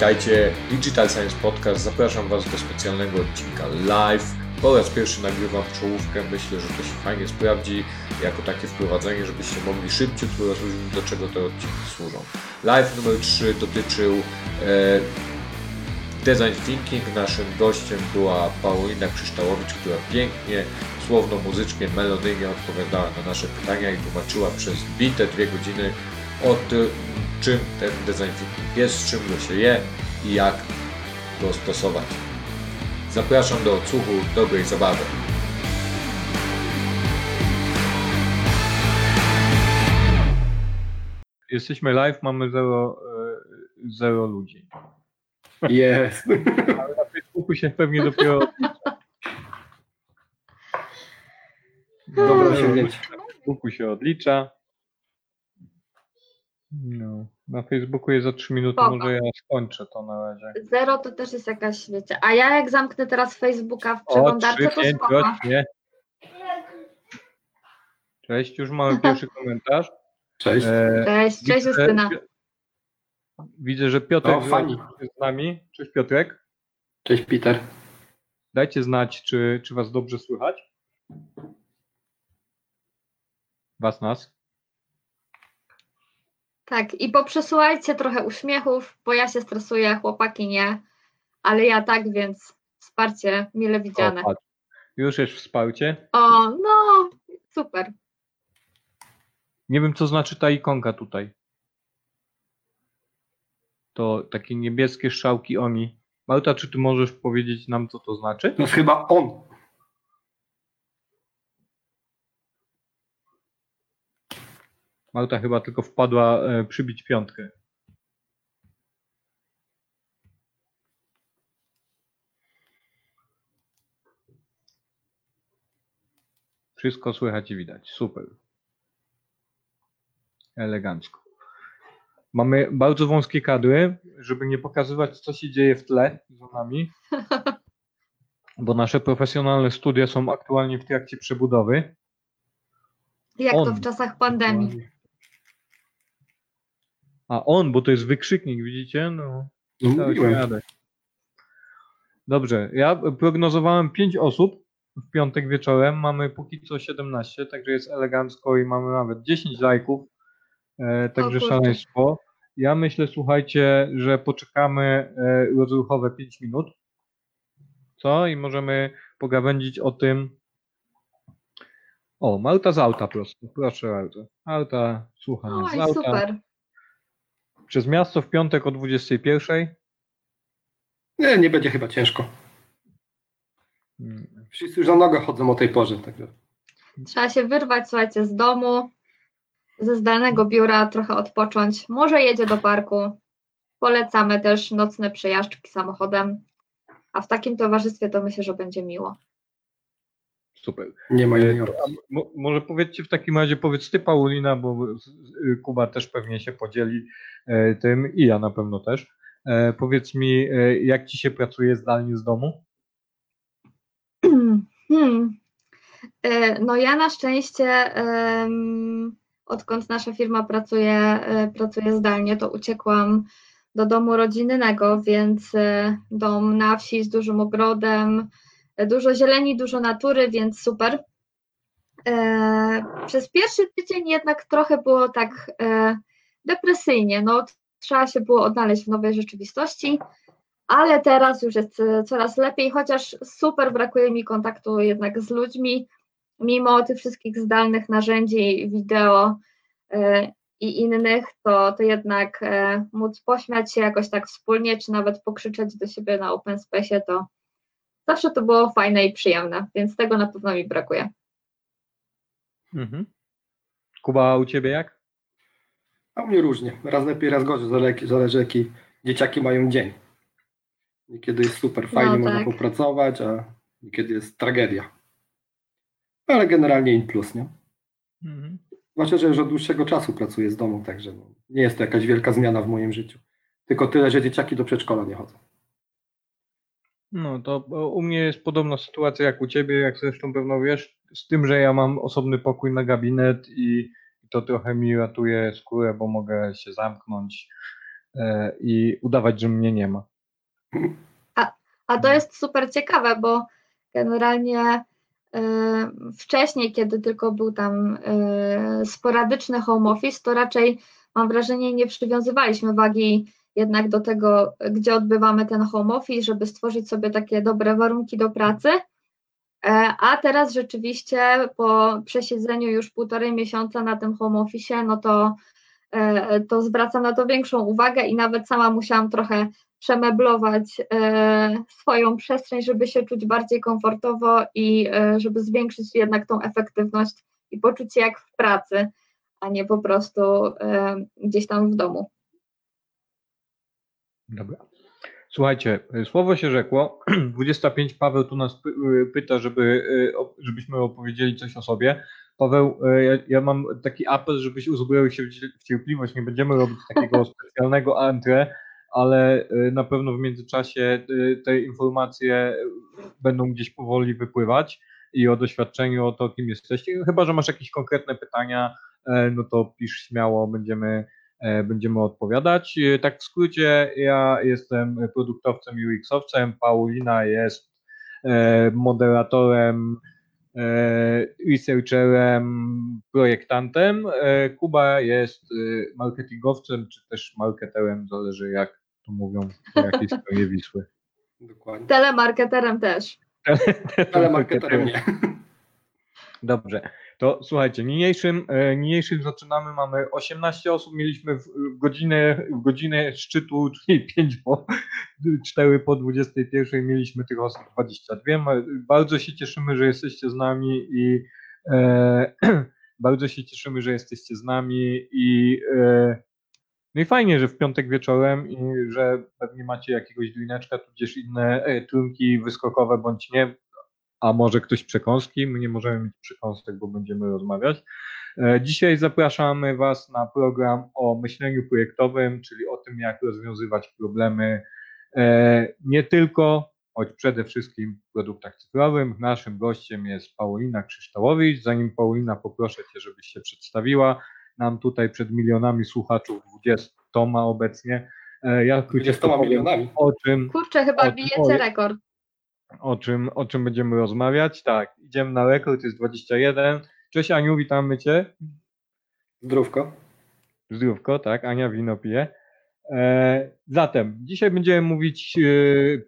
Witajcie. Digital Science Podcast. Zapraszam Was do specjalnego odcinka live. Po raz pierwszy nagrywam czołówkę. Myślę, że to się fajnie sprawdzi jako takie wprowadzenie, żebyście mogli szybciej zrozumieć, do czego te odcinki służą. Live numer 3 dotyczył e, design thinking. Naszym gościem była Paulina Krzyształowicz, która pięknie, słowno, muzycznie, melodyjnie odpowiadała na nasze pytania i tłumaczyła przez bite dwie godziny o tym, czym ten design thinking jest, z czym go się je i jak go stosować. Zapraszam do odsłuchu dobrej zabawy. Jesteśmy live, mamy zero, e, zero ludzi. Jest. Ale na Facebooku się pewnie dopiero. No, osiągnięcie. Na Facebooku się odlicza. No. Na Facebooku jest za 3 minuty, Spoko. może ja skończę to na razie. Zero to też jest jakaś, wiecie. A ja jak zamknę teraz Facebooka w O, przeglądarce, 3, to 5, spoko. Cześć, już mamy pierwszy komentarz. Cześć. E, Cześć, cześć Justyna. Widzę, że Piotrek O, fani. jest z nami. Cześć Piotrek. Cześć Peter. Dajcie znać, czy, czy Was dobrze słychać. Was, nas. Tak, i poprzesuwajcie trochę uśmiechów, bo ja się stresuję, chłopaki nie, ale ja tak, więc wsparcie mile widziane. O. Już jest wsparcie. O, no, super. Nie wiem, co znaczy ta ikonka tutaj. To takie niebieskie strzałki oni. Marta, czy ty możesz powiedzieć nam, co to znaczy? To jest chyba on. Marta chyba tylko wpadła e, przybić piątkę. Wszystko słychać i widać. Super. Elegancko. Mamy bardzo wąskie kadry, żeby nie pokazywać, co się dzieje w tle za nami. Bo nasze profesjonalne studia są aktualnie w trakcie przebudowy. Jak to On. w czasach pandemii. A on, bo to jest wykrzyknik, widzicie? No, No mówiłem. radę. Dobrze, ja prognozowałem 5 osób w piątek wieczorem, mamy póki co 17, także jest elegancko i mamy nawet 10 lajków, e, także szaleństwo. Ja myślę, słuchajcie, że poczekamy e, rozruchowe 5 minut, co? I możemy pogawędzić o tym. O, Marta z auta prosto, proszę bardzo. Auta, słucha nas z Oj, auta. super. Przez miasto w piątek o 21. Nie, nie będzie chyba ciężko. Mm, Wszyscy już na nogę chodzą o tej porze. Także. Trzeba się wyrwać, słuchajcie, z domu, ze zdalnego biura, trochę odpocząć. Może jedzie do parku. Polecamy też nocne przejażdżki samochodem. A w takim towarzystwie to myślę, że będzie miło. Super. Nie ma E, mo- może powiedzcie w takim razie, powiedz ty Paulina, bo z- Kuba też pewnie się podzieli e, tym i ja na pewno też. E, powiedz mi, jak ci się pracuje zdalnie z domu? Hmm. No ja na szczęście, odkąd nasza firma pracuje, pracuje zdalnie, to uciekłam do domu rodzinnego, więc dom na wsi z dużym ogrodem, dużo zieleni, dużo natury, więc super. E, Przez pierwszy tydzień jednak trochę było tak e, depresyjnie, no trzeba się było odnaleźć w nowej rzeczywistości, ale teraz już jest e, coraz lepiej, chociaż super brakuje mi kontaktu jednak z ludźmi, mimo tych wszystkich zdalnych narzędzi, wideo i innych, to, to jednak móc pośmiać się jakoś tak wspólnie, czy nawet pokrzyczeć do siebie na open space, to zawsze to było fajne i przyjemne, więc tego na pewno mi brakuje. Mhm. Kuba, a u ciebie jak? A u mnie różnie. Raz lepiej, raz gorzej. Zależy, zależy jaki dzieciaki mają dzień. Niekiedy jest super, fajnie No można tak. popracować, a niekiedy jest tragedia. Ale generalnie in plus, nie? Mhm. Zwłaszcza, że już od dłuższego czasu pracuję z domu, także no, nie jest to jakaś wielka zmiana w moim życiu. Tylko tyle, że dzieciaki do przedszkola nie chodzą. No to o, u mnie jest podobna sytuacja jak u ciebie, jak zresztą pewno wiesz, z tym, że ja mam osobny pokój na gabinet i to trochę mi ratuje skórę, bo mogę się zamknąć e, i udawać, że mnie nie ma. A to jest super ciekawe, bo generalnie y, wcześniej, kiedy tylko był tam y, sporadyczny home office, to raczej mam wrażenie nie przywiązywaliśmy wagi jednak do tego, gdzie odbywamy ten home office, żeby stworzyć sobie takie dobre warunki do pracy. E, A teraz rzeczywiście po przesiedzeniu już półtorej miesiąca na tym home office, no to, e, to zwracam na to większą uwagę i nawet sama musiałam trochę przemeblować e, swoją przestrzeń, żeby się czuć bardziej komfortowo i żeby zwiększyć jednak tą efektywność i poczuć się jak w pracy, a nie po prostu gdzieś tam w domu. Dobra. Słuchajcie, słowo się rzekło. 25 Paweł tu nas py- pyta, żeby, y, żebyśmy opowiedzieli coś o sobie. Paweł, y, ja, ja mam taki apel, żebyś uzbroił się w cie- w cierpliwość. Nie będziemy robić takiego specjalnego entrée, ale y, na pewno w międzyczasie y, te informacje będą gdzieś powoli wypływać i o doświadczeniu, o to, kim jesteście. Chyba, że masz jakieś konkretne pytania, no to pisz śmiało, będziemy będziemy odpowiadać. E, Tak w skrócie, ja jestem produktowcem UX-owcem, Paulina jest e, moderatorem, e, researcherem, projektantem, e, Kuba jest e, marketingowcem, czy też marketerem, zależy jak to mówią po jakiej stronie Wisły. Dokładnie. Telemarketerem też. Ale marketerem nie. Dobrze, to słuchajcie, niniejszym, e, niniejszym zaczynamy, mamy 18 osób, mieliśmy w godzinę, w godzinę szczytu, czyli 5 po, 4 po 21 mieliśmy tych osób 22. Ma- Bardzo się cieszymy, że jesteście z nami i e, bardzo się cieszymy, że jesteście z nami i e, no i fajnie, że w piątek wieczorem i że pewnie macie jakiegoś drineczka, tudzież inne e, trunki wyskokowe bądź nie, a może ktoś przekąski. My nie możemy mieć przekąsek, bo będziemy rozmawiać. E, Dzisiaj zapraszamy Was na program o myśleniu projektowym, czyli o tym, jak rozwiązywać problemy e, nie tylko, choć przede wszystkim w produktach cyfrowych. Naszym gościem jest Paulina Krzysztołowicz. Zanim Paulina, poproszę Cię, żebyś się przedstawiła. Nam tutaj przed milionami słuchaczów, 20 ma obecnie. E, Ja 20 króciutko powiem, milionami. o czym Kurczę, chyba O, bijecie rekord. O czym, o czym będziemy rozmawiać. Tak, idziemy na rekord, jest 21. Cześć Aniu, witamy Cię. Zdrówko. Zdrówko, tak, Ania wino pije. E, zatem, dzisiaj będziemy mówić, e,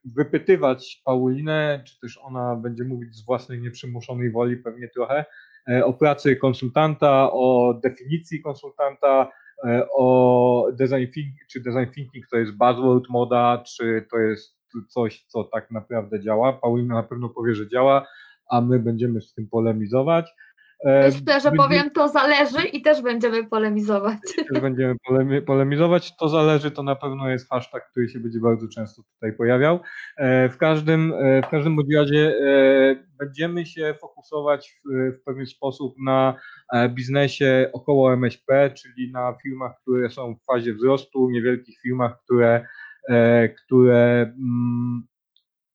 wypytywać Paulinę, czy też ona będzie mówić z własnej nieprzymuszonej woli pewnie trochę, e, o pracy konsultanta, o definicji konsultanta, e, o design thinking, czy design thinking to jest buzzword moda, czy to jest coś, co tak naprawdę działa. Paulina na pewno powie, że działa, a my będziemy z tym polemizować. E, Myślę, że będzie- powiem to zależy i też będziemy polemizować. też będziemy polemi- polemizować. To zależy, to na pewno jest hashtag, który się będzie bardzo często tutaj pojawiał. E, W każdym, e, w każdym razie e, będziemy się fokusować w, w pewien sposób na biznesie około MŚP, czyli na firmach, które są w fazie wzrostu, niewielkich firmach, które, które mm,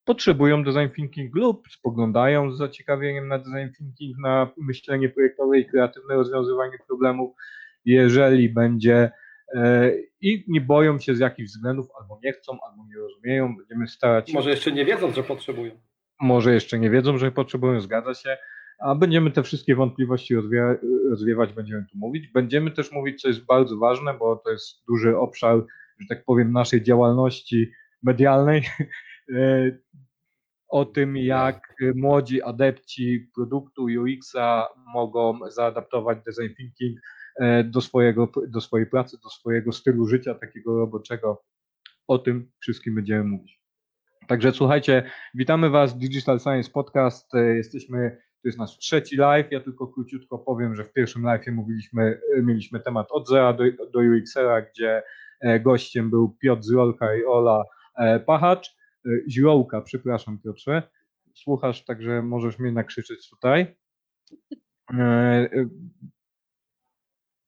potrzebują design thinking lub spoglądają z zaciekawieniem na design thinking, na myślenie projektowe i kreatywne rozwiązywanie problemów, jeżeli będzie e, i nie boją się z jakichś względów, albo nie chcą, albo nie rozumieją, będziemy starać się, Może jeszcze nie wiedzą, że potrzebują. może jeszcze nie wiedzą, że potrzebują, zgadza się, a będziemy te wszystkie wątpliwości rozwia- rozwiewać, będziemy tu mówić. Będziemy też mówić, co jest bardzo ważne, bo to jest duży obszar, że tak powiem, naszej działalności medialnej, e, o tym, jak młodzi adepci produktu UX-a mogą zaadaptować design thinking e, do, swojego, do swojej pracy, do swojego stylu życia takiego roboczego. O tym wszystkim będziemy mówić. Także słuchajcie, witamy Was w Digital Science Podcast. E, Jesteśmy, to jest nasz trzeci live. Ja tylko króciutko powiem, że w pierwszym live mówiliśmy, mieliśmy temat od zera do, do UX-era, gdzie gościem był Piotr Zrolka i Ola e, Pachacz. E, Źrołka, przepraszam Piotrze. Słuchasz, także możesz mnie nakrzyczeć tutaj. E, e,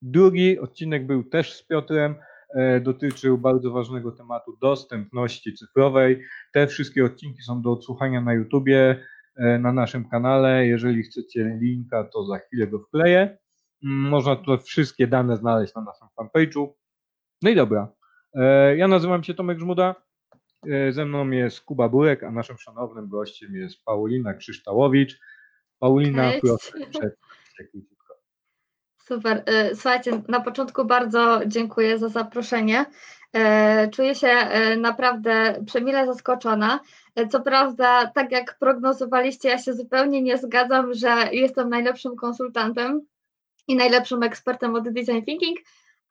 Drugi odcinek był też z Piotrem, e, dotyczył bardzo ważnego tematu dostępności cyfrowej. Te wszystkie odcinki są do odsłuchania na YouTubie, e, na naszym kanale. Jeżeli chcecie linka, to za chwilę go wkleję. Mm, Można tu wszystkie dane znaleźć na naszym fanpage'u. No i dobra, E, Ja nazywam się Tomek Żmuda. E, Ze mną jest Kuba Burek, a naszym szanownym gościem jest Paulina Krzyształowicz. Paulina, Cześć. proszę. Super. E, Słuchajcie, na początku bardzo dziękuję za zaproszenie. Czuję się naprawdę przemile zaskoczona. Co prawda, tak jak prognozowaliście, ja się zupełnie nie zgadzam, że jestem najlepszym konsultantem i najlepszym ekspertem od design thinking,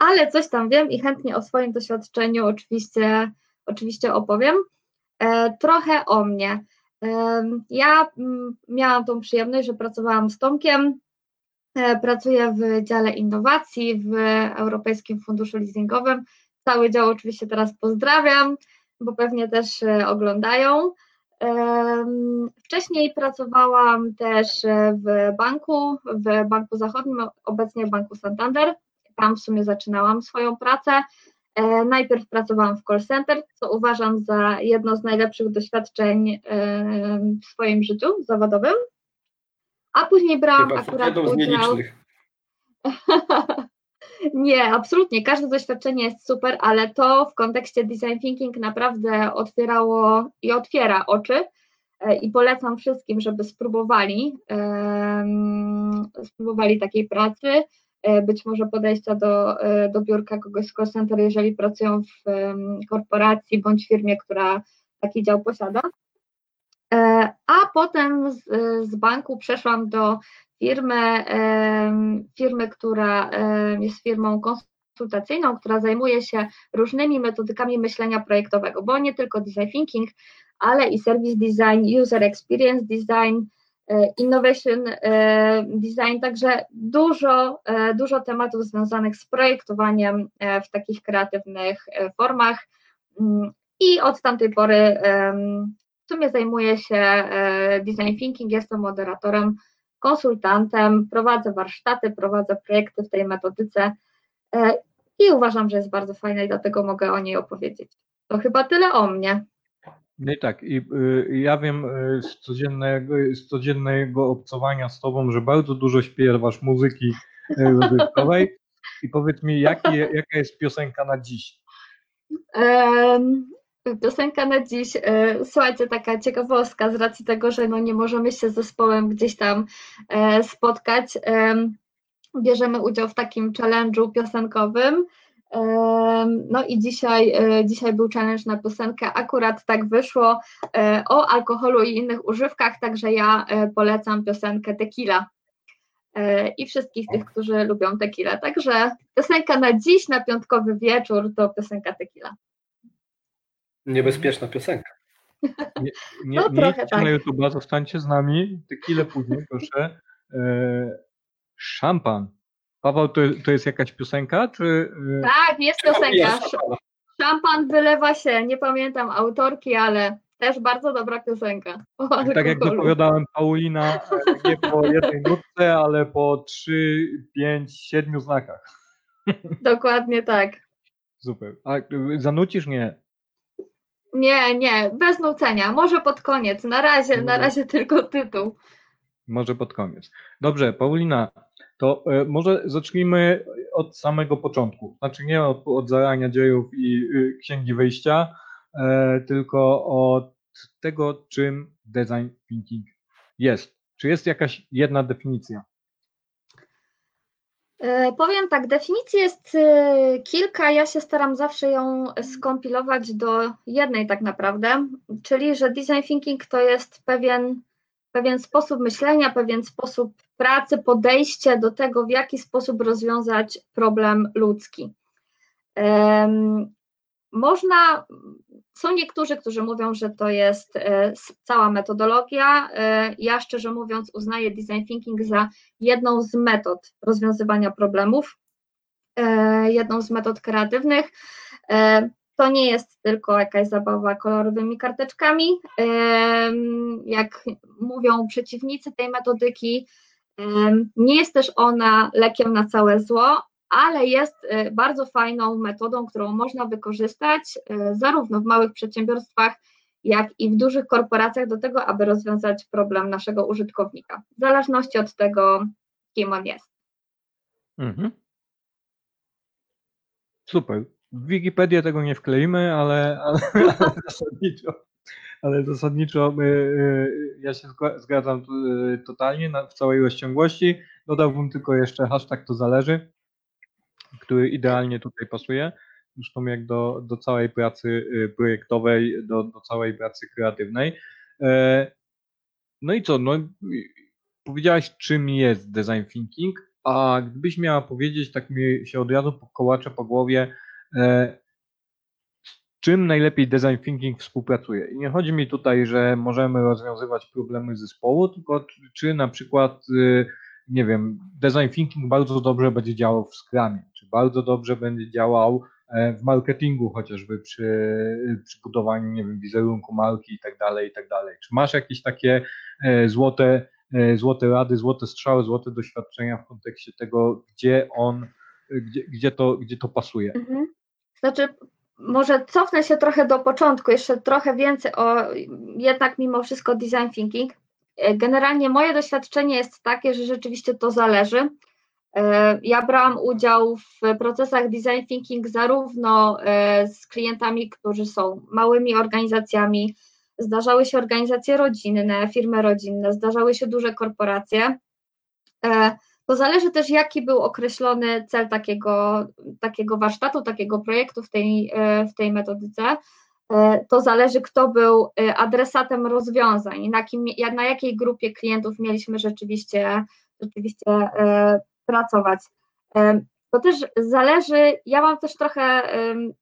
ale coś tam wiem i chętnie o swoim doświadczeniu oczywiście, oczywiście opowiem. E, Trochę o mnie. Em, Ja mm, miałam tą przyjemność, że pracowałam z Tomkiem, E, Pracuję w dziale innowacji w Europejskim Funduszu Leasingowym. Cały dział oczywiście teraz pozdrawiam, bo pewnie też e, oglądają. Em, Wcześniej pracowałam też e, w banku, w Banku Zachodnim, obecnie Banku Santander. Tam w sumie zaczynałam swoją pracę. E, Najpierw pracowałam w call center, co uważam za jedno z najlepszych doświadczeń e, w swoim życiu zawodowym. A później brałam Chyba akurat udział. Nie, absolutnie. Każde doświadczenie jest super, ale to w kontekście design thinking naprawdę otwierało i otwiera oczy. E, I polecam wszystkim, żeby spróbowali, spróbowali takiej pracy, być może podejścia do, e, do biurka kogoś z call center, jeżeli pracują w korporacji bądź firmie, która taki dział posiada. E, A potem z, z banku przeszłam do firmy, firmy, która jest firmą konsultacyjną, która zajmuje się różnymi metodykami myślenia projektowego, bo nie tylko design thinking, ale i service design, user experience design, e, innovation e, design, także dużo, e, dużo tematów związanych z projektowaniem e, w takich kreatywnych e, formach Mm, i od tamtej pory w sumie zajmuję się e, design thinking, jestem moderatorem konsultantem, prowadzę warsztaty, prowadzę projekty w tej metodyce e, i uważam, że jest bardzo fajna i dlatego mogę o niej opowiedzieć. To chyba tyle o mnie. No i tak, i y, ja wiem y, z codziennego, z codziennego obcowania z tobą, że bardzo dużo śpiewasz muzyki y, rozrywkowej. I powiedz mi, jaki, jaka jest piosenka na dziś? Em, Piosenka na dziś, e, słuchajcie, taka ciekawostka z racji tego, że no nie możemy się z zespołem gdzieś tam e, spotkać. em, Bierzemy udział w takim challenge'u piosenkowym. No i dzisiaj, e, dzisiaj był challenge na piosenkę. Akurat tak wyszło e, o alkoholu i innych używkach, także ja e, polecam piosenkę Tequila. I wszystkich tych, którzy lubią tequila. Także piosenka na dziś, na piątkowy wieczór, to piosenka Tequila. Niebezpieczna piosenka. Nie, No, nie trochę idźcie tak. na YouTube, zostańcie z nami. Chwilę później, proszę. E, szampan. Paweł, to, to jest jakaś piosenka, czy... e, Tak, jest piosenka. Szampan wylewa się. Nie pamiętam autorki, ale też bardzo dobra piosenka. O Tak jak alkoholu. zapowiadałem, Paulina e, nie po jednej nutce, ale po trzy, pięć, siedmiu znakach. Dokładnie tak. Super. A e, zanucisz? Nie. Nie, nie, bez nucenia. Może pod koniec. Na razie, na razie tylko tytuł. Może pod koniec. Dobrze, Paulina, to e, może zacznijmy od samego początku. Znaczy nie od, od zarania dziejów i y, księgi wyjścia, e, tylko od tego, czym design thinking jest. Czy jest jakaś jedna definicja? E, Powiem tak, definicji jest e, kilka, ja się staram zawsze ją skompilować do jednej tak naprawdę, czyli że design thinking to jest pewien, pewien sposób myślenia, pewien sposób pracy, podejście do tego, w jaki sposób rozwiązać problem ludzki. Można, są niektórzy, którzy mówią, że to jest e, cała metodologia. E, Ja szczerze mówiąc uznaję design thinking za jedną z metod rozwiązywania problemów, e, jedną z metod kreatywnych. To nie jest tylko jakaś zabawa kolorowymi karteczkami, jak mówią przeciwnicy tej metodyki. Nie jest też ona lekiem na całe zło, ale jest e, bardzo fajną metodą, którą można wykorzystać e, zarówno w małych przedsiębiorstwach, jak i w dużych korporacjach do tego, aby rozwiązać problem naszego użytkownika, w zależności od tego, kim on jest. Mhm. Super. W Wikipedię tego nie wkleimy, ale, ale, ale zasadniczo, ale zasadniczo my, y, ja się zgadzam y, totalnie w całej rozciągłości. Dodałbym tylko jeszcze hashtag to zależy, który idealnie tutaj pasuje. Zresztą jak do, do całej pracy y, projektowej, do, do całej pracy kreatywnej. E, no i co? No, powiedziałaś, czym jest design thinking, a gdybyś miała powiedzieć, tak mi się od razu kołacze po głowie, czym najlepiej design thinking współpracuje. I nie chodzi mi tutaj, że możemy rozwiązywać problemy zespołu, tylko czy na przykład, y, nie wiem, design thinking bardzo dobrze będzie działał w Scrumie, czy bardzo dobrze będzie działał e, w marketingu chociażby przy, przy budowaniu, nie wiem, wizerunku marki i tak dalej, i tak dalej. Czy masz jakieś takie e, złote, e, złote rady, złote strzały, złote doświadczenia w kontekście tego, gdzie on, gdzie, gdzie, to, gdzie to pasuje? Mhm. Znaczy, może cofnę się trochę do początku, jeszcze trochę więcej o jednak mimo wszystko design thinking. Generalnie moje doświadczenie jest takie, że rzeczywiście to zależy. Ja brałam udział w procesach design thinking zarówno e, z klientami, którzy są małymi organizacjami, zdarzały się organizacje rodzinne, firmy rodzinne, zdarzały się duże korporacje. To zależy też, jaki był określony cel takiego, takiego warsztatu, takiego projektu w tej, e, w tej metodyce. E, to zależy, kto był e, adresatem rozwiązań, na, kim, na jakiej grupie klientów mieliśmy rzeczywiście, rzeczywiście pracować. To też zależy, ja mam też trochę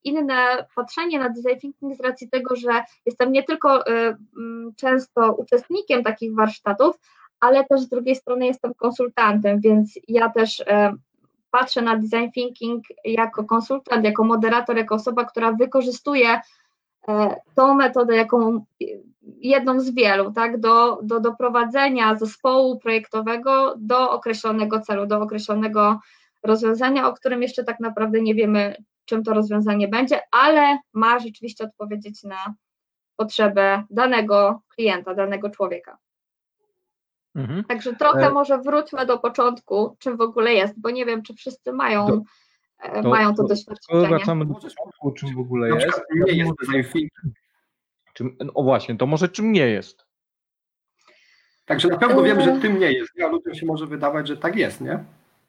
inne patrzenie na design thinking z racji tego, że jestem nie tylko często uczestnikiem takich warsztatów, ale też z drugiej strony jestem konsultantem, więc ja też e, patrzę na design thinking jako konsultant, jako moderator, jako osoba, która wykorzystuje e, tą metodę, jaką jedną z wielu, tak, do, do doprowadzenia zespołu projektowego do określonego celu, do określonego rozwiązania, o którym jeszcze tak naprawdę nie wiemy, czym to rozwiązanie będzie, ale ma rzeczywiście odpowiedzieć na potrzebę danego klienta, danego człowieka. Mhm. Także trochę e... może wróćmy do początku, czym w ogóle jest, bo nie wiem, czy wszyscy mają, do, e, to, mają to, to doświadczenie. Wracamy do początku, czym w ogóle jest. Nie jest design Czym, o właśnie, to może czym nie jest? Także na pewno wiem, że e, tym nie jest. A ludziom się może wydawać, że tak jest, nie?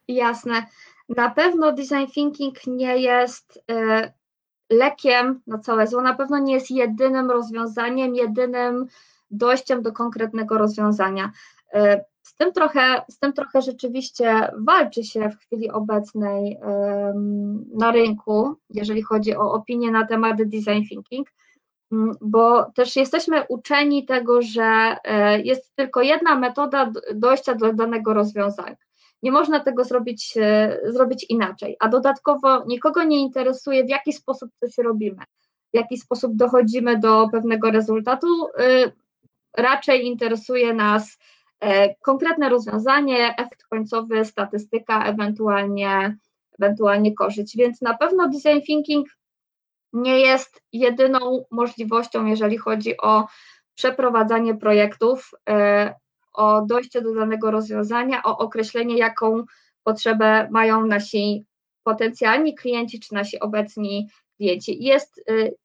Jasne. Na pewno design thinking nie jest y, lekiem na całe zło, na pewno nie jest jedynym rozwiązaniem, jedynym dojściem do konkretnego rozwiązania. E, z tym trochę, z tym trochę rzeczywiście walczy się w chwili obecnej na rynku, jeżeli chodzi o opinie na temat design thinking, mm, bo też jesteśmy uczeni tego, że e, jest tylko jedna metoda dojścia do danego rozwiązania. Nie można tego zrobić, e, zrobić inaczej, a dodatkowo nikogo nie interesuje, w jaki sposób coś robimy, w jaki sposób dochodzimy do pewnego rezultatu. Raczej interesuje nas, konkretne rozwiązanie, efekt końcowy, statystyka, ewentualnie, ewentualnie korzyść. Więc na pewno design thinking nie jest jedyną możliwością, jeżeli chodzi o przeprowadzanie projektów, e, o dojście do danego rozwiązania, o określenie, jaką potrzebę mają nasi potencjalni klienci czy nasi obecni klienci. Jest y,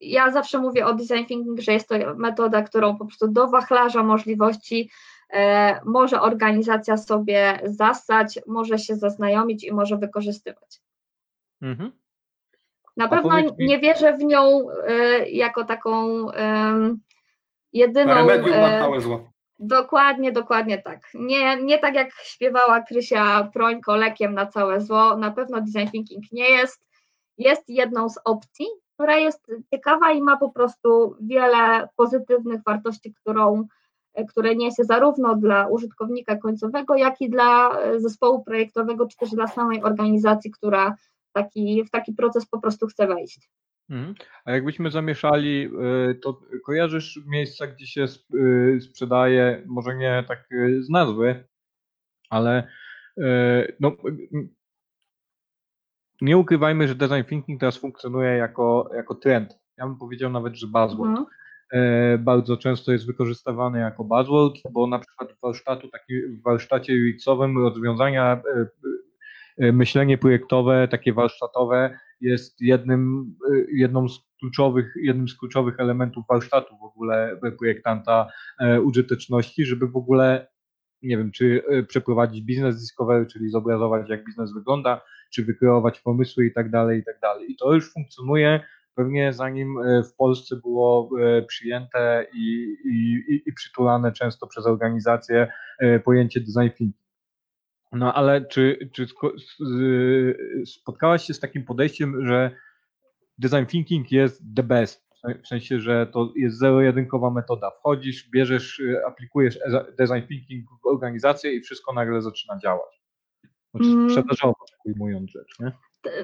ja zawsze mówię o design thinking, że jest to metoda, którą po prostu do wachlarza możliwości e, może organizacja sobie zastać, może się zaznajomić i może wykorzystywać. Mhm. Na pewno mi... nie wierzę w nią e, jako taką e, jedyną. Remedium na całe zło. Dokładnie, dokładnie tak. Nie, nie tak jak śpiewała Krysia Prońko lekiem na całe zło. Na pewno design thinking nie jest. Jest jedną z opcji, która jest ciekawa i ma po prostu wiele pozytywnych wartości, którą, które niesie zarówno dla użytkownika końcowego, jak i dla zespołu projektowego, czy też dla samej organizacji, która taki, w taki proces po prostu chce wejść. Mhm. A jakbyśmy zamieszali, y, to kojarzysz miejsca, gdzie się sprzedaje, może nie tak z nazwy, ale no, nie ukrywajmy, że design thinking teraz funkcjonuje jako, jako trend. Ja bym powiedział nawet, że buzzword. Mhm. E, bardzo często jest wykorzystywany jako buzzword, bo na przykład w, warsztatu, taki, w warsztacie UX-owym rozwiązania e, e, myślenie projektowe, takie warsztatowe jest jednym, jedną z kluczowych, jednym z kluczowych elementów warsztatu w ogóle projektanta użyteczności, żeby w ogóle nie wiem, czy przeprowadzić biznes discovery, czyli zobrazować jak biznes wygląda, czy wykreować pomysły i tak dalej, i tak dalej. I to już funkcjonuje pewnie zanim e, w Polsce było e, przyjęte i, i, i przytulane często przez organizacje e, pojęcie design thinking. No ale czy, czy spotkałaś się z takim podejściem, że design thinking jest the best? W sensie, że to jest zero-jedynkowa metoda. Wchodzisz, bierzesz, aplikujesz design thinking w organizację i wszystko nagle zaczyna działać. Znaczy mm. sprzedażowo, ujmując rzecz, nie?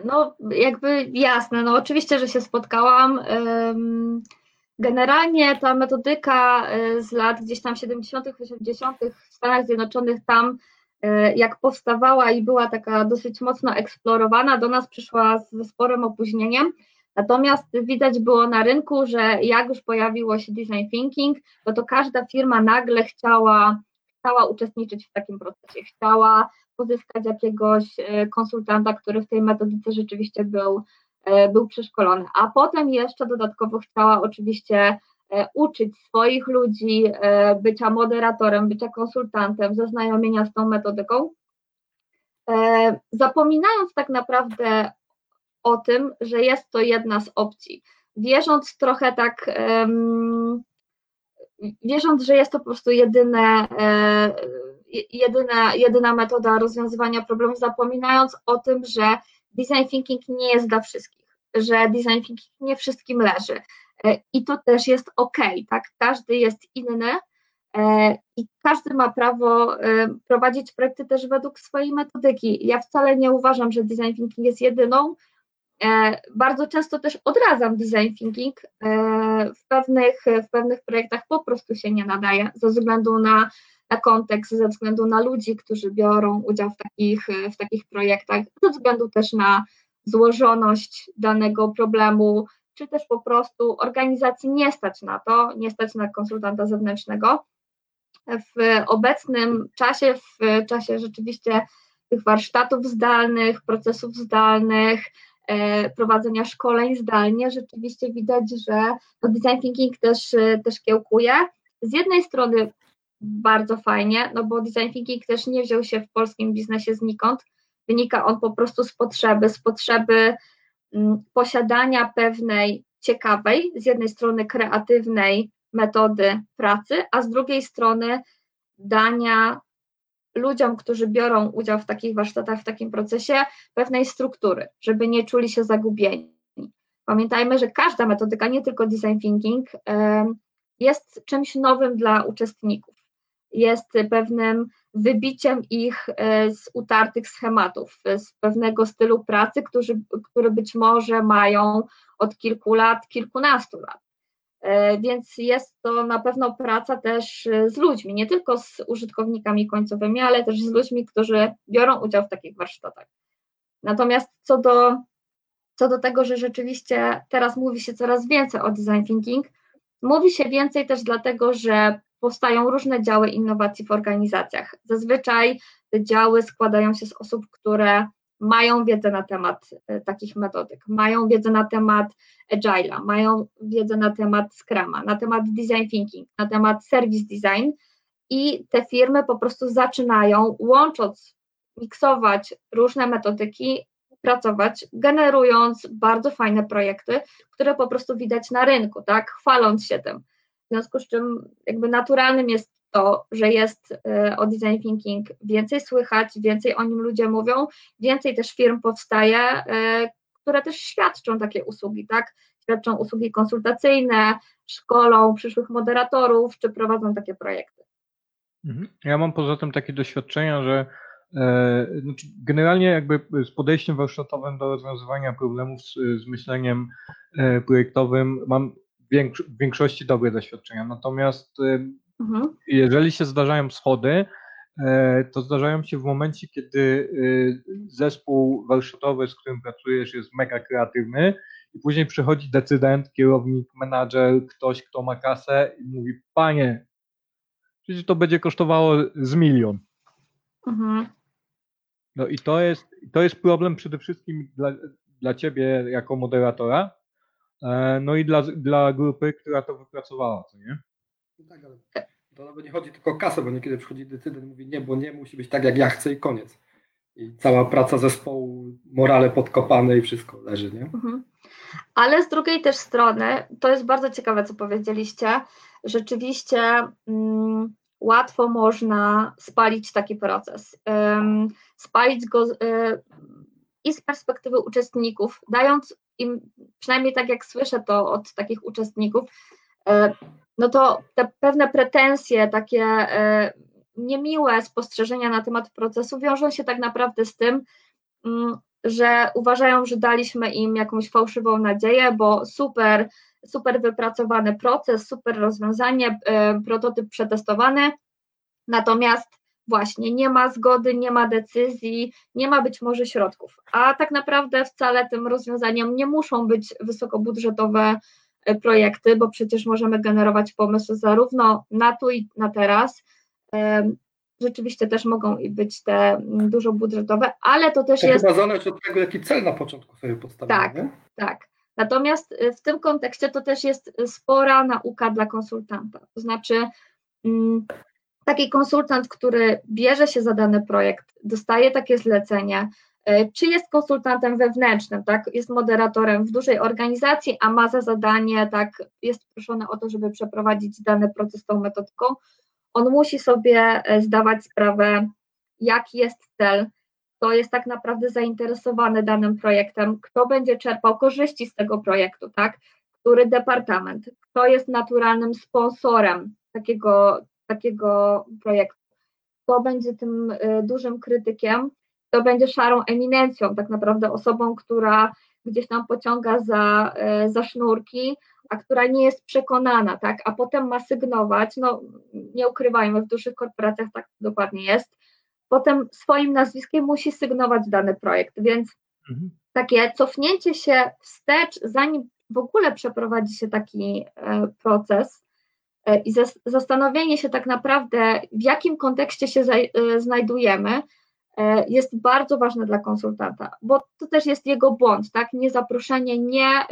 no jakby jasne, no oczywiście, że się spotkałam. Generalnie ta metodyka e, z lat gdzieś tam 70., 80. w Stanach Zjednoczonych, tam e, jak powstawała i była taka dosyć mocno eksplorowana, do nas przyszła ze sporym opóźnieniem. Natomiast widać było na rynku, że jak już pojawiło się design thinking, no to każda firma nagle chciała, chciała uczestniczyć w takim procesie, chciała pozyskać jakiegoś e, konsultanta, który w tej metodyce rzeczywiście był, e, był przeszkolony. A potem jeszcze dodatkowo chciała oczywiście e, uczyć swoich ludzi bycia moderatorem, bycia konsultantem, zaznajomienia z tą metodyką, zapominając tak naprawdę o tym, że jest to jedna z opcji. Wierząc trochę tak, wierząc, że jest to po prostu jedyne jedyna, jedyna metoda rozwiązywania problemów, zapominając o tym, że design thinking nie jest dla wszystkich, że design thinking nie wszystkim leży. E, I to też jest ok, tak? Każdy jest inny e, i każdy ma prawo e, prowadzić projekty też według swojej metodyki. Ja wcale nie uważam, że design thinking jest jedyną. Bardzo często też odradzam design thinking. W pewnych, w pewnych projektach po prostu się nie nadaje ze względu na na kontekst, ze względu na ludzi, którzy biorą udział w takich, w takich projektach, ze względu też na złożoność danego problemu, czy też po prostu organizacji nie stać na to, nie stać na konsultanta zewnętrznego. W obecnym czasie, w czasie rzeczywiście tych warsztatów zdalnych, procesów zdalnych, e, prowadzenia szkoleń zdalnie, rzeczywiście widać, że no design thinking też, też kiełkuje. Z jednej strony bardzo fajnie, no bo design thinking też nie wziął się w polskim biznesie znikąd. Wynika on po prostu z potrzeby, z potrzeby mm, posiadania pewnej ciekawej, z jednej strony kreatywnej metody pracy, a z drugiej strony dania ludziom, którzy biorą udział w takich warsztatach, w takim procesie, pewnej struktury, żeby nie czuli się zagubieni. Pamiętajmy, że każda metodyka, nie tylko design thinking, jest czymś nowym dla uczestników jest pewnym wybiciem ich e, z utartych schematów, z pewnego stylu pracy, który, który być może mają od kilku lat, kilkunastu lat. E, więc jest to na pewno praca też z ludźmi, nie tylko z użytkownikami końcowymi, ale też z ludźmi, którzy biorą udział w takich warsztatach. Natomiast co do, co do tego, że rzeczywiście teraz mówi się coraz więcej o design thinking, mówi się więcej też dlatego, że powstają różne działy innowacji w organizacjach. Zazwyczaj te działy składają się z osób, które mają wiedzę na temat e, takich metodyk, mają wiedzę na temat agile'a, mają wiedzę na temat Scrama, na temat design thinking, na temat service design i te firmy po prostu zaczynają łącząc, miksować różne metodyki, pracować, generując bardzo fajne projekty, które po prostu widać na rynku, tak, chwaląc się tym. W związku z czym jakby naturalnym jest to, że jest e, o design thinking więcej słychać, więcej o nim ludzie mówią, więcej też firm powstaje, e, które też świadczą takie usługi, tak? Świadczą usługi konsultacyjne, szkolą przyszłych moderatorów, czy prowadzą takie projekty. Mhm. Ja mam poza tym takie doświadczenia, że e, znaczy generalnie jakby z podejściem warsztatowym do rozwiązywania problemów z, z myśleniem projektowym mam w większości dobre doświadczenia. Natomiast y, mhm. jeżeli się zdarzają schody, e, to zdarzają się w momencie, kiedy y, zespół warsztatowy, z którym pracujesz, jest mega kreatywny i później przychodzi decydent, kierownik, menadżer, ktoś, kto ma kasę i mówi, panie, przecież to będzie kosztowało z milion. Mhm. No i to jest, to jest problem przede wszystkim dla, dla ciebie jako moderatora, no i dla, dla grupy, która to wypracowała, co nie? No tak, ale to nawet nie chodzi tylko o kasę, bo niekiedy przychodzi decydent mówi nie, bo nie, musi być tak jak ja chcę i koniec. I cała praca zespołu, morale podkopane i wszystko leży, nie? Mhm. Ale z drugiej też strony, to jest bardzo ciekawe, co powiedzieliście. Rzeczywiście mm, łatwo można spalić taki proces. Ym, spalić go y, i z perspektywy uczestników, dając im, przynajmniej tak jak słyszę to od takich uczestników, y, no to te pewne pretensje, takie y, niemiłe spostrzeżenia na temat procesu wiążą się tak naprawdę z tym, mm, że uważają, że daliśmy im jakąś fałszywą nadzieję, bo super, super wypracowany proces, super rozwiązanie, prototyp przetestowany, natomiast właśnie nie ma zgody, nie ma decyzji, nie ma być może środków. A tak naprawdę wcale tym rozwiązaniem nie muszą być wysokobudżetowe e, projekty, bo przecież możemy generować pomysły zarówno na tu i na teraz. Rzeczywiście też mogą być te mm, dużo budżetowe, ale to też jest. Zależy od tego, jaki cel na początku sobie postawimy. Tak, nie? tak. Natomiast e, w tym kontekście to też jest spora nauka dla konsultanta. To znaczy, mm, taki konsultant, który bierze się za dany projekt, dostaje takie zlecenie, e, czy jest konsultantem wewnętrznym, tak, jest moderatorem w dużej organizacji, a ma za zadanie, tak, jest proszony o to, żeby przeprowadzić dany proces tą metodyką, on musi sobie e, zdawać sprawę, jaki jest cel, kto jest tak naprawdę zainteresowany danym projektem, kto będzie czerpał korzyści z tego projektu, tak, który departament, kto jest naturalnym sponsorem takiego, takiego projektu. Kto będzie tym y, dużym krytykiem, kto będzie szarą eminencją, tak naprawdę osobą, która gdzieś tam pociąga za, y, za sznurki, a która nie jest przekonana, tak, a potem ma sygnować, no nie ukrywajmy, w dużych korporacjach tak dokładnie jest, potem swoim nazwiskiem musi sygnować dany projekt, więc mhm. takie cofnięcie się wstecz, zanim w ogóle przeprowadzi się taki e, proces, i zastanowienie się tak naprawdę, w jakim kontekście się e, znajdujemy, e, jest bardzo ważne dla konsultanta, bo to też jest jego błąd, tak? Niezaproszenie, nie,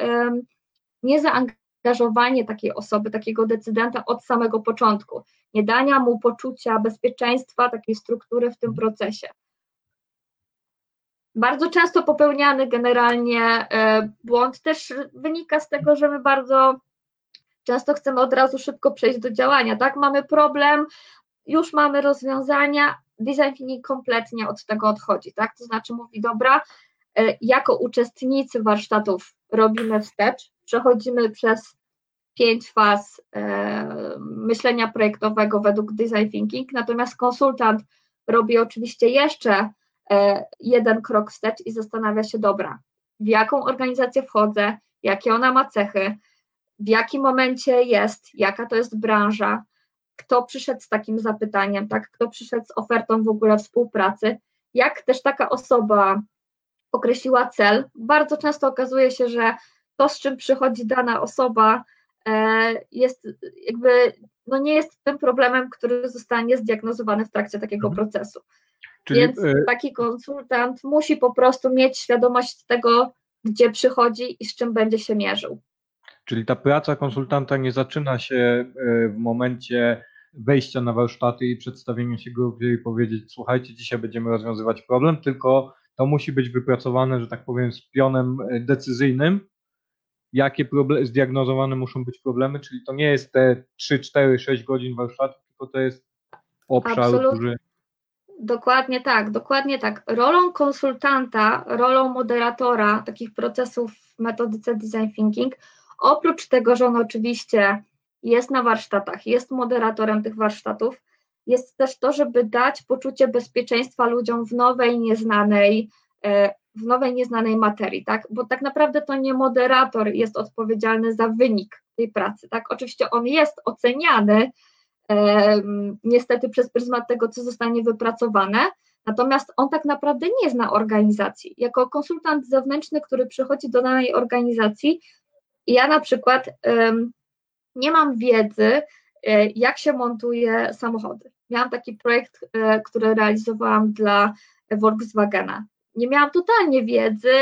nie zaangażowanie takiej osoby, takiego decydenta od samego początku, nie dania mu poczucia bezpieczeństwa, takiej struktury w tym procesie. Bardzo często popełniany generalnie błąd też wynika z tego, że my bardzo Często chcemy od razu szybko przejść do działania, tak? Mamy problem, już mamy rozwiązania, design thinking kompletnie od tego odchodzi, tak? To znaczy mówi, dobra, e, jako uczestnicy warsztatów robimy wstecz, przechodzimy przez pięć faz e, myślenia projektowego według design thinking, natomiast konsultant robi oczywiście jeszcze e, jeden krok wstecz i zastanawia się, dobra, w jaką organizację wchodzę, jakie ona ma cechy, w jakim momencie jest, jaka to jest branża, kto przyszedł z takim zapytaniem, tak, kto przyszedł z ofertą w ogóle współpracy, jak też taka osoba określiła cel. Bardzo często okazuje się, że to, z czym przychodzi dana osoba, e, jest jakby, no nie jest tym problemem, który zostanie zdiagnozowany w trakcie takiego mhm. procesu. Czyli, Więc e, taki konsultant musi po prostu mieć świadomość tego, gdzie przychodzi i z czym będzie się mierzył. Czyli ta praca konsultanta nie zaczyna się e, w momencie wejścia na warsztaty i przedstawienia się grupie i powiedzieć, słuchajcie, dzisiaj będziemy rozwiązywać problem, tylko to musi być wypracowane, że tak powiem, z pionem e, decyzyjnym, jakie problem, zdiagnozowane muszą być problemy, czyli to nie jest te 3, 4, 6 godzin warsztatu, tylko to jest obszar, Absolut. który... Dokładnie tak, dokładnie tak. Rolą konsultanta, rolą moderatora takich procesów w metodyce design thinking Oprócz tego, że on oczywiście jest na warsztatach, jest moderatorem tych warsztatów, jest też to, żeby dać poczucie bezpieczeństwa ludziom w nowej, nieznanej, e, w nowej, nieznanej materii, tak? Bo tak naprawdę to nie moderator jest odpowiedzialny za wynik tej pracy, tak? Oczywiście on jest oceniany e, niestety przez pryzmat tego, co zostanie wypracowane, natomiast on tak naprawdę nie zna organizacji. Jako konsultant zewnętrzny, który przychodzi do danej organizacji, ja na przykład nie mam wiedzy, e, jak się montuje samochody. Miałam taki projekt, e, który realizowałam dla Volkswagena. Nie miałam totalnie wiedzy,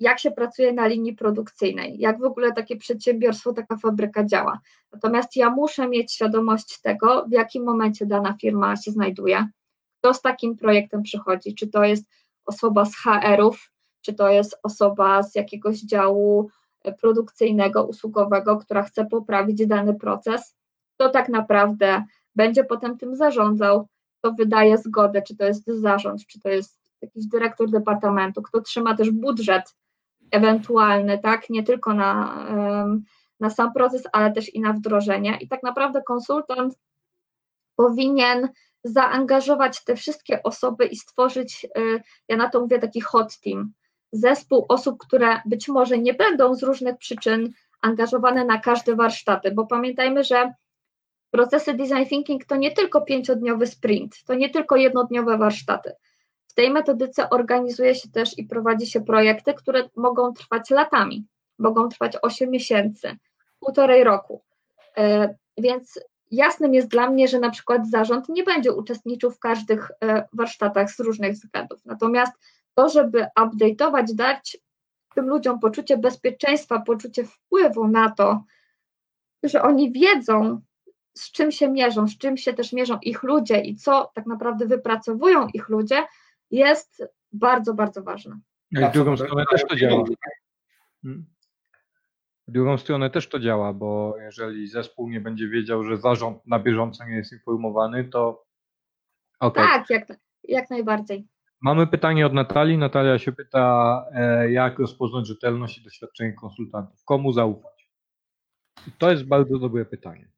jak się pracuje na linii produkcyjnej, jak w ogóle takie przedsiębiorstwo, taka fabryka działa. Natomiast ja muszę mieć świadomość tego, w jakim momencie dana firma się znajduje, kto z takim projektem przychodzi, czy to jest osoba z HR-ów, czy to jest osoba z jakiegoś działu produkcyjnego, usługowego, która chce poprawić dany proces, kto tak naprawdę będzie potem tym zarządzał, kto wydaje zgodę, czy to jest zarząd, czy to jest jakiś dyrektor departamentu, kto trzyma też budżet ewentualny, tak, nie tylko na, na sam proces, ale też i na wdrożenie. I tak naprawdę konsultant powinien zaangażować te wszystkie osoby i stworzyć, y, ja na to mówię taki hot team, zespół osób, które być może nie będą z różnych przyczyn angażowane na każde warsztaty, bo pamiętajmy, że procesy design thinking to nie tylko pięciodniowy sprint, to nie tylko jednodniowe warsztaty. W tej metodyce organizuje się też i prowadzi się projekty, które mogą trwać latami, mogą trwać 8 miesięcy, półtorej roku. E, więc jasnym jest dla mnie, że na przykład zarząd nie będzie uczestniczył w każdych e, warsztatach z różnych względów. Natomiast to, żeby update'ować, dać tym ludziom poczucie bezpieczeństwa, poczucie wpływu na to, że oni wiedzą, z czym się mierzą, z czym się też mierzą ich ludzie i co tak naprawdę wypracowują ich ludzie, jest bardzo, bardzo ważne. No I w drugą stronę też to działa. Hmm? W drugą stronę też to działa, bo jeżeli zespół nie będzie wiedział, że zarząd na bieżąco nie jest informowany, to okay. Tak, jak, jak najbardziej. Mamy pytanie od Natalii. Natalia się pyta, e, jak rozpoznać rzetelność i doświadczenie konsultantów? Komu zaufać? I to jest bardzo dobre pytanie.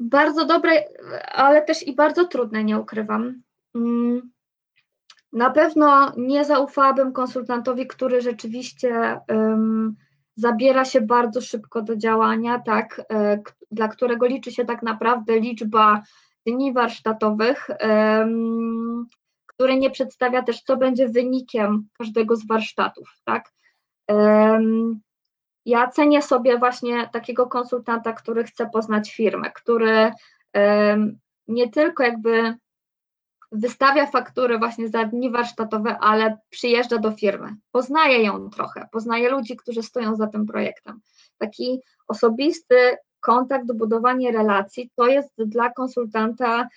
Bardzo dobre, ale też i bardzo trudne, nie ukrywam. Mm, na pewno nie zaufałabym konsultantowi, który rzeczywiście um, zabiera się bardzo szybko do działania, tak, e, dla którego liczy się tak naprawdę liczba dni warsztatowych, um, który nie przedstawia też, co będzie wynikiem każdego z warsztatów, tak. Ja cenię sobie właśnie takiego konsultanta, który chce poznać firmę, który nie tylko jakby wystawia fakturę właśnie za dni warsztatowe, ale przyjeżdża do firmy, poznaje ją trochę, poznaje ludzi, którzy stoją za tym projektem. Taki osobisty kontakt, budowanie relacji to jest dla konsultanta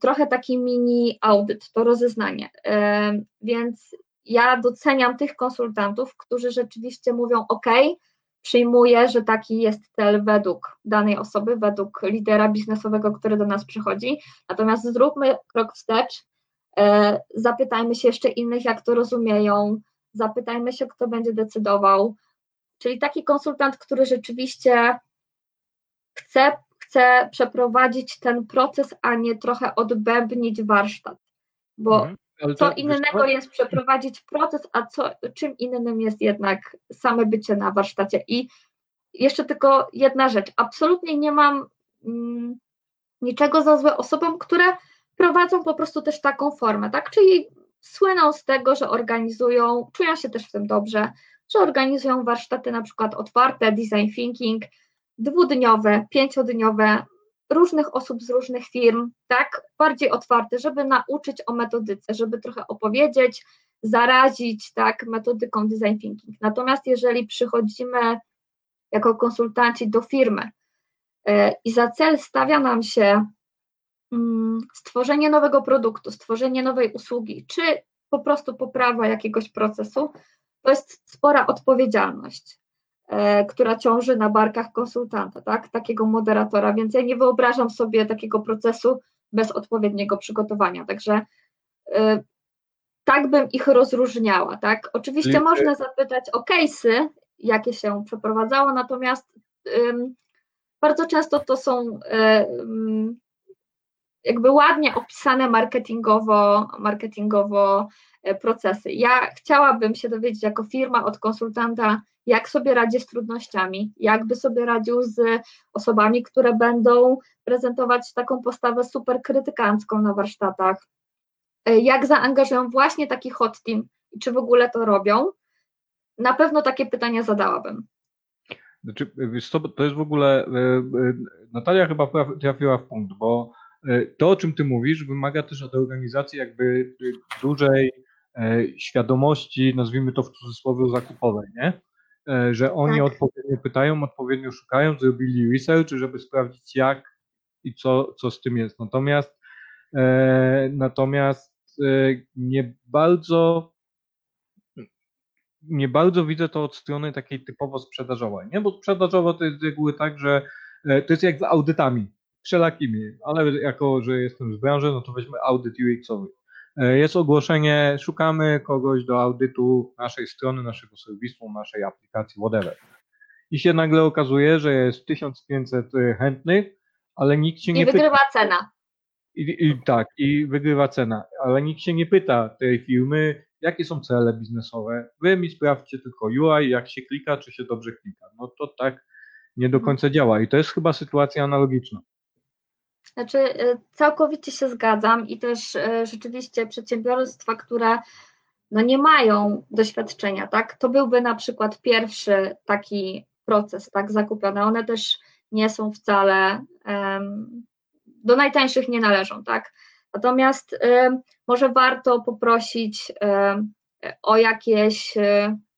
trochę taki mini audyt, to rozeznanie. Y, więc ja doceniam tych konsultantów, którzy rzeczywiście mówią: OK, przyjmuję, że taki jest cel według danej osoby, według lidera biznesowego, który do nas przychodzi. Natomiast zróbmy krok wstecz, e, zapytajmy się jeszcze innych, jak to rozumieją, zapytajmy się, kto będzie decydował. Czyli taki konsultant, który rzeczywiście chce, chce przeprowadzić ten proces, a nie trochę odbębnić warsztat. Bo mhm. Co innego jest przeprowadzić proces, a co, czym innym jest jednak same bycie na warsztacie. I jeszcze tylko jedna rzecz. Absolutnie nie mam mm, niczego za złe osobom, które prowadzą po prostu też taką formę, tak? Czyli słyną z tego, że organizują, czują się też w tym dobrze, że organizują warsztaty na przykład otwarte, design thinking, dwudniowe, pięciodniowe, różnych osób z różnych firm, tak, bardziej otwarte, żeby nauczyć o metodyce, żeby trochę opowiedzieć, zarazić, tak, metodyką design thinking. Natomiast jeżeli przychodzimy jako konsultanci do firmy e, i za cel stawia nam się mm, stworzenie nowego produktu, stworzenie nowej usługi, czy po prostu poprawa jakiegoś procesu, to jest spora odpowiedzialność. E, która ciąży na barkach konsultanta, tak? takiego moderatora, więc ja nie wyobrażam sobie takiego procesu bez odpowiedniego przygotowania. Także y, tak bym ich rozróżniała. Tak? Oczywiście Czyli... można zapytać o case'y, jakie się przeprowadzało, natomiast y, bardzo często to są y, jakby ładnie opisane marketingowo, marketingowo procesy. Ja chciałabym się dowiedzieć jako firma od konsultanta, jak sobie radzi z trudnościami, jakby sobie radził z osobami, które będą prezentować taką postawę super krytykancką na warsztatach, e, jak zaangażują właśnie taki hot team i czy w ogóle to robią. Na pewno takie pytania zadałabym. Znaczy, to jest w ogóle, e, e, Natalia chyba trafiła w punkt, bo to, o czym ty mówisz, wymaga też od organizacji jakby dużej świadomości, nazwijmy to w cudzysłowie zakupowej, nie? E, że oni tak. odpowiednio pytają, odpowiednio szukają, zrobili research, żeby sprawdzić jak i co, co z tym jest. Natomiast natomiast nie bardzo nie bardzo widzę to od strony takiej typowo sprzedażowej, nie? Bo sprzedażowo to jest z reguły tak, że to jest jak z audytami wszelakimi, ale jako, że jestem z branży, no to weźmy audyt UX-owy. E, jest ogłoszenie, szukamy kogoś do audytu naszej strony, naszego serwisu, naszej aplikacji, whatever. I się nagle okazuje, że jest 1500 e, chętnych, ale nikt się I nie pyta. I wygrywa cena. I, I, tak, i wygrywa cena, ale nikt się nie pyta tej firmy, jakie są cele biznesowe. Wy mi sprawdźcie tylko UI, jak się klika, czy się dobrze klika. No to tak nie do końca działa i to jest chyba sytuacja analogiczna. Znaczy, y, całkowicie się zgadzam i też y, rzeczywiście przedsiębiorstwa, które no nie mają doświadczenia, tak, to byłby na przykład pierwszy taki proces, tak, zakupiony. One też nie są wcale, um, do najtańszych nie należą, tak. Natomiast um, może warto poprosić um, o jakieś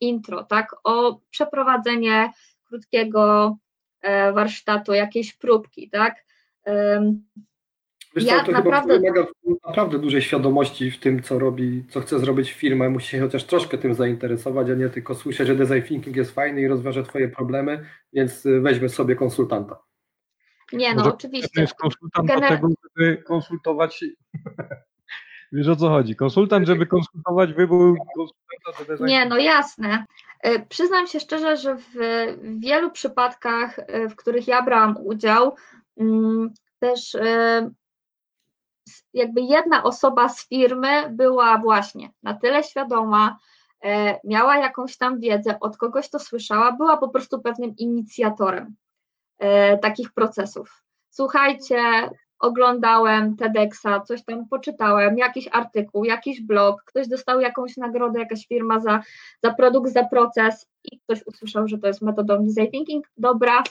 intro, tak, o przeprowadzenie krótkiego e, warsztatu, jakiejś próbki, tak, Wiesz ja to naprawdę... wymaga naprawdę dużej świadomości w tym, co robi, co chce zrobić firma. Musi się chociaż troszkę tym zainteresować, a nie tylko słyszeć, że design thinking jest fajny i rozwiąże Twoje problemy, więc y, weźmy sobie konsultanta. Nie, no Może oczywiście. jest konsultant Gener... do tego, żeby konsultować. Wiesz o co chodzi? Konsultant, żeby konsultować wybór konsultanta Nie, no jasne. Y, przyznam się szczerze, że w wielu przypadkach, y, w których ja brałam udział, też e, jakby jedna osoba z firmy była właśnie na tyle świadoma, e, miała jakąś tam wiedzę, od kogoś to słyszała, była po prostu pewnym inicjatorem e, takich procesów. Słuchajcie, oglądałem TEDxa, coś tam poczytałem, jakiś artykuł, jakiś blog, ktoś dostał jakąś nagrodę, jakaś firma za, za produkt, za proces i ktoś usłyszał, że to jest metodą design thinking, dobra,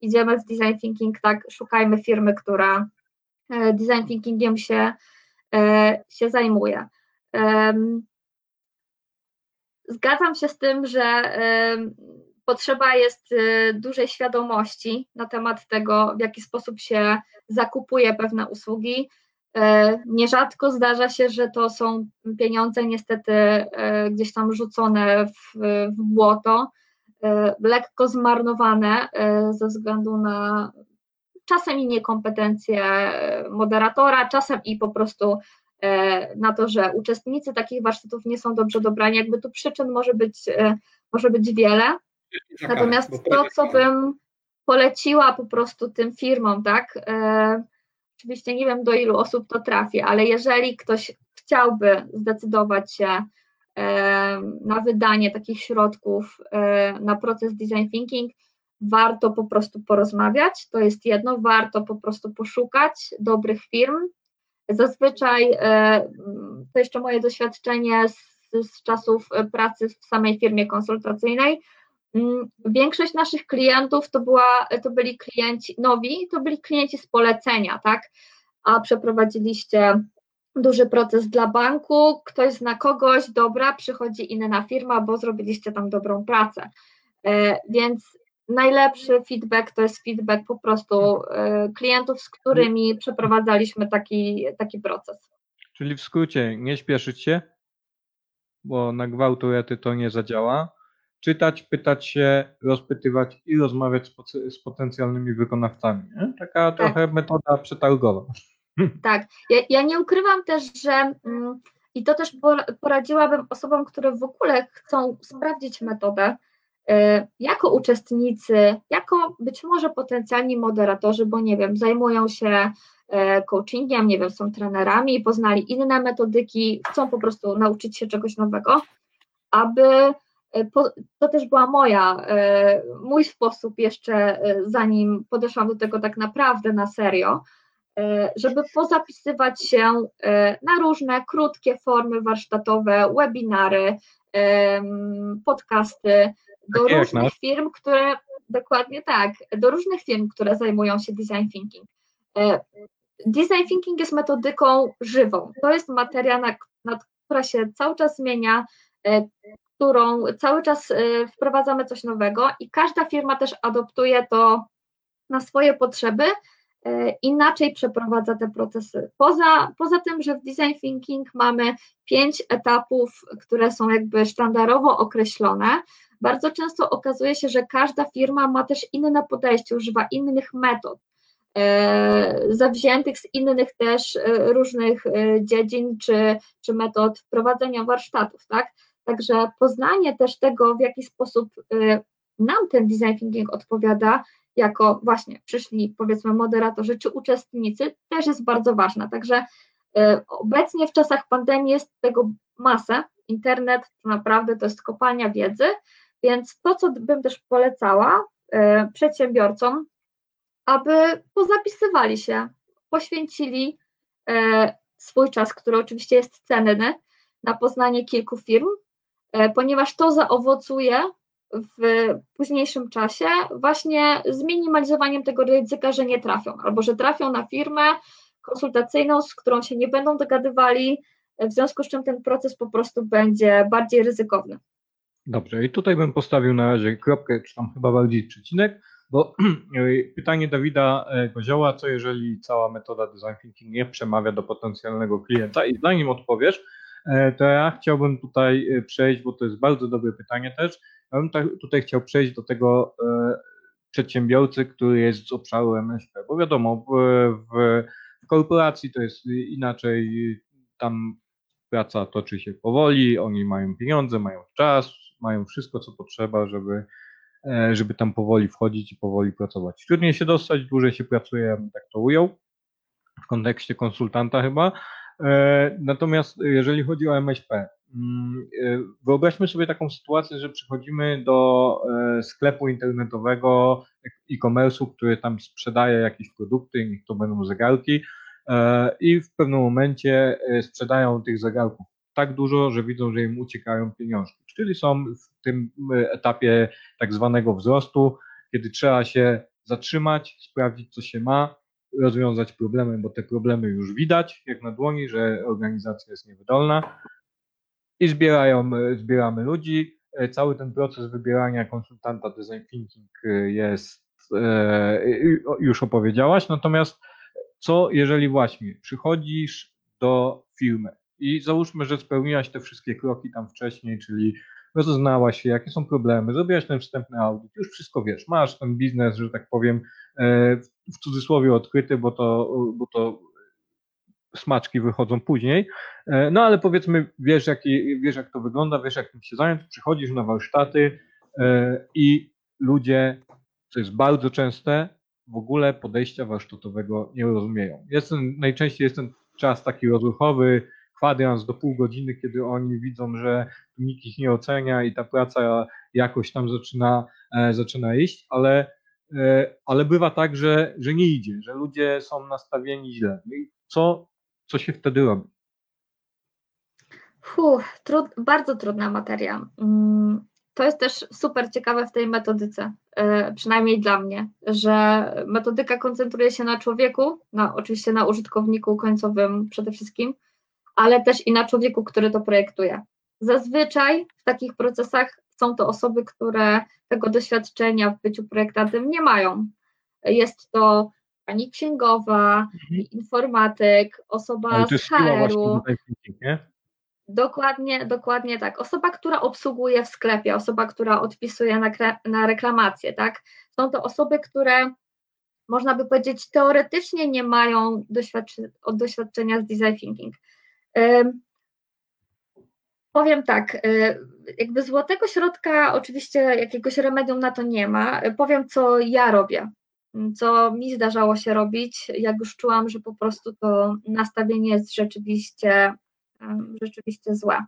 idziemy w design thinking, tak, szukajmy firmy, która e, design thinkingiem się, e, się zajmuje. Zgadzam się z tym, że potrzeba jest e, dużej świadomości na temat tego, w jaki sposób się zakupuje pewne usługi. Nierzadko zdarza się, że to są pieniądze niestety gdzieś tam rzucone w, w błoto, lekko zmarnowane e, ze względu na czasem i niekompetencje moderatora, czasem i po prostu e, na to, że uczestnicy takich warsztatów nie są dobrze dobrani. Jakby tu przyczyn może być, może być wiele. Natomiast to, co bym poleciła po prostu tym firmom, tak? Oczywiście nie wiem, do ilu osób to trafi, ale jeżeli ktoś chciałby zdecydować się na wydanie takich środków na proces design thinking, warto po prostu porozmawiać, to jest jedno, warto po prostu poszukać dobrych firm. Zazwyczaj, to jeszcze moje doświadczenie z, z czasów pracy w samej firmie konsultacyjnej, mm, Większość naszych klientów to, była, to byli klienci nowi, to byli klienci z polecenia, tak? A przeprowadziliście duży proces dla banku, ktoś zna kogoś, dobra, przychodzi inna firma, bo zrobiliście tam dobrą pracę. E, więc najlepszy feedback to jest feedback po prostu e, klientów, z którymi przeprowadzaliśmy taki, taki proces. Czyli w skrócie, nie śpieszyć się, bo na gwałturety to nie zadziała. Czytać, pytać się, rozpytywać i rozmawiać z, potencjalnymi wykonawcami. Taka tak. trochę metoda przetargowa. Tak, ja, ja nie ukrywam też, że mm, i to też poradziłabym osobom, które w ogóle chcą sprawdzić metodę, y, jako uczestnicy, jako być może potencjalni moderatorzy, bo nie wiem, zajmują się y, coachingiem, nie wiem, są trenerami, poznali inne metodyki, chcą po prostu nauczyć się czegoś nowego, aby y, to też była moja, mój sposób jeszcze zanim podeszłam do tego tak naprawdę na serio, E, żeby pozapisywać się e, na różne krótkie formy warsztatowe, webinary, podcasty do Takie różnych firm, które dokładnie tak, do różnych firm, które zajmują się design thinking. E, design thinking jest metodyką żywą. To jest materia, na, na, która się cały czas zmienia, którą cały czas wprowadzamy coś nowego i każda firma też adoptuje to na swoje potrzeby, inaczej przeprowadza te procesy. Poza, poza tym, że w design thinking mamy pięć etapów, które są jakby sztandarowo określone, bardzo często okazuje się, że każda firma ma też inne podejście, używa innych metod, e, zawziętych z innych też e, różnych e, dziedzin czy, czy metod prowadzenia warsztatów, tak? Także poznanie też tego, w jaki sposób nam ten design thinking odpowiada, jako właśnie przyszli powiedzmy moderatorzy czy uczestnicy, też jest bardzo ważne. Także obecnie w czasach pandemii jest tego masę. Internet naprawdę to jest kopalnia wiedzy, więc to, co bym też polecała e, przedsiębiorcom, aby pozapisywali się, poświęcili e, swój czas, który oczywiście jest cenny, na poznanie kilku firm, e, ponieważ to zaowocuje w późniejszym czasie właśnie zminimalizowaniem tego ryzyka, że nie trafią, albo że trafią na firmę konsultacyjną, z którą się nie będą dogadywali, w związku z czym ten proces po prostu będzie bardziej ryzykowny. Dobrze, i tutaj bym postawił na razie kropkę, czy tam chyba bardziej przecinek, bo pytanie Dawida e, Kozioła, co jeżeli cała metoda design thinking nie przemawia do potencjalnego klienta i zanim odpowiesz, to ja chciałbym tutaj e, przejść, bo to jest bardzo dobre pytanie też, ja bym tutaj chciał przejść do tego przedsiębiorcy, który jest z obszaru MŚP, bo wiadomo, w, w, korporacji to jest inaczej, tam praca toczy się powoli, oni mają pieniądze, mają czas, mają wszystko, co potrzeba, żeby, e, żeby tam powoli wchodzić i powoli pracować. Trudniej się dostać, dłużej się pracuje, tak to ujął, w kontekście konsultanta chyba. E, natomiast jeżeli chodzi o MŚP, mm, e, wyobraźmy sobie taką sytuację, że przychodzimy do sklepu internetowego e-commerce'u, który tam sprzedaje jakieś produkty, niech to będą zegarki, i w pewnym momencie sprzedają tych zegarków tak dużo, że widzą, że im uciekają pieniążki. Czyli są w tym e, etapie tak zwanego wzrostu, kiedy trzeba się zatrzymać, sprawdzić, co się ma, rozwiązać problemy, bo te problemy już widać, jak na dłoni, że organizacja jest niewydolna i zbierają, e, zbieramy ludzi. E, cały ten proces wybierania konsultanta design thinking jest, już opowiedziałaś, natomiast co jeżeli właśnie przychodzisz do firmy i załóżmy, że spełniłaś te wszystkie kroki tam wcześniej, czyli rozeznałaś się, jakie są problemy, zrobiłaś ten wstępny audyt, już wszystko wiesz, masz ten biznes, że tak powiem, e, w cudzysłowie odkryty, bo to, bo to smaczki wychodzą później, e, no ale powiedzmy, wiesz jak, wiesz jak to wygląda, wiesz jak tym się zająć, przychodzisz na warsztaty e, i ludzie, co jest bardzo częste, w ogóle podejścia warsztatowego nie rozumieją. Jest najczęściej jest ten czas taki rozruchowy, kwadrans do pół godziny, kiedy oni widzą, że nikt ich nie ocenia i ta praca jakoś tam zaczyna, e, zaczyna iść, ale, e, ale bywa tak, że, że nie idzie, że ludzie są nastawieni źle. No I co, co się wtedy robi? Fuh, trud, bardzo trudna materia. Mm, to jest też super ciekawe w tej metodyce, e, przynajmniej dla mnie, że metodyka koncentruje się na człowieku, na, oczywiście na użytkowniku końcowym przede wszystkim, ale też i na człowieku, który to projektuje. Zazwyczaj w takich procesach są to osoby, które tego doświadczenia w byciu projektantem nie mają. Jest to pani księgowa, mhm. informatyk, osoba z HR-u. Dokładnie, dokładnie tak. Osoba, która obsługuje w sklepie, osoba, która odpisuje na, na reklamację, tak? Są to osoby, które można by powiedzieć teoretycznie nie mają doświadczenia z design thinking. Powiem tak, y, jakby złotego środka, oczywiście jakiegoś remedium na to nie ma. Powiem, co ja robię, co mi zdarzało się robić, jak już czułam, że po prostu to nastawienie jest rzeczywiście, rzeczywiście złe.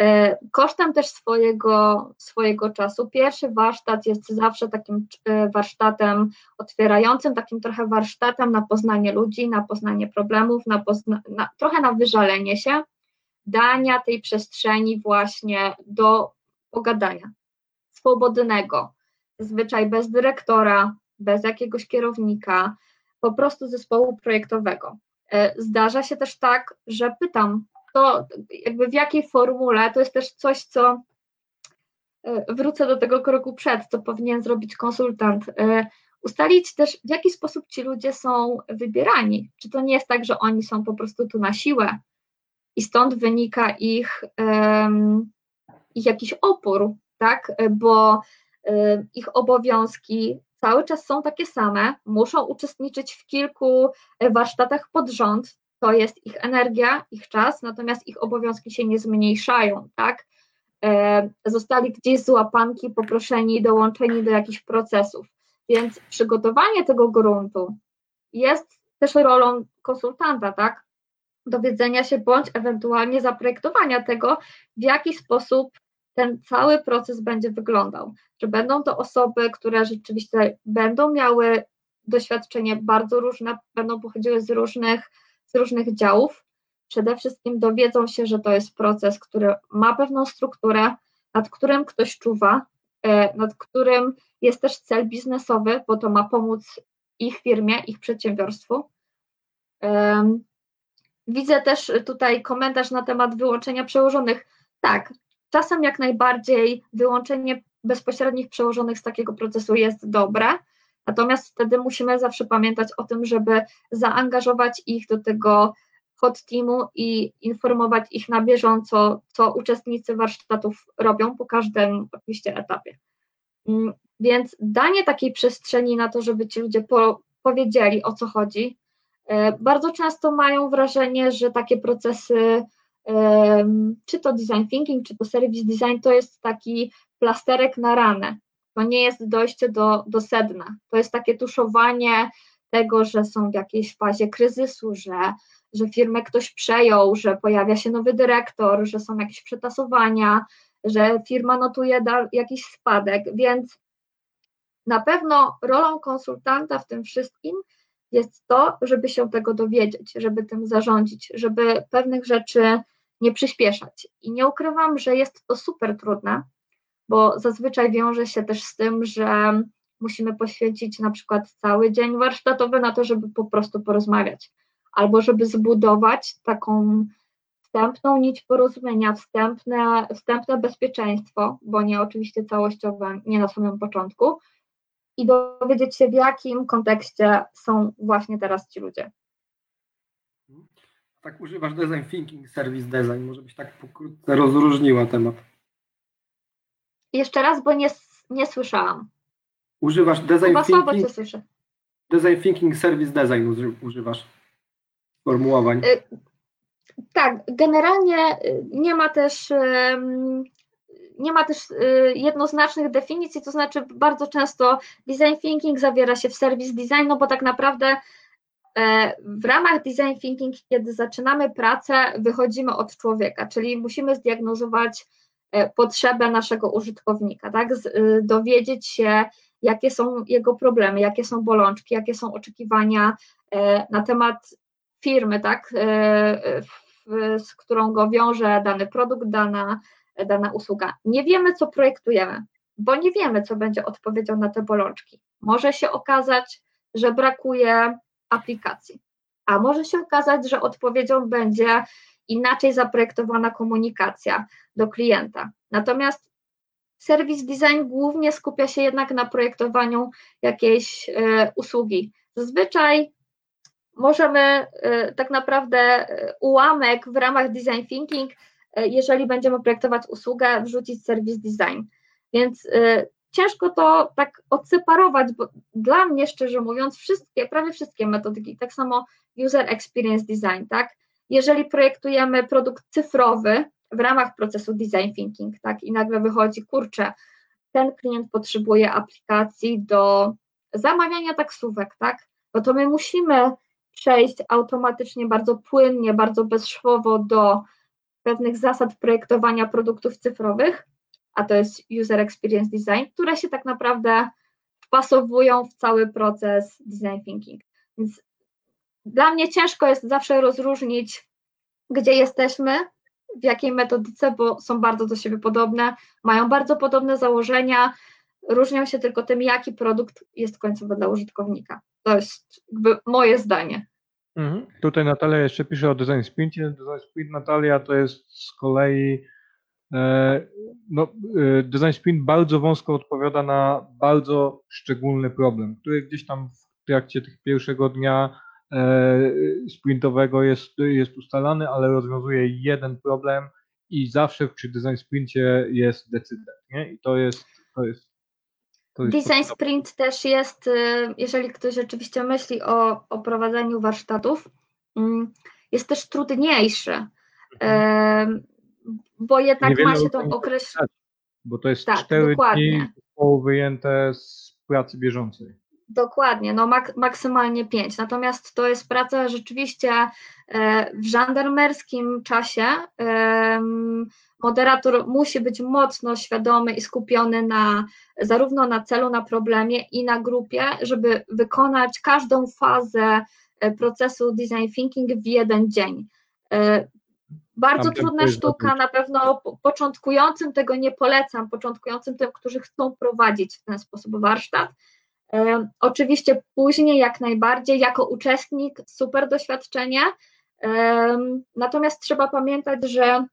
E, kosztem też swojego, swojego czasu. Pierwszy warsztat jest zawsze takim e, warsztatem otwierającym, takim trochę warsztatem na poznanie ludzi, na poznanie problemów, na, pozna, na trochę na wyżalenie się, dania tej przestrzeni właśnie do pogadania swobodnego, zwyczaj bez dyrektora, bez jakiegoś kierownika, po prostu zespołu projektowego. E, zdarza się też tak, że pytam, to jakby w jakiej formule, to jest też coś, co e, wrócę do tego kroku przed, co powinien zrobić konsultant. E, ustalić też, w jaki sposób ci ludzie są wybierani. Czy to nie jest tak, że oni są po prostu tu na siłę i stąd wynika ich, ich jakiś opór, tak? Bo um, ich obowiązki cały czas są takie same, muszą uczestniczyć w kilku warsztatach pod rząd, to jest ich energia, ich czas, natomiast ich obowiązki się nie zmniejszają, tak? E, zostali gdzieś z łapanki poproszeni, dołączeni do jakichś procesów. Więc przygotowanie tego gruntu jest też rolą konsultanta, tak? Dowiedzenia się bądź ewentualnie zaprojektowania tego, w jaki sposób ten cały proces będzie wyglądał. Czy będą to osoby, które rzeczywiście będą miały doświadczenie bardzo różne, będą pochodziły z różnych, z różnych działów. Przede wszystkim dowiedzą się, że to jest proces, który ma pewną strukturę, nad którym ktoś czuwa, e, nad którym jest też cel biznesowy, bo to ma pomóc ich firmie, ich przedsiębiorstwu. Widzę też tutaj komentarz na temat wyłączenia przełożonych. Tak, czasem jak najbardziej wyłączenie bezpośrednich przełożonych z takiego procesu jest dobre, natomiast wtedy musimy zawsze pamiętać o tym, żeby zaangażować ich do tego hot teamu i informować ich na bieżąco, co uczestnicy warsztatów robią po każdym oczywiście etapie. Mm, więc danie takiej przestrzeni na to, żeby ci ludzie po, powiedzieli o co chodzi. E, bardzo często mają wrażenie, że takie procesy, czy to design thinking, czy to service design, to jest taki plasterek na ranę. To nie jest dojście do, do sedna. To jest takie tuszowanie tego, że są w jakiejś fazie kryzysu, że, że firmę ktoś przejął, że pojawia się nowy dyrektor, że są jakieś przetasowania, że firma notuje jakiś spadek, więc na pewno rolą konsultanta w tym wszystkim jest to, żeby się tego dowiedzieć, żeby tym zarządzić, żeby pewnych rzeczy nie przyspieszać. I nie ukrywam, że jest to super trudne, bo zazwyczaj wiąże się też z tym, że musimy poświęcić na przykład cały dzień warsztatowy na to, żeby po prostu porozmawiać, albo żeby zbudować taką wstępną nić porozumienia, wstępne, wstępne bezpieczeństwo, bo nie oczywiście całościowe, nie na samym początku, i dowiedzieć się, w jakim kontekście są właśnie teraz ci ludzie. Tak używasz design thinking, service design, może byś tak pokrótce rozróżniła temat. Jeszcze raz, bo nie, nie słyszałam. Używasz design Chyba thinking. słabo cię słyszę. Design thinking, service design używasz formułowań. Y tak, generalnie y, nie ma też nie ma też y, jednoznacznych definicji, to znaczy bardzo często design thinking zawiera się w service design, no bo tak naprawdę e, w ramach design thinking, kiedy zaczynamy pracę, wychodzimy od człowieka, czyli musimy zdiagnozować potrzebę naszego użytkownika, tak? Y, dowiedzieć się, jakie są jego problemy, jakie są bolączki, jakie są oczekiwania e, na temat firmy, tak? z którą go wiąże dany produkt, dana, dana usługa. Nie wiemy, co projektujemy, bo nie wiemy, co będzie odpowiedzią na te bolączki. Może się okazać, że brakuje aplikacji, a może się okazać, że odpowiedzią będzie inaczej zaprojektowana komunikacja do klienta. Natomiast serwis design głównie skupia się jednak na projektowaniu jakiejś y, usługi. Zazwyczaj możemy y, tak naprawdę y, ułamek w ramach design thinking E, jeżeli będziemy projektować usługę, wrzucić serwis design. Więc ciężko to tak odseparować, bo dla mnie, szczerze mówiąc, wszystkie, prawie wszystkie metodyki, tak samo user experience design, tak? Jeżeli projektujemy produkt cyfrowy w ramach procesu design thinking, tak, i nagle wychodzi, kurczę, ten klient potrzebuje aplikacji do zamawiania taksówek, tak? No to my musimy przejść automatycznie, bardzo płynnie, bardzo bezszwowo do pewnych zasad projektowania produktów cyfrowych, a to jest User Experience Design, które się tak naprawdę wpasowują w cały proces design thinking. Więc dla mnie ciężko jest zawsze rozróżnić, gdzie jesteśmy, w jakiej metodyce, bo są bardzo do siebie podobne, mają bardzo podobne założenia. różnią się tylko tym, jaki produkt jest końcowy dla użytkownika. To jest jakby moje zdanie. Mhm. Tutaj Natalia jeszcze pisze o Design Sprincie. Design Sprint Natalia to jest z kolei e, no, e, Design Sprint bardzo wąsko odpowiada na bardzo szczególny problem, który gdzieś tam w trakcie tych pierwszego dnia sprintowego jest, jest ustalany, ale rozwiązuje jeden problem i zawsze przy Design Sprincie jest decydent. Nie? I to jest, to jest Design sprint też jest, y, jeżeli ktoś rzeczywiście myśli o, o prowadzeniu warsztatów, mm, jest też trudniejszy, mhm. bo jednak ma się tą okres. Bo to jest tak, cztery dokładnie. dni wyjęte z pracy bieżącej. Dokładnie, no mak maksymalnie pięć. Natomiast to jest praca rzeczywiście e, w żandarmerskim czasie. Moderator musi być mocno świadomy i skupiony na zarówno na celu, na problemie i na grupie, żeby wykonać każdą fazę e, procesu design thinking w jeden dzień. E, bardzo trudna sztuka, na pewno początkującym tego nie polecam, początkującym tym, którzy chcą prowadzić w ten sposób warsztat. E, oczywiście później jak najbardziej jako uczestnik super doświadczenie, natomiast trzeba pamiętać, że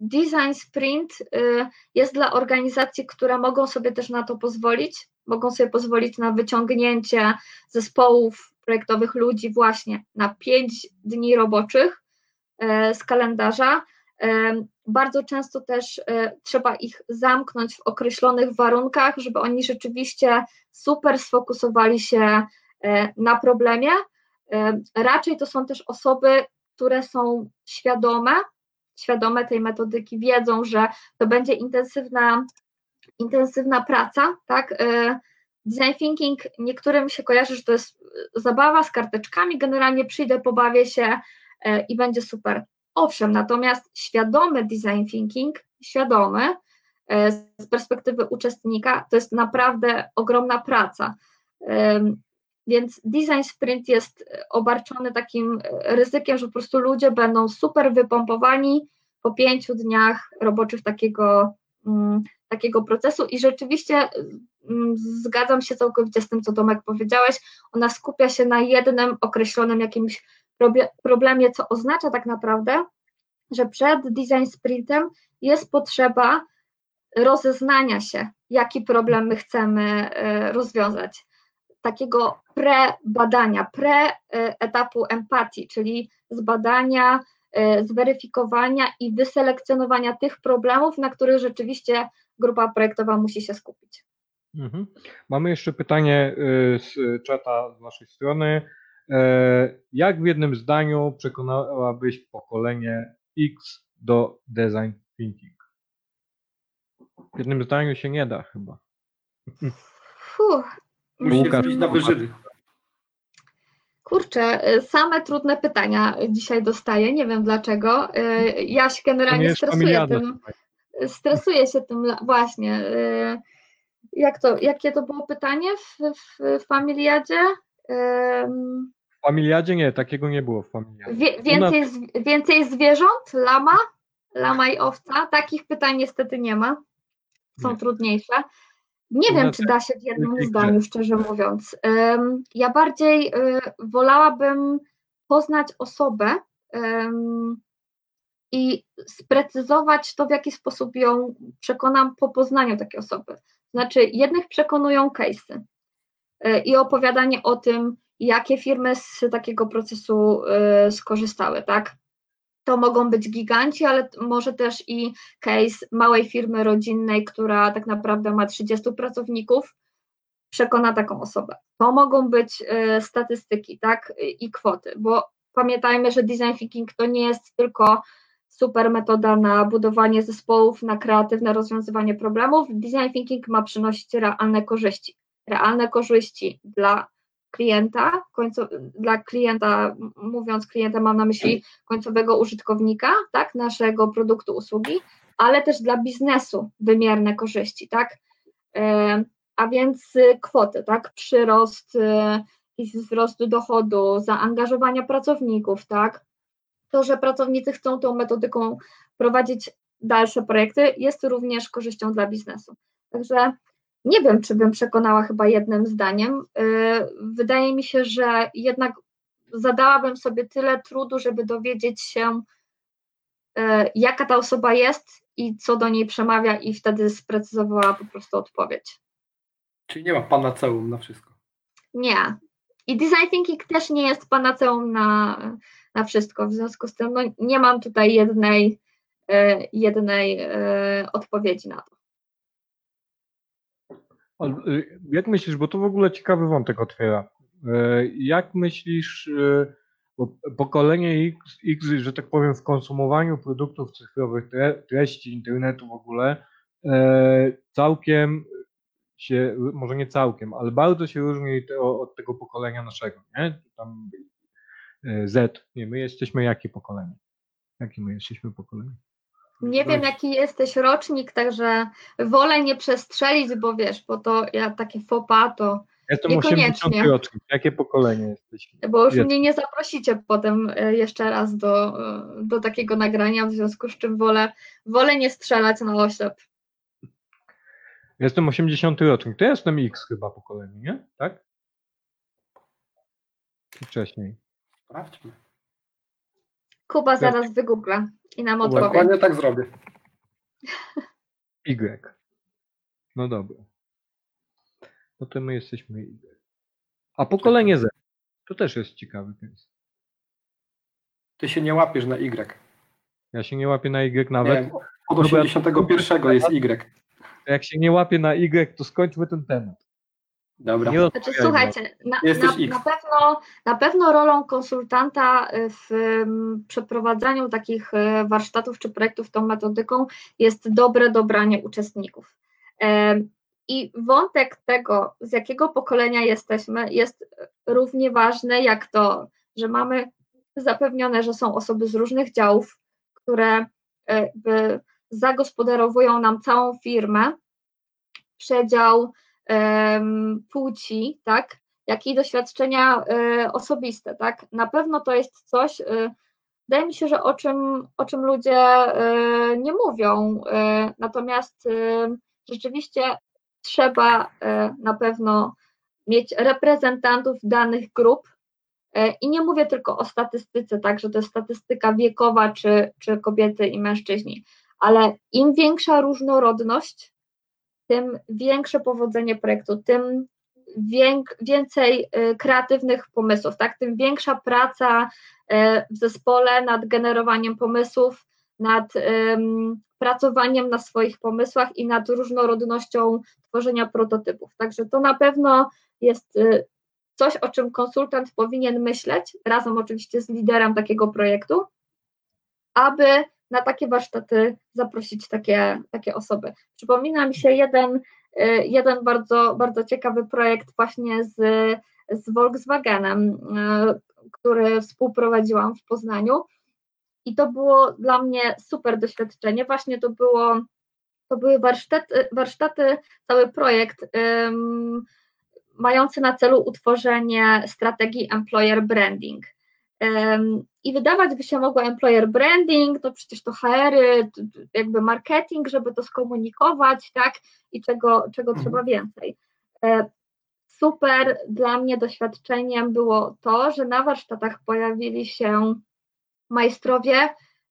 Design Sprint y, jest dla organizacji, które mogą sobie też na to pozwolić, mogą sobie pozwolić na wyciągnięcie zespołów projektowych ludzi właśnie na pięć dni roboczych z kalendarza. Bardzo często też trzeba ich zamknąć w określonych warunkach, żeby oni rzeczywiście super sfokusowali się na problemie. Raczej to są też osoby, które są świadome świadome tej metodyki wiedzą, że to będzie intensywna, intensywna praca, tak? E, design thinking niektórym się kojarzy, że to jest zabawa z karteczkami, generalnie przyjdę, pobawię się e, i będzie super. Owszem, natomiast świadomy design thinking, świadomy e, z perspektywy uczestnika, to jest naprawdę ogromna praca. Więc design sprint jest obarczony takim ryzykiem, że po prostu ludzie będą super wypompowani po pięciu dniach roboczych takiego, mm, takiego procesu i rzeczywiście mm, zgadzam się całkowicie z tym, co Tomek powiedziałeś, ona skupia się na jednym określonym jakimś problemie, co oznacza tak naprawdę, że przed design sprintem jest potrzeba rozeznania się, jaki problem my chcemy e, rozwiązać takiego pre-badania, pre-etapu empatii, czyli zbadania, e, zweryfikowania i wyselekcjonowania tych problemów, na których rzeczywiście grupa projektowa musi się skupić. Mhm. Mamy jeszcze pytanie e, z czata z naszej strony. E, jak w jednym zdaniu przekonałabyś pokolenie X do design thinking? W jednym zdaniu się nie da chyba. Fuh, Musi Łukasz, na wyżyny. Kurczę, y, same trudne pytania dzisiaj dostaję, nie wiem dlaczego. Y, ja się generalnie stresuję tym. Stresuję się tym właśnie. Jak to, jakie to było pytanie w, w, w familiadzie? W familiadzie nie, takiego nie było w familiadzie. Wie, więcej, nas... więcej zwierząt? Lama? Lama i owca? Takich pytań niestety nie ma. Są nie. trudniejsze. Nie wiem, czy da się w jednym zdaniu, szczerze mówiąc. Ja bardziej y, wolałabym poznać osobę i sprecyzować to, w jaki sposób ją przekonam po poznaniu takiej osoby. Znaczy, jednych przekonują case'y y, i opowiadanie o tym, jakie firmy z takiego procesu y, skorzystały, tak? to mogą być giganci, ale może też i case małej firmy rodzinnej, która tak naprawdę ma 30 pracowników, przekona taką osobę. To mogą być y, statystyki, tak, i kwoty, bo pamiętajmy, że design thinking to nie jest tylko super metoda na budowanie zespołów, na kreatywne rozwiązywanie problemów. Design thinking ma przynosić realne korzyści. Realne korzyści dla klienta, końcu, dla klienta, mówiąc klienta, mam na myśli końcowego użytkownika, tak, naszego produktu, usługi, ale też dla biznesu wymierne korzyści, tak, e, a więc kwoty, tak, przyrost, e, wzrost dochodu, zaangażowania pracowników, tak, to, że pracownicy chcą tą metodyką prowadzić dalsze projekty, jest również korzyścią dla biznesu. Także nie wiem, czy bym przekonała chyba jednym zdaniem. Wydaje mi się, że jednak zadałabym sobie tyle trudu, żeby dowiedzieć się, jaka ta osoba jest i co do niej przemawia, i wtedy sprecyzowała po prostu odpowiedź. Czyli nie ma panaceum na wszystko. Nie. I design thinking też nie jest panaceum na, na wszystko. W związku z tym no, nie mam tutaj jednej, e, jednej odpowiedzi na to. Y, jak myślisz, bo to w ogóle ciekawy wątek otwiera. E, jak myślisz, pokolenie X, X, że tak powiem, w konsumowaniu produktów cyfrowych, treści internetu w ogóle, całkiem się, może nie całkiem, ale bardzo się różni od tego pokolenia naszego, nie? Tam Z, nie, my jesteśmy jakie pokolenie? Jakie my jesteśmy pokolenie? Nie wiem, jaki jesteś rocznik, także wolę nie przestrzelić, bo wiesz, bo to ja takie fopa to Jestem 80 rocznik. Jakie pokolenie jesteś? Bo już Jest. mnie nie zaprosicie potem e, jeszcze raz do, e, do takiego nagrania, w związku z czym wolę, wolę nie strzelać na oślep. Jestem 80 rocznik. To ja jestem X chyba pokolenie, nie? Tak? wcześniej. Sprawdźmy. Kuba zaraz wygoogla i nam odpowie. Dokładnie tak zrobię. Y. No dobra. No to my jesteśmy Y. A pokolenie Z. To też jest ciekawy case. Ty się nie łapiesz na Y. Ja się nie łapię na Y nawet. Nie, od 81 jest Y jak się nie łapie na Y, to skończmy ten temat. Dobra. Znaczy, słuchajcie, na, na, na, pewno, na pewno rolą konsultanta w um, przeprowadzaniu takich e, warsztatów czy projektów tą metodyką jest dobre dobranie uczestników. Um, I wątek tego, z jakiego pokolenia jesteśmy, jest równie ważny jak to, że mamy zapewnione, że są osoby z różnych działów, które e, zagospodarowują nam całą firmę, przedział um, płci, tak, jak i doświadczenia y, osobiste, tak. Na pewno to jest coś, y, wydaje mi się, że o czym, o czym ludzie y, nie mówią, natomiast rzeczywiście trzeba na pewno mieć reprezentantów danych grup, i nie mówię tylko o statystyce, tak, że to jest statystyka wiekowa, czy, czy kobiety i mężczyźni, ale im większa różnorodność, tym większe powodzenie projektu, tym więcej y, kreatywnych pomysłów, tak? tym większa praca y, w zespole nad generowaniem pomysłów, nad pracowaniem na swoich pomysłach i nad różnorodnością tworzenia prototypów. Także to na pewno jest y, coś, o czym konsultant powinien myśleć, razem oczywiście z liderem takiego projektu, aby na takie warsztaty zaprosić takie, takie osoby. Przypomina mi się jeden, y, jeden bardzo, bardzo ciekawy projekt właśnie z, z Volkswagenem, y, który współprowadziłam w Poznaniu. I to było dla mnie super doświadczenie. Właśnie to było, to były warsztaty, warsztaty cały projekt um, mający na celu utworzenie strategii employer branding. I wydawać by się mogło employer branding, to przecież to HR, jakby marketing, żeby to skomunikować, tak? I czego, czego mhm. trzeba więcej. E, super dla mnie doświadczeniem było to, że na warsztatach pojawili się majstrowie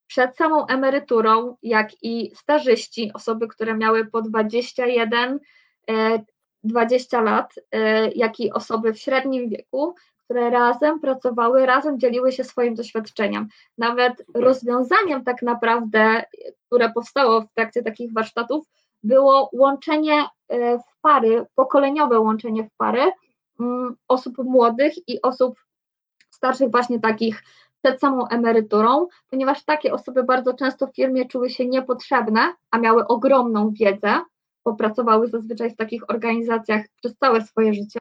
przed samą emeryturą, jak i stażyści, osoby, które miały po 21, 20 e, lat, e, jak i osoby w średnim wieku, które razem pracowały, razem dzieliły się swoim doświadczeniem. Nawet rozwiązaniem tak naprawdę, które powstało w trakcie takich warsztatów, było łączenie e, w pary, pokoleniowe łączenie w pary mm, osób młodych i osób starszych, właśnie takich przed samą emeryturą, ponieważ takie osoby bardzo często w firmie czuły się niepotrzebne, a miały ogromną wiedzę, bo pracowały zazwyczaj w takich organizacjach przez całe swoje życie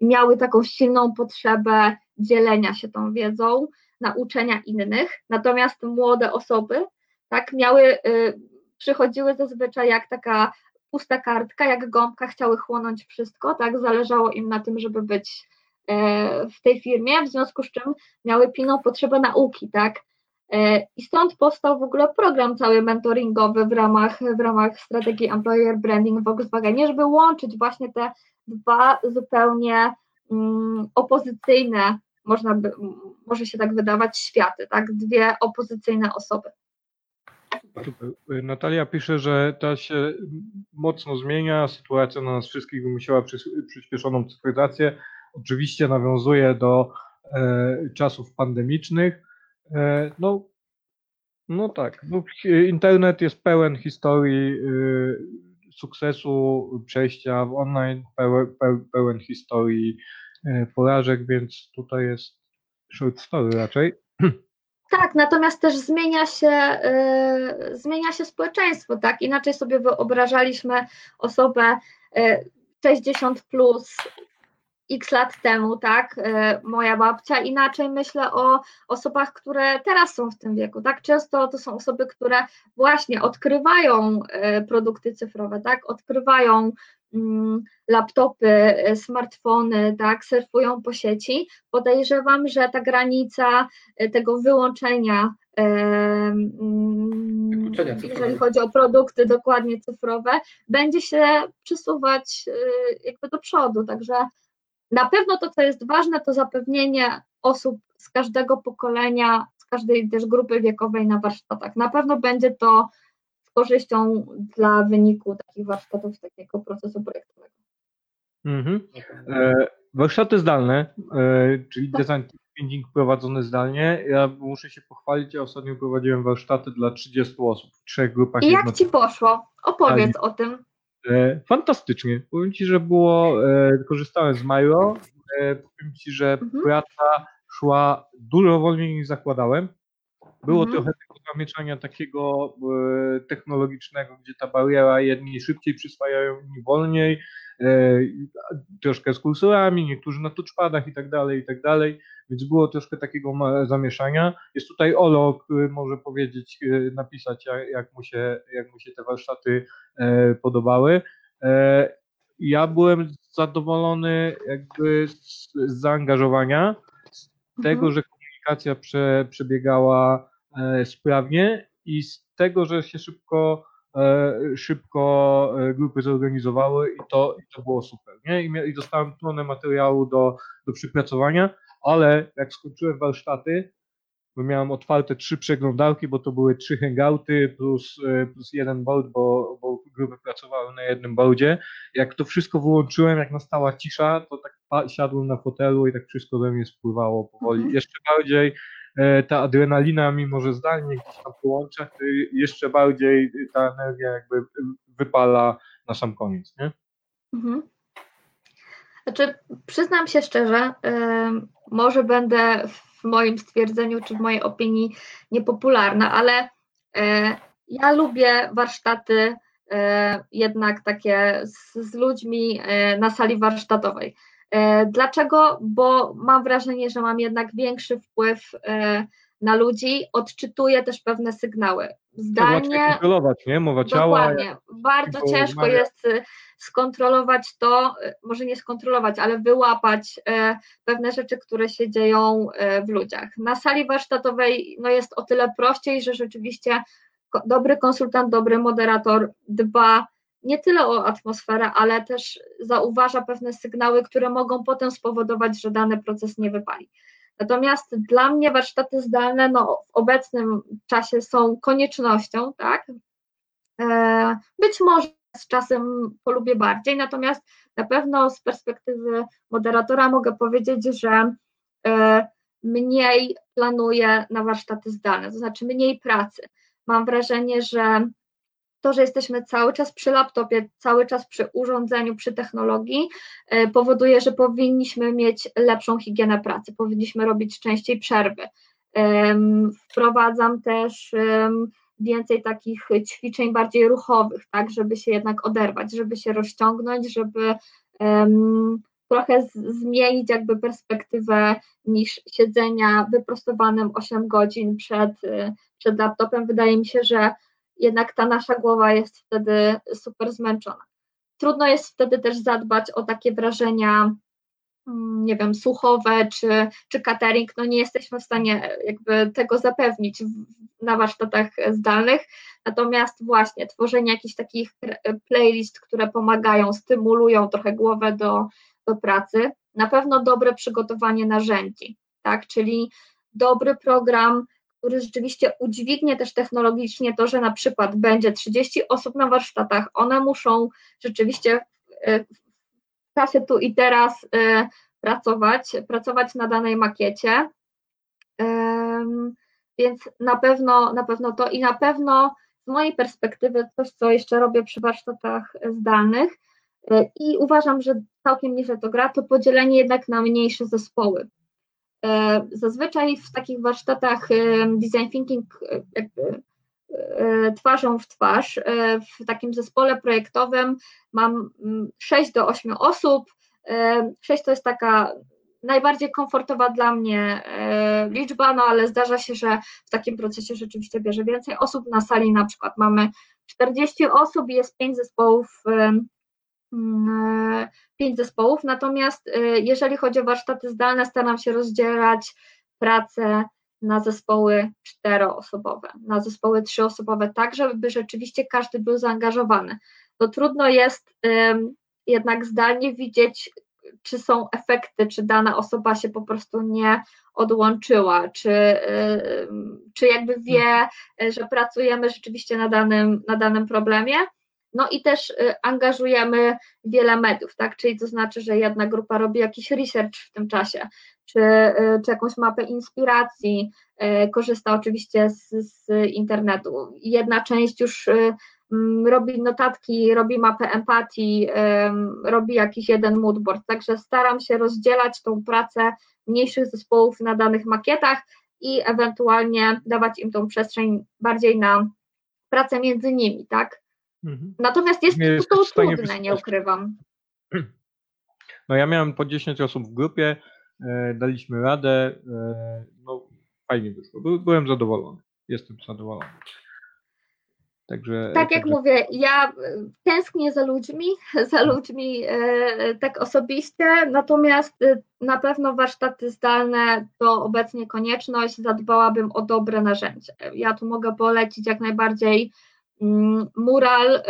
miały taką silną potrzebę dzielenia się tą wiedzą, nauczenia innych, natomiast młode osoby tak miały, y, przychodziły zazwyczaj jak taka pusta kartka, jak gąbka, chciały chłonąć wszystko, tak, zależało im na tym, żeby być e, w tej firmie, w związku z czym miały pilną potrzebę nauki, tak, I stąd powstał w ogóle program cały mentoringowy w ramach, w ramach strategii Employer Branding w Volkswagenie, żeby łączyć właśnie te dwa zupełnie um, opozycyjne, można by, może się tak wydawać, światy, tak? Dwie opozycyjne osoby. Natalia pisze, że ta się mocno zmienia, sytuacja na nas wszystkich wymusiła przyspieszoną cyfryzację. Oczywiście nawiązuje do e, czasów pandemicznych. E, no, no tak, no, internet jest pełen historii e, sukcesu, przejścia w online, pełen, historii e, porażek, więc tutaj jest short story raczej. Tak, natomiast też zmienia się, y, zmienia się społeczeństwo, tak? Inaczej sobie wyobrażaliśmy osobę y, 60 plus x lat temu, tak? Y, moja babcia, inaczej myślę o osobach, które teraz są w tym wieku, tak? Często to są osoby, które właśnie odkrywają y, produkty cyfrowe, tak? Odkrywają Mm, laptopy, e, smartfony, tak, surfują po sieci, podejrzewam, że ta granica e, tego wyłączenia, mm, jeżeli chodzi o produkty dokładnie cyfrowe, będzie się przesuwać e, jakby do przodu. Także na pewno to, co jest ważne, to zapewnienie osób z każdego pokolenia, z każdej też grupy wiekowej na warsztatach. Na pewno będzie to korzyścią dla wyniku takich warsztatów, takiego procesu projektowego. Mhm. E, warsztaty zdalne, e, czyli tak. design thinking prowadzony zdalnie. Ja muszę się pochwalić, ja ostatnio prowadziłem warsztaty dla 30 osób w trzech grupach. I jak Ci poszło? Opowiedz o tym. E, fantastycznie. Powiem Ci, że było, e, korzystałem z Miro. E, powiem Ci, że mhm. praca szła dużo wolniej niż zakładałem. Było mhm. trochę tego zamieszania takiego technologicznego, gdzie ta bariera jedni szybciej przyswajają, inni wolniej, troszkę z kursorami, niektórzy na touchpadach i tak dalej, i tak dalej, więc było troszkę takiego zamieszania. Jest tutaj Olo, który może powiedzieć, e, napisać, jak, mu, się, jak mu się te warsztaty e, podobały. E, ja byłem zadowolony jakby z, z zaangażowania, z mhm. tego, że komunikacja prze, przebiegała sprawnie i z tego, że się szybko, szybko grupy zorganizowały i to, i to było super. Nie? I, I dostałem tonę materiału do, do przypracowania, ale jak skończyłem warsztaty, bo miałem otwarte trzy przeglądarki, bo to były trzy hangouty plus, plus jeden board, bo, bo grupy pracowały na jednym boardzie. Jak to wszystko wyłączyłem, jak nastała cisza, to tak siadłem na fotelu i tak wszystko we mnie spływało powoli. Mhm. Jeszcze bardziej e, ta adrenalina, mimo że zdalnie gdzieś tam połączę, jeszcze bardziej ta energia jakby wypala na sam koniec, nie? Mhm. Znaczy, przyznam się szczerze, yy, może będę w moim stwierdzeniu czy w mojej opinii niepopularna, ale yy, ja lubię warsztaty yy, jednak takie z, z ludźmi na sali warsztatowej. E, dlaczego? Bo mam wrażenie, że mam jednak większy wpływ e, na ludzi, odczytuję też pewne sygnały. Zdalnie. kontrolować, nie? Mowa ciała. Dokładnie. Bardzo ciężko jest y, skontrolować to, y, może nie skontrolować, ale wyłapać e, pewne rzeczy, które się dzieją w ludziach. Na sali warsztatowej no jest o tyle prościej, że rzeczywiście dobry konsultant, dobry moderator dba nie tyle o atmosferę, ale też zauważa pewne sygnały, które mogą potem spowodować, że dany proces nie wypali. Natomiast dla mnie warsztaty zdalne no, w obecnym czasie są koniecznością, tak? E, być może z czasem polubię bardziej, natomiast na pewno z perspektywy moderatora mogę powiedzieć, że e, mniej planuję na warsztaty zdalne, to znaczy mniej pracy. Mam wrażenie, że to, że jesteśmy cały czas przy laptopie, cały czas przy urządzeniu, przy technologii, e, powoduje, że powinniśmy mieć lepszą higienę pracy, powinniśmy robić częściej przerwy. Wprowadzam też więcej takich ćwiczeń bardziej ruchowych, tak, żeby się jednak oderwać, żeby się rozciągnąć, żeby trochę zmienić jakby perspektywę niż siedzenia wyprostowanym 8 godzin przed, przed laptopem. Wydaje mi się, że jednak ta nasza głowa jest wtedy super zmęczona. Trudno jest wtedy też zadbać o takie wrażenia mm, nie wiem, słuchowe czy, czy catering, no nie jesteśmy w stanie jakby tego zapewnić na warsztatach zdalnych, natomiast właśnie tworzenie jakichś takich playlist, które pomagają, stymulują trochę głowę do, do pracy, na pewno dobre przygotowanie narzędzi, tak, czyli dobry program, który rzeczywiście udźwignie też technologicznie to, że na przykład będzie 30 osób na warsztatach, one muszą rzeczywiście w czasie tu i teraz y, pracować, pracować na danej makiecie. Więc na pewno, na pewno to i na pewno z mojej perspektywy coś, co jeszcze robię przy warsztatach zdalnych y, i uważam, że całkiem nieźle to gra, to podzielenie jednak na mniejsze zespoły. E, zazwyczaj w takich warsztatach design thinking e, e, twarzą w twarz. W takim zespole projektowym mam 6 mm, do 8 osób. 6 to jest taka najbardziej komfortowa dla mnie liczba, no ale zdarza się, że w takim procesie rzeczywiście bierze więcej osób. Na sali na przykład mamy 40 osób i jest 5 zespołów pięć zespołów, natomiast y, jeżeli chodzi o warsztaty zdalne, staram się rozdzielać pracę na zespoły czteroosobowe, na zespoły trzyosobowe, tak żeby rzeczywiście każdy był zaangażowany. To trudno jest jednak zdalnie widzieć, czy są efekty, czy dana osoba się po prostu nie odłączyła, czy, czy jakby wie, że pracujemy rzeczywiście na danym, na danym problemie no i też y, angażujemy wiele mediów, tak? Czyli to znaczy, że jedna grupa robi jakiś research w tym czasie, czy, y, czy jakąś mapę inspiracji, y, korzysta oczywiście z, z internetu. Jedna część już mm, robi notatki, robi mapę empatii, robi jakiś jeden moodboard, także staram się rozdzielać tą pracę mniejszych zespołów na danych makietach i ewentualnie dawać im tą przestrzeń bardziej na pracę między nimi, tak? Mhm. Natomiast jest, jest to trudne, nie ukrywam. No ja miałem po 10 osób w grupie, e, daliśmy radę, e, no fajnie wyszło. By, byłem zadowolony, jestem zadowolony. Także, tak jak mówię, ja e, tęsknię za ludźmi, za ludźmi e, tak osobiście, natomiast e, na pewno warsztaty zdalne to obecnie konieczność, zadbałabym o dobre narzędzie. Ja tu mogę polecić jak najbardziej mural,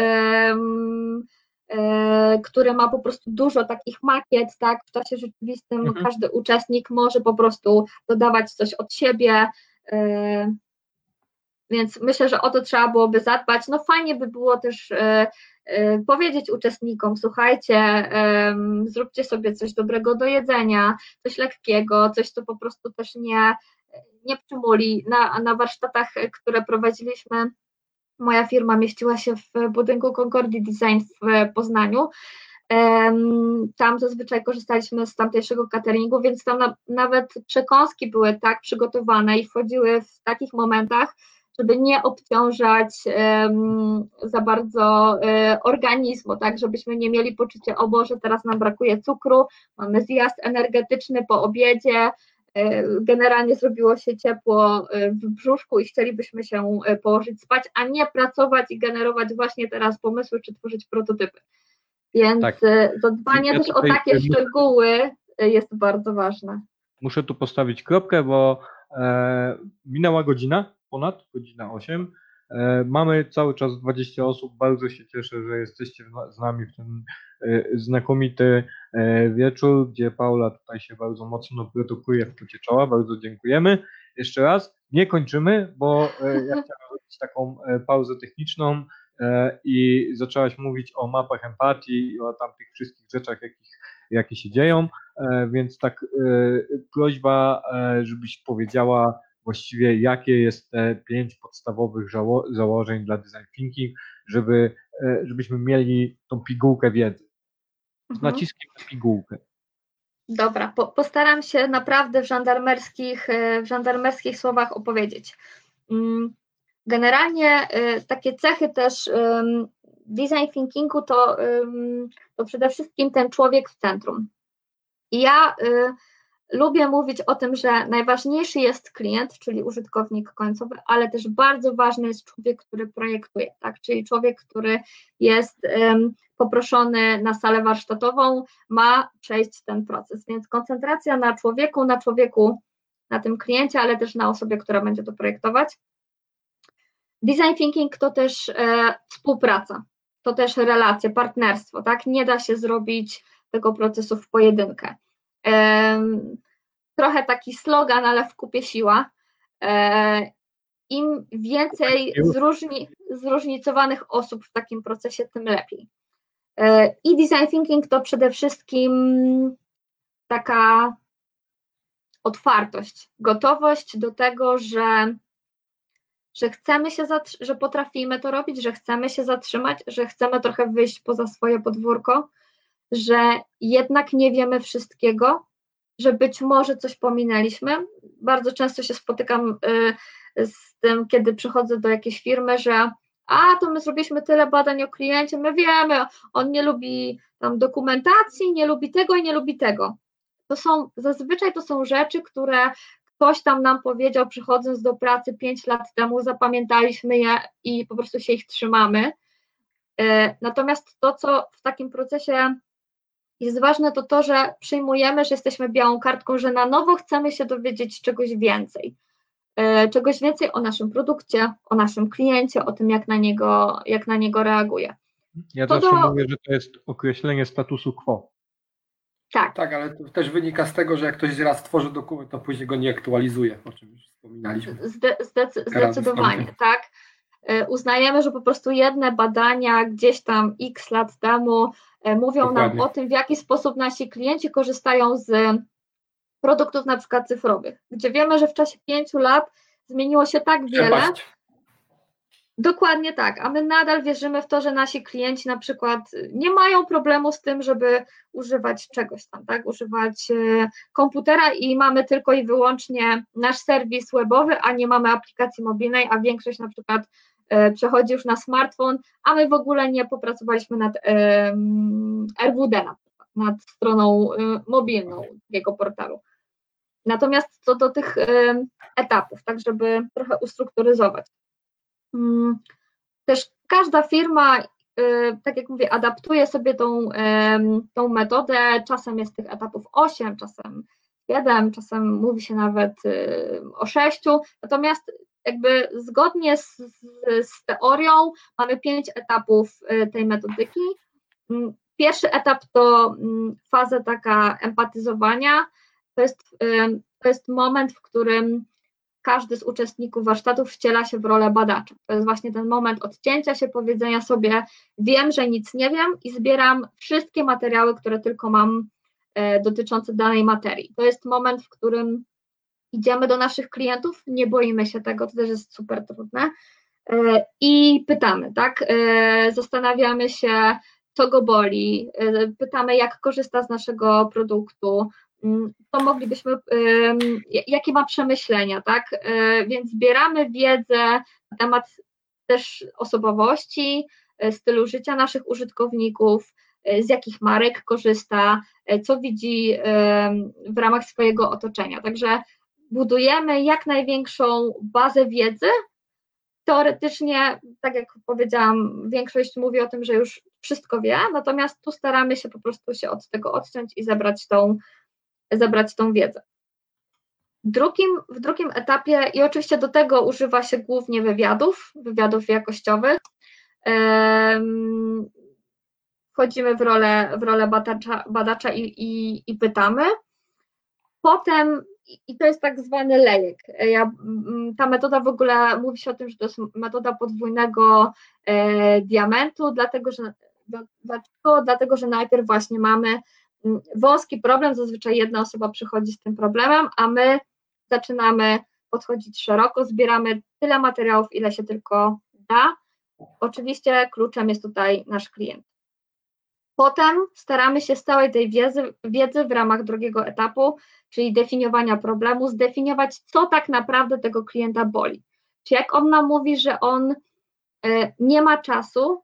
e, który ma po prostu dużo takich makiet, tak, w czasie rzeczywistym mhm. każdy uczestnik może po prostu dodawać coś od siebie, e, więc myślę, że o to trzeba byłoby zadbać. No fajnie by było też e, powiedzieć uczestnikom, słuchajcie, zróbcie sobie coś dobrego do jedzenia, coś lekkiego, coś, co po prostu też nie, nie przymuli. Na, na warsztatach, które prowadziliśmy, Moja firma mieściła się w budynku Concordii Design w Poznaniu. Tam zazwyczaj korzystaliśmy z tamtejszego cateringu, więc tam na, nawet przekąski były tak przygotowane i wchodziły w takich momentach, żeby nie obciążać um, za bardzo um, organizmu, tak, żebyśmy nie mieli poczucia, o Boże, teraz nam brakuje cukru, mamy zjazd energetyczny po obiedzie, generalnie zrobiło się ciepło e, w brzuszku i chcielibyśmy się e, położyć spać, a nie pracować i generować właśnie teraz pomysły czy tworzyć prototypy. Więc tak. zadbanie ja też o takie szczegóły jest bardzo ważne. Muszę tu postawić kropkę, bo e, minęła godzina, ponad godzina 8. E, mamy cały czas 20 osób. Bardzo się cieszę, że jesteście z nami w ten e, znakomity e, wieczór, gdzie Paula tutaj się bardzo mocno produkuje w pocie czoła. Bardzo dziękujemy. Jeszcze raz. Nie kończymy, bo ja chciałem zrobić taką pauzę techniczną i zaczęłaś mówić o mapach empatii i o tamtych wszystkich rzeczach, jakich, jakie się dzieją, więc tak prośba, żebyś powiedziała właściwie jakie jest te pięć podstawowych założeń dla design thinking, żeby, e, żebyśmy mieli tą pigułkę wiedzy. Z mhm. naciskiem na pigułkę. Dobra, po, postaram się naprawdę w żandarmerskich, e, w żandarmerskich słowach opowiedzieć. Mm, generalnie e, takie cechy też design thinkingu to, to przede wszystkim ten człowiek w centrum. I ja lubię mówić o tym, że najważniejszy jest klient, czyli użytkownik końcowy, ale też bardzo ważny jest człowiek, który projektuje, tak? czyli człowiek, który jest um, poproszony na salę warsztatową, ma przejść ten proces. Więc koncentracja na człowieku, na człowieku, na tym kliencie, ale też na osobie, która będzie to projektować. Design thinking to też e, współpraca, to też relacje, partnerstwo, tak? Nie da się zrobić tego procesu w pojedynkę. Trochę taki slogan, ale w kupie siła. Im więcej zróżni, zróżnicowanych osób w takim procesie, tym lepiej. I design thinking to przede wszystkim taka otwartość, gotowość do tego, że że chcemy się, że potrafimy to robić, że chcemy się zatrzymać, że chcemy trochę wyjść poza swoje podwórko, że jednak nie wiemy wszystkiego, że być może coś pominęliśmy. Bardzo często się spotykam y, z tym, kiedy przychodzę do jakiejś firmy, że a to my zrobiliśmy tyle badań o kliencie, my wiemy, on nie lubi tam dokumentacji, nie lubi tego i nie lubi tego. To są, zazwyczaj to są rzeczy, które ktoś tam nam powiedział, przychodząc do pracy 5 lat temu, zapamiętaliśmy je i po prostu się ich trzymamy. E, natomiast to, co w takim procesie jest ważne, to to, że przyjmujemy, że jesteśmy białą kartką, że na nowo chcemy się dowiedzieć czegoś więcej. E, czegoś więcej o naszym produkcie, o naszym kliencie, o tym, jak na niego, jak na niego reaguje. Ja to zawsze do... mówię, że to jest określenie statusu quo. Tak. Tak, ale to też wynika z tego, że jak ktoś raz tworzy dokument, to później go nie aktualizuje, o czym już wspominaliśmy. Zde zdecy zdecydowanie, tak. E, uznajemy, że po prostu jedne badania gdzieś tam x lat temu mówią Dokładnie. nam o tym, w jaki sposób nasi klienci korzystają z produktów na przykład cyfrowych, gdzie wiemy, że w czasie pięciu lat zmieniło się tak wiele. Dokładnie tak, a my nadal wierzymy w to, że nasi klienci na przykład nie mają problemu z tym, żeby używać czegoś tam, tak, używać e, komputera i mamy tylko i wyłącznie nasz serwis webowy, a nie mamy aplikacji mobilnej, a większość na przykład e, przechodzi już na smartfon, a my w ogóle nie popracowaliśmy nad RWD nad stroną e, mobilną jego portalu. Natomiast co do tych etapów, tak żeby trochę ustrukturyzować. Mm, też każda firma, tak jak mówię, adaptuje sobie tą, tą metodę. Czasem jest tych etapów 8, czasem 7, czasem mówi się nawet o 6. Natomiast jakby zgodnie z, z teorią mamy pięć etapów y, tej metodyki. Mm, pierwszy etap to mm, faza taka empatyzowania. To jest, to jest moment, w którym każdy z uczestników warsztatów wciela się w rolę badacza. To jest właśnie ten moment odcięcia się, powiedzenia sobie, wiem, że nic nie wiem i zbieram wszystkie materiały, które tylko mam e, dotyczące danej materii. To jest moment, w którym idziemy do naszych klientów, nie boimy się tego, to też jest super trudne e, i pytamy, tak? E, zastanawiamy się, co go boli, pytamy, jak korzysta z naszego produktu, Mm, to moglibyśmy, jakie ma przemyślenia, tak? E, więc zbieramy wiedzę na temat też osobowości, e, stylu życia naszych użytkowników, e, z jakich marek korzysta, co widzi w ramach swojego otoczenia. Także budujemy jak największą bazę wiedzy. Teoretycznie, tak jak powiedziałam, większość mówi o tym, że już wszystko wie, natomiast tu staramy się po prostu się od tego odciąć i zebrać tą zebrać tą wiedzę. Drugim, w drugim etapie, i oczywiście do tego używa się głównie wywiadów, wywiadów jakościowych, wchodzimy w rolę, w rolę badacza, badacza i, i, i pytamy. Potem, i to jest tak zwany lejek. Ja, ta metoda w ogóle mówi się o tym, że to jest metoda podwójnego e, diamentu, dlatego że, dlaczego? Dlatego, że najpierw właśnie mamy wąski problem, zazwyczaj jedna osoba przychodzi z tym problemem, a my zaczynamy podchodzić szeroko, zbieramy tyle materiałów, ile się tylko da. Oczywiście kluczem jest tutaj nasz klient. Potem staramy się z całej tej wiedzy, wiedzy w ramach drugiego etapu, czyli definiowania problemu, zdefiniować, co tak naprawdę tego klienta boli. Czy jak on nam mówi, że on e, nie ma czasu,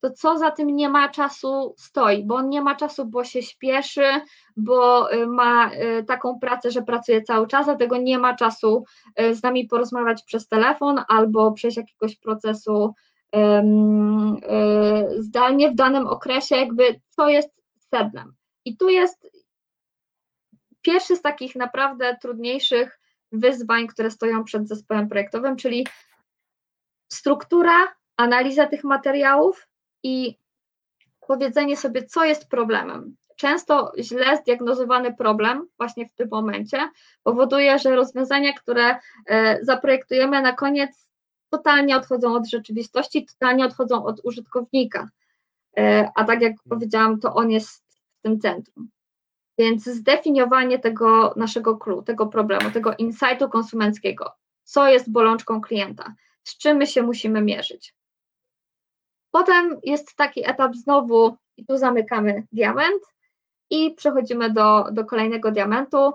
to co za tym nie ma czasu stoi, bo on nie ma czasu, bo się śpieszy, bo y, ma y, taką pracę, że pracuje cały czas, dlatego nie ma czasu z nami porozmawiać przez telefon albo przejść jakiegoś procesu zdalnie w danym okresie, jakby co jest sednem. I tu jest pierwszy z takich naprawdę trudniejszych wyzwań, które stoją przed zespołem projektowym, czyli struktura, analiza tych materiałów i powiedzenie sobie, co jest problemem. Często źle zdiagnozowany problem właśnie w tym momencie powoduje, że rozwiązania, które e, zaprojektujemy na koniec totalnie odchodzą od rzeczywistości, totalnie odchodzą od użytkownika. E, a tak jak powiedziałam, to on jest w tym centrum. Więc zdefiniowanie tego naszego clue, tego problemu, tego insightu konsumenckiego, co jest bolączką klienta, z czym my się musimy mierzyć. Potem jest taki etap znowu, i tu zamykamy diament i przechodzimy do, do kolejnego diamentu.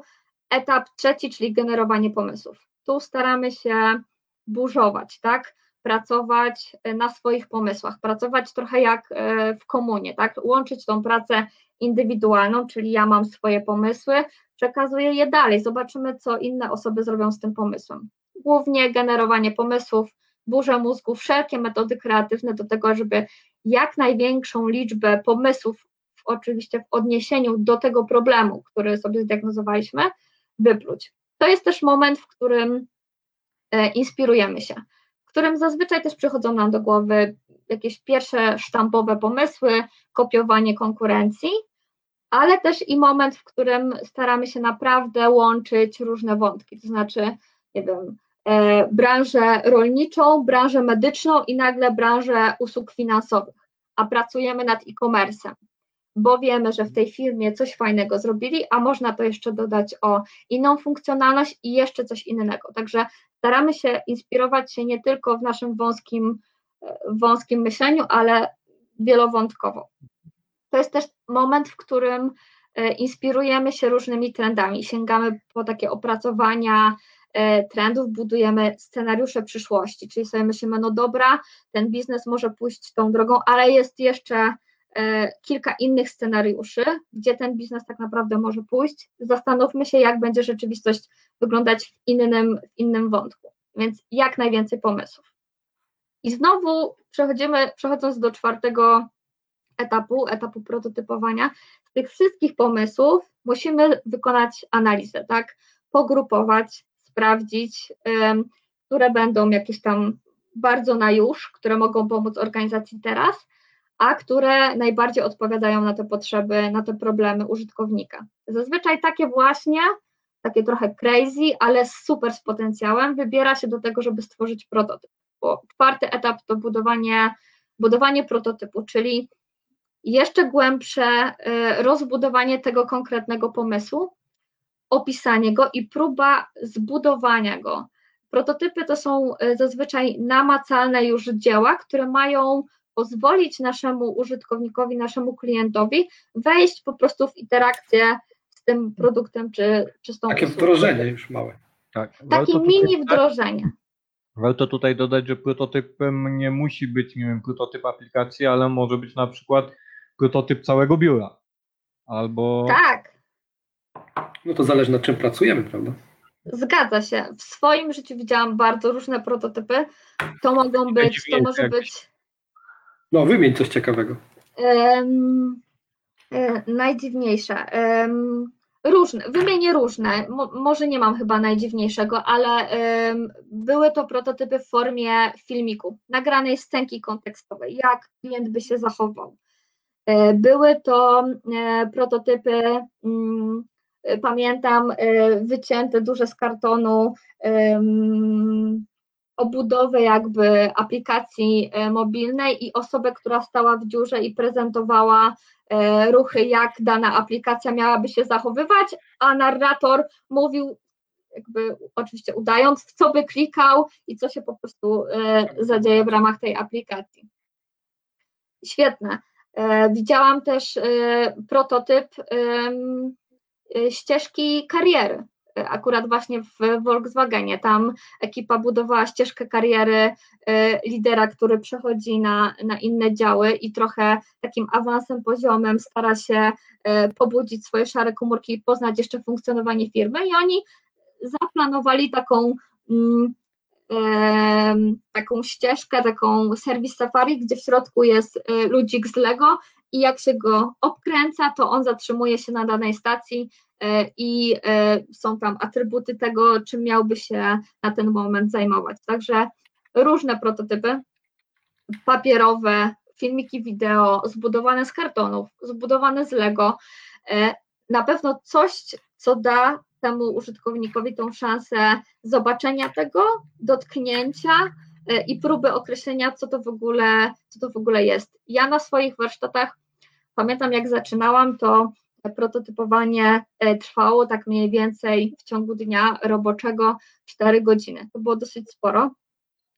Etap trzeci, czyli generowanie pomysłów. Tu staramy się burzować, tak? Pracować na swoich pomysłach, pracować trochę jak e, w komunie, tak? Łączyć tą pracę indywidualną, czyli ja mam swoje pomysły, przekazuję je dalej, zobaczymy, co inne osoby zrobią z tym pomysłem. Głównie generowanie pomysłów, burza mózgu, wszelkie metody kreatywne do tego, żeby jak największą liczbę pomysłów, oczywiście w odniesieniu do tego problemu, który sobie zdiagnozowaliśmy, wypluć. To jest też moment, w którym e, inspirujemy się, w którym zazwyczaj też przychodzą nam do głowy jakieś pierwsze sztampowe pomysły, kopiowanie konkurencji, ale też i moment, w którym staramy się naprawdę łączyć różne wątki, to znaczy, nie wiem, e, branżę rolniczą, branżę medyczną i nagle branżę usług finansowych, a pracujemy nad e-commerce'em, bo wiemy, że w tej firmie coś fajnego zrobili, a można to jeszcze dodać o inną funkcjonalność i jeszcze coś innego. Także staramy się inspirować się nie tylko w naszym wąskim, wąskim myśleniu, ale wielowątkowo to jest też moment, w którym e, inspirujemy się różnymi trendami, sięgamy po takie opracowania e, trendów, budujemy scenariusze przyszłości, czyli sobie myślimy, no dobra, ten biznes może pójść tą drogą, ale jest jeszcze e, kilka innych scenariuszy, gdzie ten biznes tak naprawdę może pójść. Zastanówmy się, jak będzie rzeczywistość wyglądać w innym, w innym wątku. Więc jak najwięcej pomysłów. I znowu przechodzimy, przechodząc do czwartego etapu, etapu prototypowania, z tych wszystkich pomysłów musimy wykonać analizę, tak? Pogrupować, sprawdzić, które będą jakieś tam bardzo na już, które mogą pomóc organizacji teraz, a które najbardziej odpowiadają na te potrzeby, na te problemy użytkownika. Zazwyczaj takie właśnie, takie trochę crazy, ale super z potencjałem, wybiera się do tego, żeby stworzyć prototyp. Bo czwarty etap to budowanie, budowanie prototypu, czyli jeszcze głębsze y, rozbudowanie tego konkretnego pomysłu, opisanie go i próba zbudowania go. Prototypy to są y, zazwyczaj namacalne już dzieła, które mają pozwolić naszemu użytkownikowi, naszemu klientowi wejść po prostu w interakcję z tym produktem czy, czy z tą Takie usługą. wdrożenie już małe. Tak. Takie mini wdrożenie. Warto tutaj dodać, że prototypem nie musi być, nie wiem, prototyp aplikacji, ale może być na przykład prototyp całego biura. Albo. Tak. No to zależy nad czym pracujemy, prawda? Zgadza się. W swoim życiu widziałam bardzo różne prototypy. To mogą być, to może być. No, wymień coś ciekawego. Um, najdziwniejsze. Um, różne, wymienię różne. Mo, może nie mam chyba najdziwniejszego, ale um, były to prototypy w formie filmiku, nagranej scenki kontekstowej, jak klient by się zachował. E, były to e, prototypy, mm, pamiętam, e, wycięte duże z kartonu, obudowy jakby aplikacji mobilnej i osobę, która stała w dziurze i prezentowała ruchy, jak dana aplikacja miałaby się zachowywać, a narrator mówił, jakby oczywiście udając, w co by klikał i co się po prostu zadzieje w ramach tej aplikacji. Świetne. E, widziałam też e, prototyp e, ścieżki kariery. Akurat właśnie w Volkswagenie. Tam ekipa budowała ścieżkę kariery lidera, który przechodzi na, na inne działy i trochę takim awansem poziomem stara się pobudzić swoje szare komórki i poznać jeszcze funkcjonowanie firmy i oni zaplanowali taką mm, taką ścieżkę, taką serwis safari, gdzie w środku jest y, ludzik z Lego i jak się go obkręca, to on zatrzymuje się na danej stacji y, i y, są tam atrybuty tego, czym miałby się na ten moment zajmować. Także różne prototypy, papierowe, filmiki wideo, zbudowane z kartonów, zbudowane z Lego. Na pewno coś, co da temu użytkownikowi tą szansę zobaczenia tego, dotknięcia e, i próby określenia, co to w ogóle, co to w ogóle jest. Ja na swoich warsztatach pamiętam, jak zaczynałam, to prototypowanie e, trwało tak mniej więcej w ciągu dnia roboczego 4 godziny. To było dosyć sporo.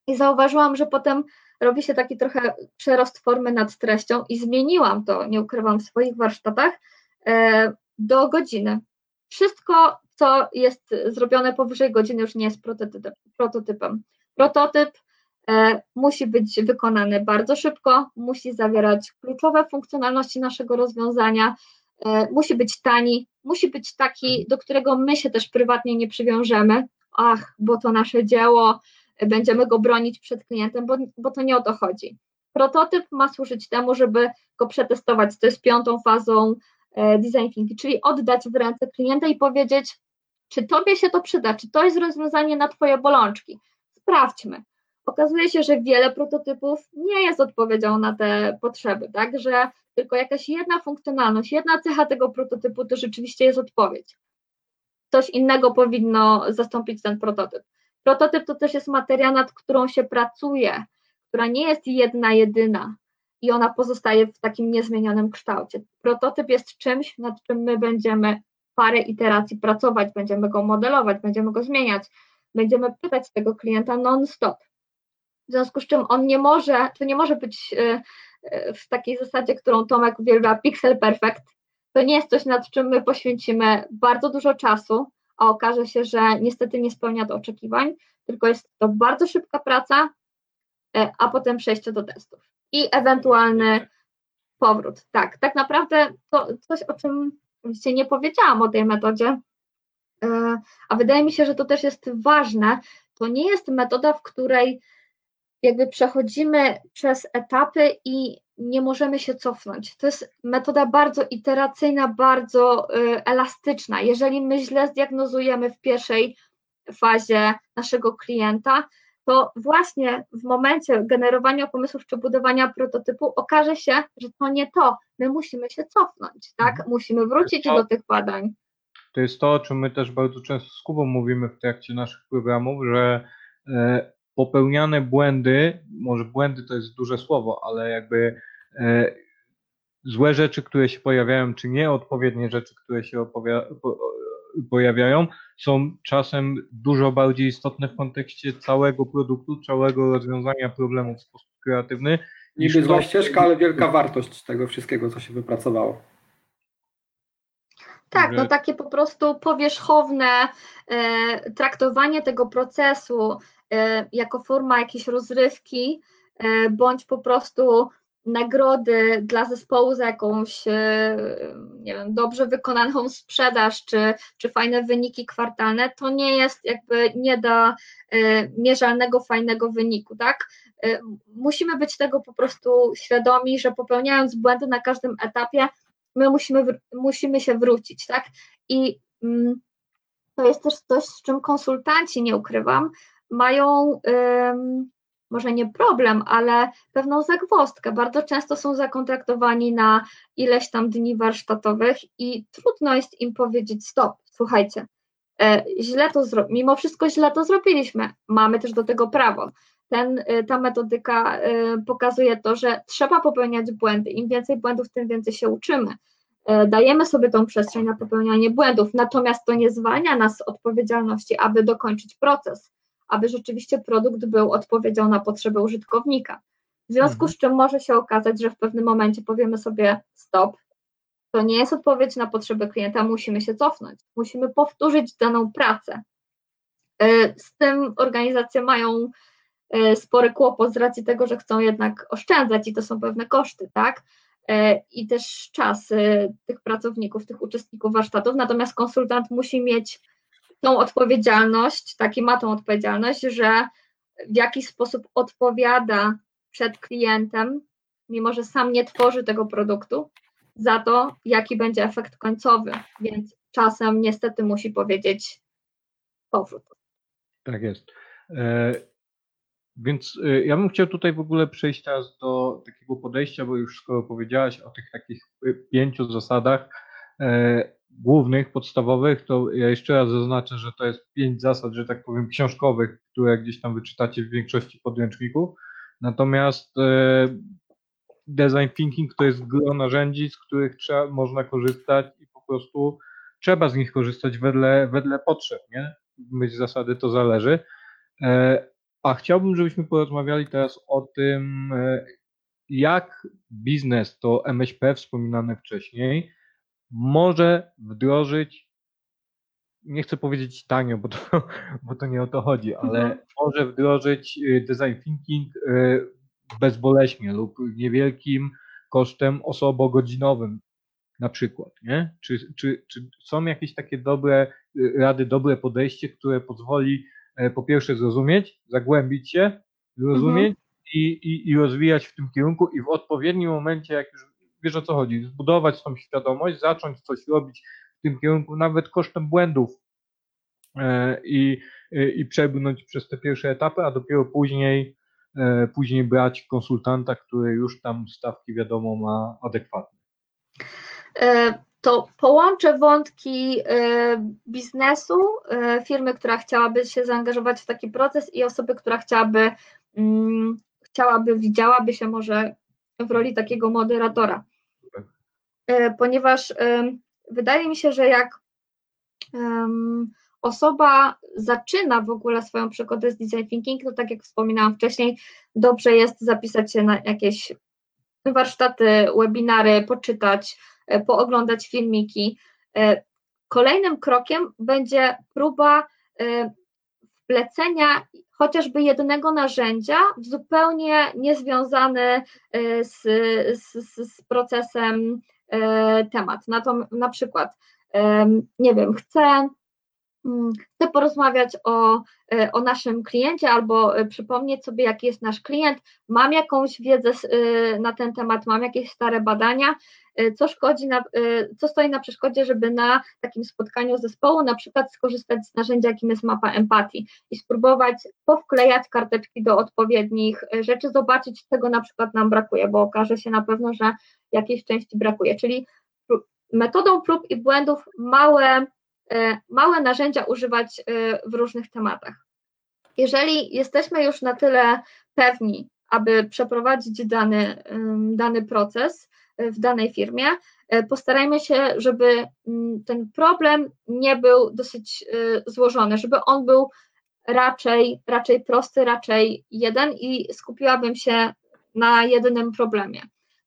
I zauważyłam, że potem robi się taki trochę przerost formy nad treścią i zmieniłam to, nie ukrywam, w swoich warsztatach e, do godziny. Wszystko co jest zrobione powyżej godziny, już nie jest prototypem. Prototyp e, musi być wykonany bardzo szybko, musi zawierać kluczowe funkcjonalności naszego rozwiązania, musi być tani, musi być taki, do którego my się też prywatnie nie przywiążemy. Ach, bo to nasze dzieło, będziemy go bronić przed klientem, bo, bo to nie o to chodzi. Prototyp ma służyć temu, żeby go przetestować. To jest piątą fazą e, design thinking, czyli oddać w ręce klienta i powiedzieć: czy tobie się to przyda? Czy to jest rozwiązanie na twoje bolączki? Sprawdźmy. Okazuje się, że wiele prototypów nie jest odpowiedzią na te potrzeby, tak? Że tylko jakaś jedna funkcjonalność, jedna cecha tego prototypu to rzeczywiście jest odpowiedź. Coś innego powinno zastąpić ten prototyp. Prototyp to też jest materia, nad którą się pracuje, która nie jest jedna, jedyna i ona pozostaje w takim niezmienionym kształcie. Prototyp jest czymś, nad czym my będziemy parę iteracji pracować, będziemy go modelować, będziemy go zmieniać, będziemy pytać tego klienta non-stop. W związku z czym on nie może, to nie może być e, w takiej zasadzie, którą Tomek uwielbia, pixel perfect. To nie jest coś, nad czym my poświęcimy bardzo dużo czasu, a okaże się, że niestety nie spełnia to oczekiwań, tylko jest to bardzo szybka praca, e, a potem przejście do testów i ewentualny powrót. Tak, tak naprawdę to coś, o czym oczywiście nie powiedziałam o tej metodzie, e, a wydaje mi się, że to też jest ważne. To nie jest metoda, w której jakby przechodzimy przez etapy i nie możemy się cofnąć. To jest metoda bardzo iteracyjna, bardzo e, elastyczna. Jeżeli my źle zdiagnozujemy w pierwszej fazie naszego klienta, to właśnie w momencie generowania pomysłów czy budowania prototypu okaże się, że to nie to. My musimy się cofnąć, tak? Mhm. Musimy wrócić to, do tych badań. To jest to, o czym my też bardzo często z Kubą mówimy w trakcie naszych programów, że e, popełniane błędy, może błędy to jest duże słowo, ale jakby e, złe rzeczy, które się pojawiają, czy nieodpowiednie rzeczy, które się opowia, pojawiają, są czasem dużo bardziej istotne w kontekście całego produktu, całego rozwiązania problemu w sposób kreatywny. Niby zła ścieżka, ale wielka wartość tego wszystkiego, co się wypracowało. Tak, no takie po prostu powierzchowne e, traktowanie tego procesu e, jako forma jakiejś rozrywki, e, bądź po prostu nagrody dla zespołu za jakąś, e, nie wiem, dobrze wykonaną sprzedaż, czy, czy fajne wyniki kwartalne, to nie jest jakby, nie da e, mierzalnego, fajnego wyniku, tak? E, musimy być tego po prostu świadomi, że popełniając błędy na każdym etapie, my musimy, musimy się wrócić, tak? I mm, to jest też coś, z czym konsultanci, nie ukrywam, mają może nie problem, ale pewną zagwozdkę. Bardzo często są zakontraktowani na ileś tam dni warsztatowych i trudno jest im powiedzieć stop, słuchajcie, e, źle to mimo wszystko źle to zrobiliśmy, mamy też do tego prawo. Ten, e, ta metodyka e, pokazuje to, że trzeba popełniać błędy. Im więcej błędów, tym więcej się uczymy. Dajemy sobie tą przestrzeń na popełnianie błędów, natomiast to nie zwalnia nas z odpowiedzialności, aby dokończyć proces aby rzeczywiście produkt był odpowiedzią na potrzeby użytkownika. W związku mhm. z czym może się okazać, że w pewnym momencie powiemy sobie stop, to nie jest odpowiedź na potrzeby klienta, musimy się cofnąć, musimy powtórzyć daną pracę. E, z tym organizacje mają e, spory kłopot z racji tego, że chcą jednak oszczędzać i to są pewne koszty, tak? E, I też czas tych pracowników, tych uczestników warsztatów. Natomiast konsultant musi mieć tą odpowiedzialność, taki ma tą odpowiedzialność, że w jakiś sposób odpowiada przed klientem, mimo że sam nie tworzy tego produktu, za to, jaki będzie efekt końcowy. Więc czasem niestety musi powiedzieć powrót. Tak jest. E, więc e, ja bym chciał tutaj w ogóle przejść teraz do takiego podejścia, bo już skoro powiedziałaś o tych takich e, pięciu zasadach głównych, podstawowych, to ja jeszcze raz zaznaczę, że to jest pięć zasad, że tak powiem, książkowych, które gdzieś tam wyczytacie w większości podręczników. Natomiast design thinking to jest gro narzędzi, z których trzeba, można korzystać i po prostu trzeba z nich korzystać wedle, wedle potrzeb, nie? myśl zasady to zależy. E, a chciałbym, żebyśmy porozmawiali teraz o tym, e, jak biznes, to MŚP wspominane wcześniej, może wdrożyć, nie chcę powiedzieć tanio, bo to, bo to nie o to chodzi, ale mhm. może wdrożyć e, design thinking bezboleśnie lub niewielkim kosztem osobogodzinowym na przykład, nie? Czy, czy, czy są jakieś takie dobre rady, dobre podejście, które pozwoli e, po pierwsze zrozumieć, zagłębić się, zrozumieć mhm. i, i, i rozwijać w tym kierunku i w odpowiednim momencie, jak już wiesz o co chodzi, zbudować tą świadomość, zacząć coś robić w tym kierunku, nawet kosztem błędów e, i, i przebrnąć przez te pierwsze etapy, a dopiero później, e, później brać konsultanta, który już tam stawki wiadomo ma adekwatne. To połączę wątki e, biznesu, e, firmy, która chciałaby się zaangażować w taki proces i osoby, która chciałaby, mm, chciałaby, widziałaby się może w roli takiego moderatora. Ponieważ wydaje mi się, że jak osoba zaczyna w ogóle swoją przygodę z design thinking, to tak jak wspominałam wcześniej, dobrze jest zapisać się na jakieś warsztaty, webinary, poczytać, pooglądać filmiki. E, kolejnym krokiem będzie próba e, wplecenia chociażby jednego narzędzia w zupełnie niezwiązany z, z, z procesem temat. Na, to, na przykład, nie wiem, chcę chcę porozmawiać o, e, o naszym kliencie albo e, przypomnieć sobie, jaki jest nasz klient, mam jakąś wiedzę e, na ten temat, mam jakieś stare badania, co szkodzi, na, co stoi na przeszkodzie, żeby na takim spotkaniu zespołu na przykład skorzystać z narzędzia, jakim jest mapa empatii i spróbować powklejać karteczki do odpowiednich rzeczy, zobaczyć, czego na przykład nam brakuje, bo okaże się na pewno, że jakiejś części brakuje, czyli metodą prób i błędów małe małe narzędzia używać e, w różnych tematach. Jeżeli jesteśmy już na tyle pewni, aby przeprowadzić dany, dany proces e, w danej firmie, postarajmy się, żeby ten problem nie był dosyć złożony, żeby on był raczej, raczej prosty, raczej jeden i skupiłabym się na jedynym problemie.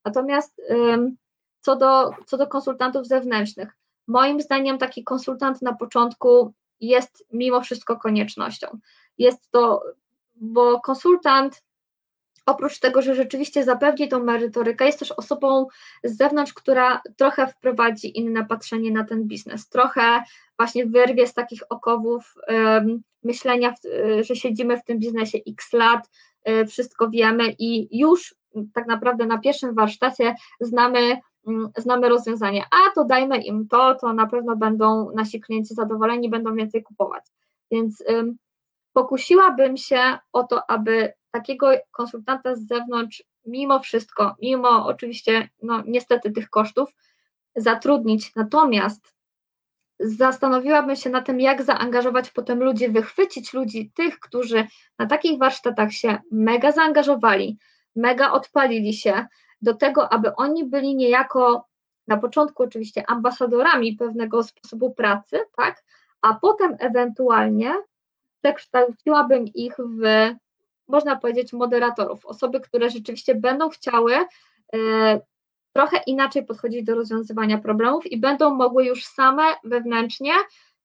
Natomiast co do, co do konsultantów zewnętrznych, Moim zdaniem taki konsultant na początku jest mimo wszystko koniecznością. Jest to, bo konsultant oprócz tego, że rzeczywiście zapewni tą merytorykę, jest też osobą z zewnątrz, która trochę wprowadzi inne patrzenie na ten biznes, trochę właśnie wyrwie z takich okowów um, myślenia, że siedzimy w tym biznesie x lat, um, wszystko wiemy i już tak naprawdę na pierwszym warsztacie znamy znamy rozwiązanie, a to dajmy im to, to na pewno będą nasi klienci zadowoleni, będą więcej kupować. Więc ym, pokusiłabym się o to, aby takiego konsultanta z zewnątrz, mimo wszystko, mimo oczywiście, no niestety tych kosztów, zatrudnić. Natomiast zastanowiłabym się na tym, jak zaangażować potem ludzi, wychwycić ludzi, tych, którzy na takich warsztatach się mega zaangażowali, mega odpalili się, do tego, aby oni byli niejako na początku oczywiście ambasadorami pewnego sposobu pracy, tak, a potem ewentualnie przekształciłabym ich w, można powiedzieć, moderatorów, osoby, które rzeczywiście będą chciały e, trochę inaczej podchodzić do rozwiązywania problemów i będą mogły już same wewnętrznie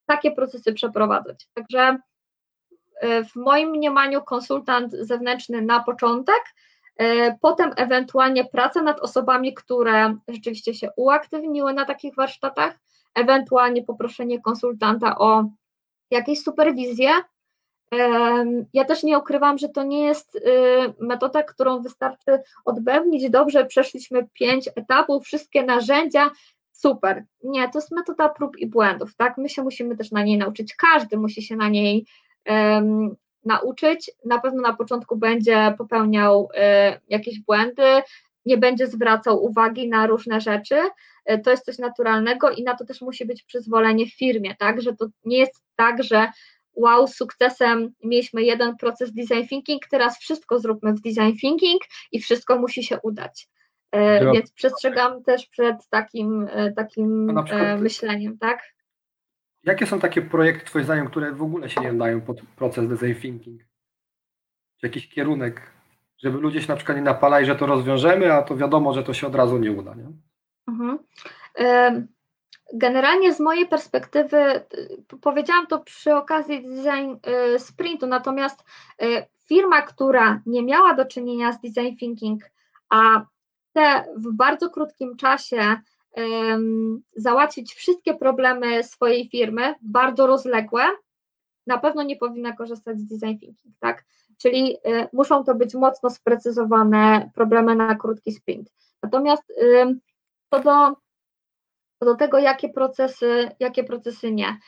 takie procesy przeprowadzać. Także e, w moim mniemaniu konsultant zewnętrzny na początek, potem ewentualnie praca nad osobami, które rzeczywiście się uaktywniły na takich warsztatach, ewentualnie poproszenie konsultanta o jakieś superwizję. Ja też nie ukrywam, że to nie jest y, metoda, którą wystarczy odbębnić. Dobrze, przeszliśmy pięć etapów, wszystkie narzędzia, super. Nie, to jest metoda prób i błędów, tak? My się musimy też na niej nauczyć, każdy musi się na niej um, nauczyć. Na pewno na początku będzie popełniał y, jakieś błędy, nie będzie zwracał uwagi na różne rzeczy. Y, to jest coś naturalnego i na to też musi być przyzwolenie w firmie, tak? Że to nie jest tak, że wow, sukcesem mieliśmy jeden proces design thinking, teraz wszystko zróbmy w design thinking i wszystko musi się udać. E, więc przestrzegam też przed takim, takim myśleniem, tak? Jakie są takie projekty, Twoim zdaniem, które w ogóle się nie nadają pod proces design thinking? Czy jakiś kierunek, żeby ludzie się na przykład nie napalali, że to rozwiążemy, a to wiadomo, że to się od razu nie uda, nie? Mhm. Generalnie z mojej perspektywy, powiedziałam to przy okazji design sprintu, natomiast firma, która nie miała do czynienia z design thinking, a chce w bardzo krótkim czasie załatwić wszystkie problemy swojej firmy, bardzo rozległe, na pewno nie powinna korzystać z design thinking, tak? Czyli y, muszą to być mocno sprecyzowane problemy na krótki sprint. Natomiast co do, co do tego, jakie procesy, jakie procesy nie.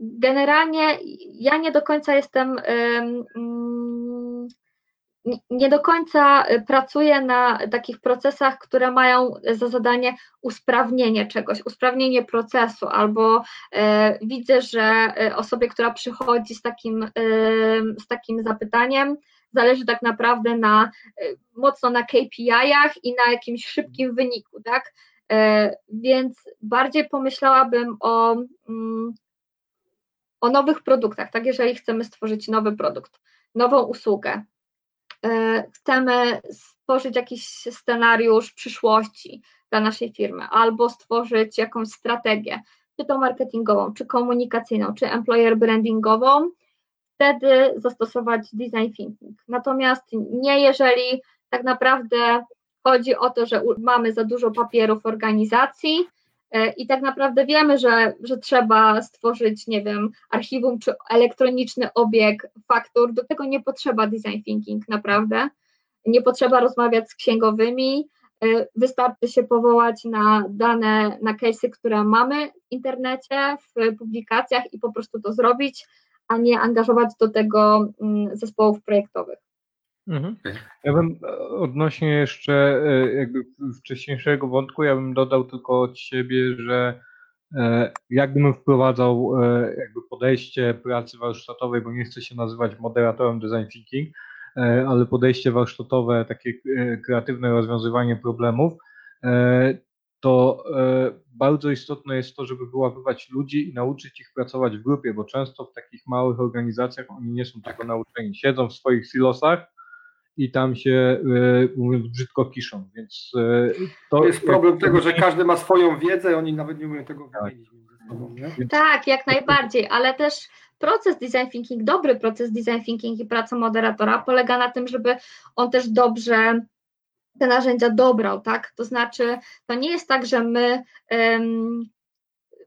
Generalnie ja nie do końca jestem y, nie do końca y, pracuję na takich procesach, które mają za zadanie usprawnienie czegoś, usprawnienie procesu, albo e, widzę, że e, osobie, która przychodzi z takim, e, z takim zapytaniem, zależy tak naprawdę na mocno na KPI-ach i na jakimś szybkim wyniku, tak? Więc bardziej pomyślałabym o, mm, o nowych produktach, tak? Jeżeli chcemy stworzyć nowy produkt, nową usługę, E, chcemy stworzyć jakiś scenariusz przyszłości dla naszej firmy, albo stworzyć jakąś strategię, czy to marketingową, czy komunikacyjną, czy employer brandingową, wtedy zastosować design thinking. Natomiast nie jeżeli tak naprawdę chodzi o to, że mamy za dużo papierów organizacji, E, I tak naprawdę wiemy, że, że trzeba stworzyć, nie wiem, archiwum czy elektroniczny obieg faktur. Do tego nie potrzeba design thinking, naprawdę. Nie potrzeba rozmawiać z księgowymi. E, wystarczy się powołać na dane, na case'y, które mamy w internecie, w publikacjach i po prostu to zrobić, a nie angażować do tego mm, zespołów projektowych. Mhm. Ja bym e, odnośnie jeszcze e, jakby wcześniejszego wątku, ja bym dodał tylko od siebie, że e, jakbym wprowadzał jakby podejście pracy warsztatowej, bo nie chcę się nazywać moderatorem design thinking, ale podejście warsztatowe, takie kreatywne rozwiązywanie problemów, to bardzo istotne jest to, żeby wyłapywać ludzi i nauczyć ich pracować w grupie, bo często w takich małych organizacjach oni nie są tego nauczeni. Siedzą w swoich silosach, i tam się, e, mówiąc brzydko, kiszą, więc e, to... Jest problem tego, że każdy ma swoją wiedzę i oni nawet nie umieją tego tak. wymienić Tak, jak najbardziej, ale też proces design thinking, dobry proces design thinking i praca moderatora polega na tym, żeby on też dobrze te narzędzia dobrał, tak? To znaczy, to nie jest tak, że my um,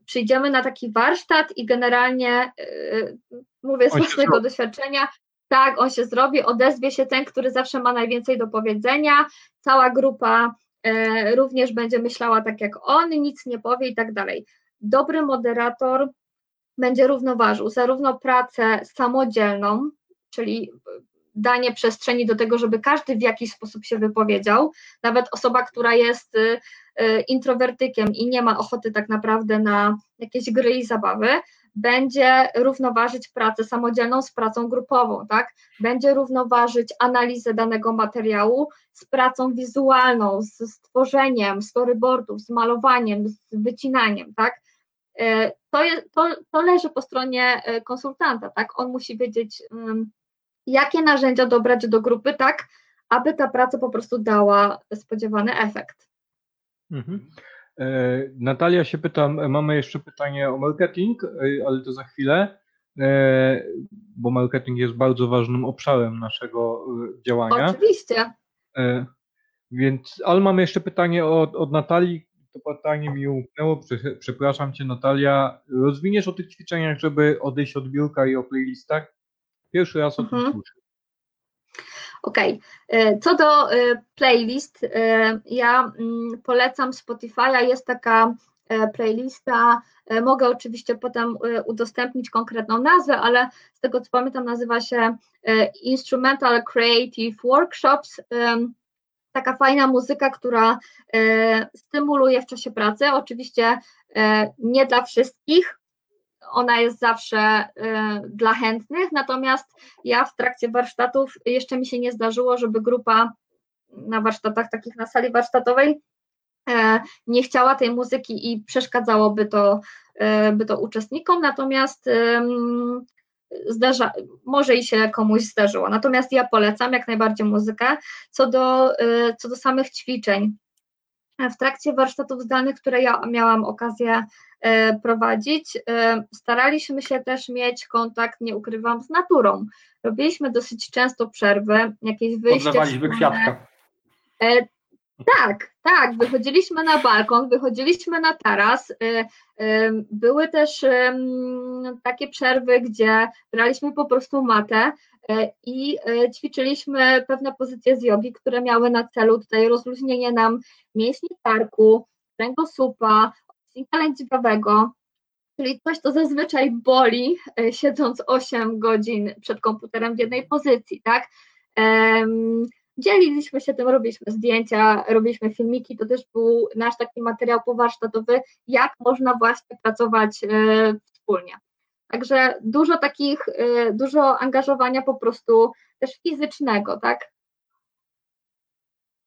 przyjdziemy na taki warsztat i generalnie, y, mówię z własnego doświadczenia, tak, on się zrobi, odezwie się ten, który zawsze ma najwięcej do powiedzenia, cała grupa e, również będzie myślała tak jak on, nic nie powie i tak dalej. Dobry moderator będzie równoważył zarówno pracę samodzielną, czyli danie przestrzeni do tego, żeby każdy w jakiś sposób się wypowiedział, nawet osoba, która jest y, introwertykiem i nie ma ochoty tak naprawdę na jakieś gry i zabawy, będzie równoważyć pracę samodzielną z pracą grupową, tak? Będzie równoważyć analizę danego materiału z pracą wizualną, z stworzeniem storyboardów, z malowaniem, z wycinaniem, tak? E, to, jest, to, to leży po stronie e, konsultanta, tak? On musi wiedzieć, jakie narzędzia dobrać do grupy, tak, aby ta praca po prostu dała spodziewany efekt. Mhm. E, Natalia się pyta, mamy jeszcze pytanie o marketing, e, ale to za chwilę, e, bo marketing jest bardzo ważnym obszarem naszego działania. Oczywiście. Więc, ale mamy jeszcze pytanie od, od Natalii. To pytanie mi umknęło. Prze- Przepraszam Cię, Natalia. Rozwiniesz o tych ćwiczeniach, żeby odejść od biurka i o playlistach? Pierwszy raz o tym Mhm. słyszę. Okej. E, Co do e, playlist, e, ja mm, polecam Spotify'a. Jest taka playlista. Mogę oczywiście potem udostępnić konkretną nazwę, ale z tego co pamiętam, nazywa się Instrumental Creative Workshops. Taka fajna muzyka, która stymuluje w czasie pracy. Oczywiście nie dla wszystkich. Ona jest zawsze e, dla chętnych, natomiast ja w trakcie warsztatów jeszcze mi się nie zdarzyło, żeby grupa na warsztatach, takich na sali warsztatowej, e, nie chciała tej muzyki i przeszkadzałoby to, e, by to uczestnikom, natomiast zdarza, może i się komuś zdarzyło. Natomiast ja polecam jak najbardziej muzykę. Co do, e, co do samych ćwiczeń, w trakcie warsztatów zdalnych, które ja miałam okazję prowadzić, e, staraliśmy się też mieć kontakt, nie ukrywam, z naturą. Robiliśmy dosyć często przerwy, jakieś wyjście Podlewaliśmy kwiatka. E, tak, tak, wychodziliśmy na balkon, wychodziliśmy na taras. e, e, Były też takie przerwy, gdzie braliśmy po prostu matę e, i e, ćwiczyliśmy pewne pozycje z jogi, które miały na celu tutaj rozluźnienie nam mięśni karku, kręgosłupa, odcinka lędźwiowego, czyli coś, co zazwyczaj boli, e, siedząc 8 godzin przed komputerem w jednej pozycji, tak? Dzieliliśmy się tym, robiliśmy zdjęcia, robiliśmy filmiki, to też był nasz taki materiał powarsztatowy, jak można właśnie pracować e, wspólnie. Także dużo takich, e, dużo angażowania po prostu też fizycznego, tak?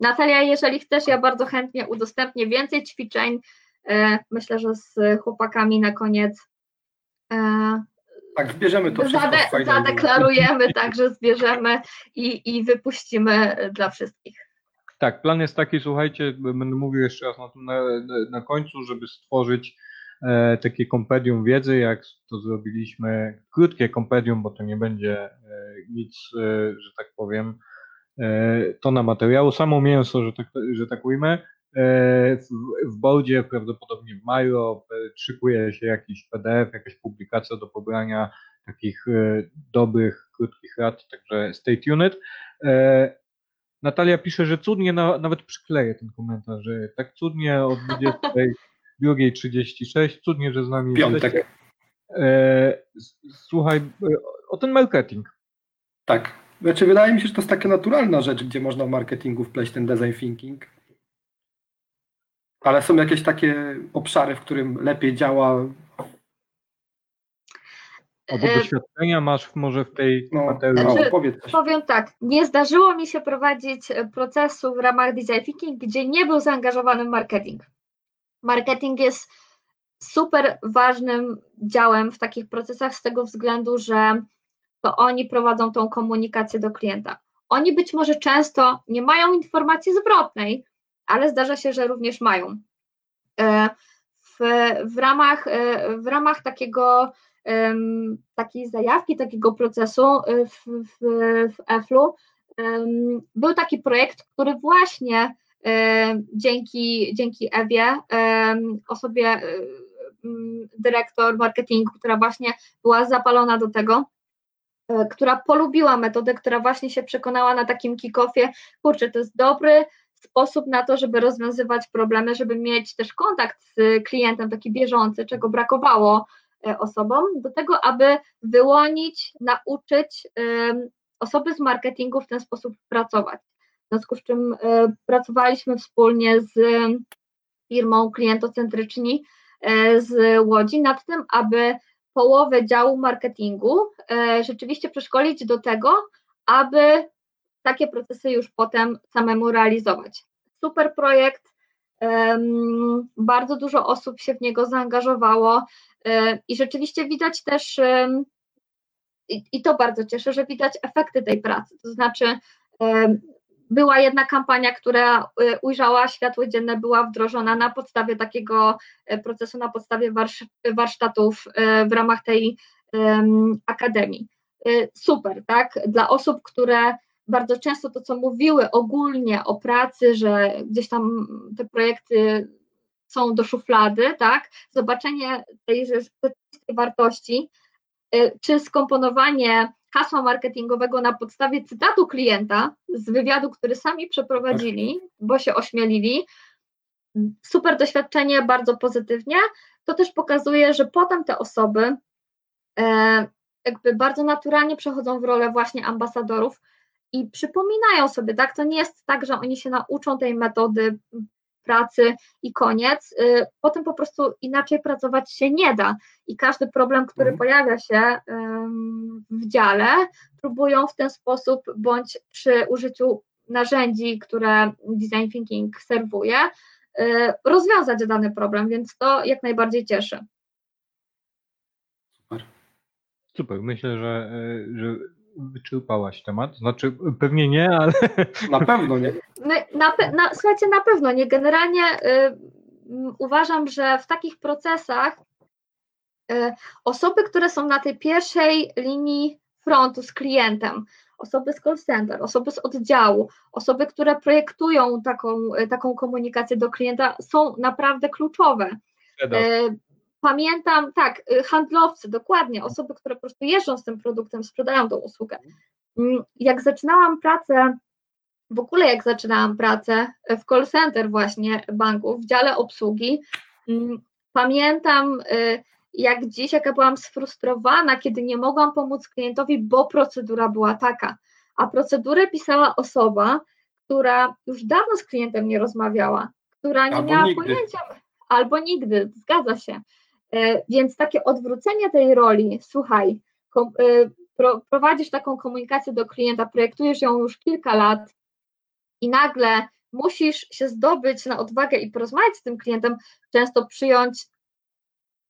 Natalia, jeżeli chcesz, ja bardzo chętnie udostępnię więcej ćwiczeń. E, Myślę, że z chłopakami na koniec e, Tak, zbierzemy to wszystko Zade, zadeklarujemy, także zbierzemy i, i wypuścimy dla wszystkich. Tak, plan jest taki, słuchajcie, będę mówił jeszcze raz na, na, na końcu, żeby stworzyć e, takie kompedium wiedzy, jak to zrobiliśmy, krótkie kompedium, bo to nie będzie e, nic, e, że tak powiem, e, tona materiału, samo mięso, że tak, że tak ujmę. E, w, Boldzie, prawdopodobnie w e, szykuje się jakiś PDF, jakaś publikacja do pobrania takich e, dobrych, krótkich rad, także stay tuned. E, Natalia pisze, że cudnie, na, nawet przykleję ten komentarz, że tak cudnie o 22.36, cudnie, że z nami Piątek. słuchaj, o ten marketing. Tak. Znaczy, wydaje mi się, że to jest taka naturalna rzecz, gdzie można w marketingu wpleść ten design thinking. Ale są jakieś takie obszary, w którym lepiej działa. Albo E, doświadczenia masz może w tej No, materii. no Znaczy-. Powiem tak, nie zdarzyło mi się prowadzić e, procesu w ramach design thinking, gdzie nie był zaangażowany marketing. Marketing jest super ważnym działem w takich procesach z tego względu, że to oni prowadzą tą komunikację do klienta. Oni być może często nie mają informacji zwrotnej, ale zdarza się, że również mają. E, W, w, ramach, e, w ramach takiego takiej zajawki, takiego procesu e, w, w, w EFLU był taki projekt, który właśnie dzięki, dzięki Ewie, osobie dyrektor marketingu, która właśnie była zapalona do tego, która polubiła metodę, która właśnie się przekonała na takim kick-offie, kurczę, to jest dobry sposób na to, żeby rozwiązywać problemy, żeby mieć też kontakt z klientem taki bieżący, czego brakowało e, osobom, do tego, aby wyłonić, nauczyć osoby z marketingu w ten sposób pracować. W związku z czym e, pracowaliśmy wspólnie z firmą klientocentryczni e, z Łodzi nad tym, aby połowę działu marketingu rzeczywiście przeszkolić do tego, aby takie procesy już potem samemu realizować. Super projekt, bardzo dużo osób się w niego zaangażowało e, i rzeczywiście widać też, i, to bardzo cieszę, że widać efekty tej pracy, to znaczy była jedna kampania, która ujrzała światło dzienne, była wdrożona na podstawie takiego procesu, na podstawie warsztatów w ramach tej akademii. Super, tak? Dla osób, które bardzo często to, co mówiły ogólnie o pracy, że gdzieś tam te projekty są do szuflady, tak? Zobaczenie tej rzeczywistej wartości, y, czy skomponowanie hasła marketingowego na podstawie cytatu klienta z wywiadu, który sami przeprowadzili, bo się ośmielili. Super doświadczenie, bardzo pozytywnie. To też pokazuje, że potem te osoby e, jakby bardzo naturalnie przechodzą w rolę właśnie ambasadorów i przypominają sobie, tak? To nie jest tak, że oni się nauczą tej metody pracy i koniec. Y, potem po prostu inaczej pracować się nie da i każdy problem, który mhm. pojawia się w dziale, próbują w ten sposób bądź przy użyciu narzędzi, które design thinking serwuje, y, rozwiązać dany problem, więc to jak najbardziej cieszy. Super. Super. Myślę, że, y, że wyczerpałaś temat? Znaczy, pewnie nie, ale. Na pewno nie. na, na, słuchajcie, na pewno nie. Generalnie y, uważam, że w takich procesach y, osoby, które są na tej pierwszej linii frontu z klientem, osoby z call center, osoby z oddziału, osoby, które projektują taką, y, taką komunikację do klienta, są naprawdę kluczowe. Y, Pamiętam, tak, y, handlowcy, dokładnie, osoby, które po prostu jeżdżą z tym produktem, sprzedają tą usługę. Mm, jak zaczynałam pracę, w ogóle jak zaczynałam pracę w call center właśnie banków, w dziale obsługi, mm, pamiętam y, jak dziś, jaka byłam sfrustrowana, kiedy nie mogłam pomóc klientowi, bo procedura była taka. A procedurę pisała osoba, która już dawno z klientem nie rozmawiała, która nie albo miała nigdy. pojęcia, albo nigdy, zgadza się. E, więc takie odwrócenie tej roli, słuchaj, e, prowadzisz taką komunikację do klienta, projektujesz ją już kilka lat i nagle musisz się zdobyć na odwagę i porozmawiać z tym klientem, często przyjąć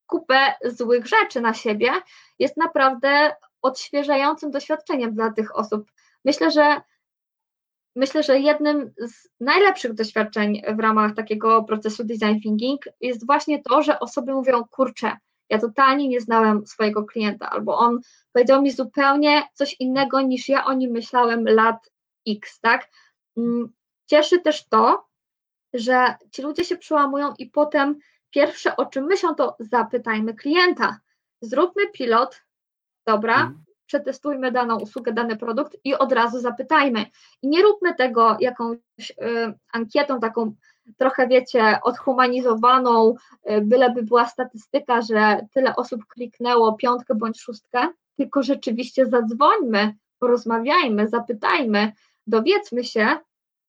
kupę złych rzeczy na siebie, jest naprawdę odświeżającym doświadczeniem dla tych osób. Myślę, że Myślę, że jednym z najlepszych doświadczeń w ramach takiego procesu design thinking jest właśnie to, że osoby mówią, kurczę, ja totalnie nie znałem swojego klienta, albo on powiedział mi zupełnie coś innego niż ja o nim myślałem lat X, tak? Mm, cieszy też to, że ci ludzie się przełamują i potem pierwsze o czym myślą to zapytajmy klienta, zróbmy pilot, dobra, mhm przetestujmy daną usługę, dany produkt i od razu zapytajmy. I nie róbmy tego jakąś y, ankietą taką trochę, wiecie, odhumanizowaną, y, byleby była statystyka, że tyle osób kliknęło piątkę bądź szóstkę, tylko rzeczywiście zadzwońmy, porozmawiajmy, zapytajmy, dowiedzmy się,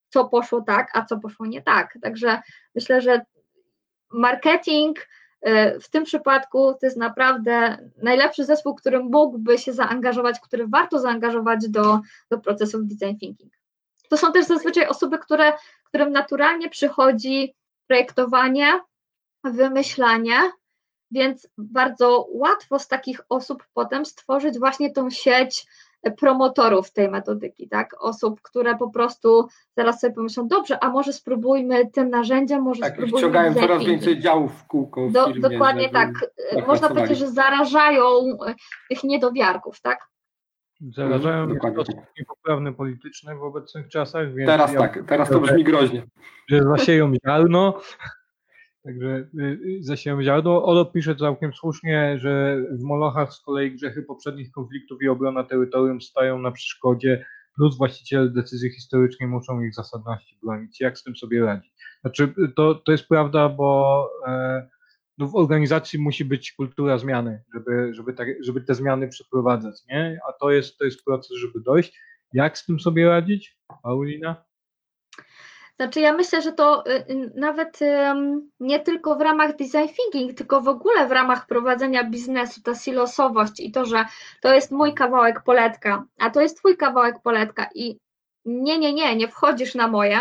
co poszło tak, a co poszło nie tak. Także myślę, że marketing, w tym przypadku to jest naprawdę najlepszy zespół, który mógłby się zaangażować, który warto zaangażować do, do procesów design thinking. To są też zazwyczaj osoby, które, którym naturalnie przychodzi projektowanie, wymyślanie, więc bardzo łatwo z takich osób potem stworzyć właśnie tą sieć promotorów tej metodyki, tak? Osób, które po prostu zaraz sobie pomyślą, dobrze, a może spróbujmy tym narzędziem, może tak, spróbujmy. Wciągają coraz więcej działów w kółko. W Do, firmie, dokładnie tak. tak. Można powiedzieć, że zarażają e, tych niedowiarków, tak? Zarażają mnie w sposób niepoprawny polityczny w obecnych czasach. Więc teraz ja tak, teraz to brzmi groźnie. Że zasieją ziarno, Także y, y, zasieram ziarno. Olo pisze całkiem słusznie, że w Molochach z kolei grzechy poprzednich konfliktów i obrona terytorium stają na przeszkodzie, plus właściciele decyzji historycznej muszą ich zasadności bronić. Jak z tym sobie radzić? Znaczy, to, to jest prawda, bo e, no w organizacji musi być kultura zmiany, żeby, żeby, tak, żeby te zmiany przeprowadzać, nie? A to jest, to jest proces, żeby dojść. Jak z tym sobie radzić, Paulina? Znaczy ja myślę, że to y, y, nawet nie tylko w ramach design thinking, tylko w ogóle w ramach prowadzenia biznesu, ta silosowość i to, że to jest mój kawałek poletka, a to jest twój kawałek poletka i nie, nie, nie, nie wchodzisz na moje,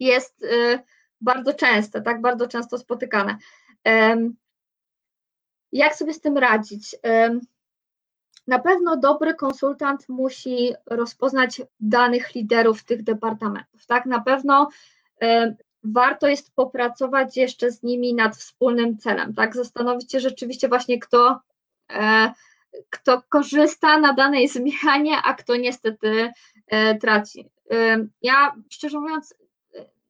jest y, bardzo częste, tak, bardzo często spotykane. Jak sobie z tym radzić? Na pewno dobry konsultant musi rozpoznać danych liderów tych departamentów, tak? Na pewno warto jest popracować jeszcze z nimi nad wspólnym celem, tak? Zastanowić się rzeczywiście właśnie, kto, e, kto korzysta na danej zmianie, a kto niestety e, traci. Ja szczerze mówiąc,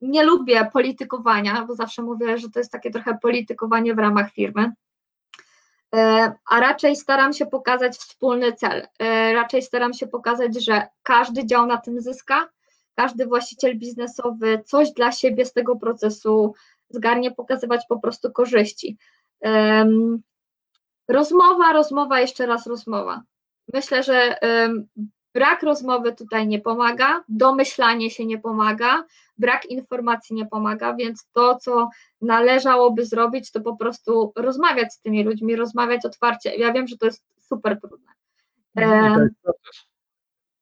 nie lubię politykowania, bo zawsze mówię, że to jest takie trochę politykowanie w ramach firmy. E, a raczej staram się pokazać wspólny cel. Raczej staram się pokazać, że każdy dział na tym zyska, każdy właściciel biznesowy coś dla siebie z tego procesu zgarnie, pokazywać po prostu korzyści. Rozmowa, rozmowa, jeszcze raz rozmowa. Myślę, że brak rozmowy tutaj nie pomaga, domyślanie się nie pomaga, brak informacji nie pomaga, więc to, co należałoby zrobić, to po prostu rozmawiać z tymi ludźmi, rozmawiać otwarcie. Ja wiem, że to jest super trudne. No,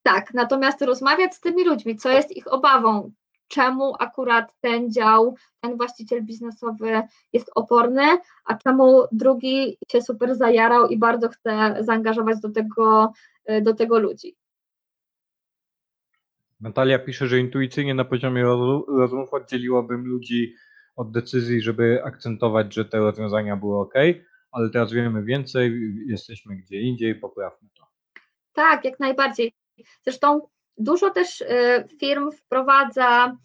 tak, natomiast rozmawiać z tymi ludźmi, co jest ich obawą, czemu akurat ten dział, ten właściciel biznesowy jest oporny, a czemu drugi się super zajarał i bardzo chce zaangażować do tego, do tego ludzi. Natalia pisze, że intuicyjnie na poziomie rozmów oddzieliłabym ludzi od decyzji, żeby akcentować, że te rozwiązania były ok, ale teraz wiemy więcej, jesteśmy gdzie indziej, poprawmy to. Tak, jak najbardziej. Zresztą dużo też y, firm wprowadza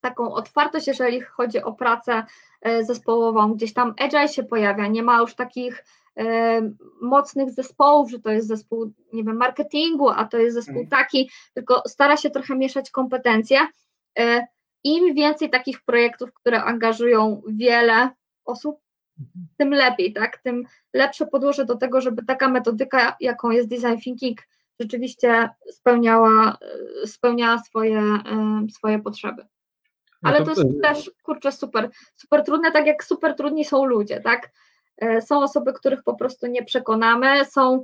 taką otwartość, jeżeli chodzi o pracę y, zespołową. Gdzieś tam agile się pojawia, nie ma już takich mocnych zespołów, że to jest zespół, nie wiem, marketingu, a to jest zespół mhm. taki, tylko stara się trochę mieszać kompetencje. Y, Im więcej takich projektów, które angażują wiele osób, tym lepiej, tak? Tym lepsze podłoże do tego, żeby taka metodyka, jaką jest design thinking, rzeczywiście spełniała, spełniała swoje, swoje potrzeby. No Ale to jest też, kurczę, super, super trudne, tak jak super trudni są ludzie, tak? E, są osoby, których po prostu nie przekonamy, są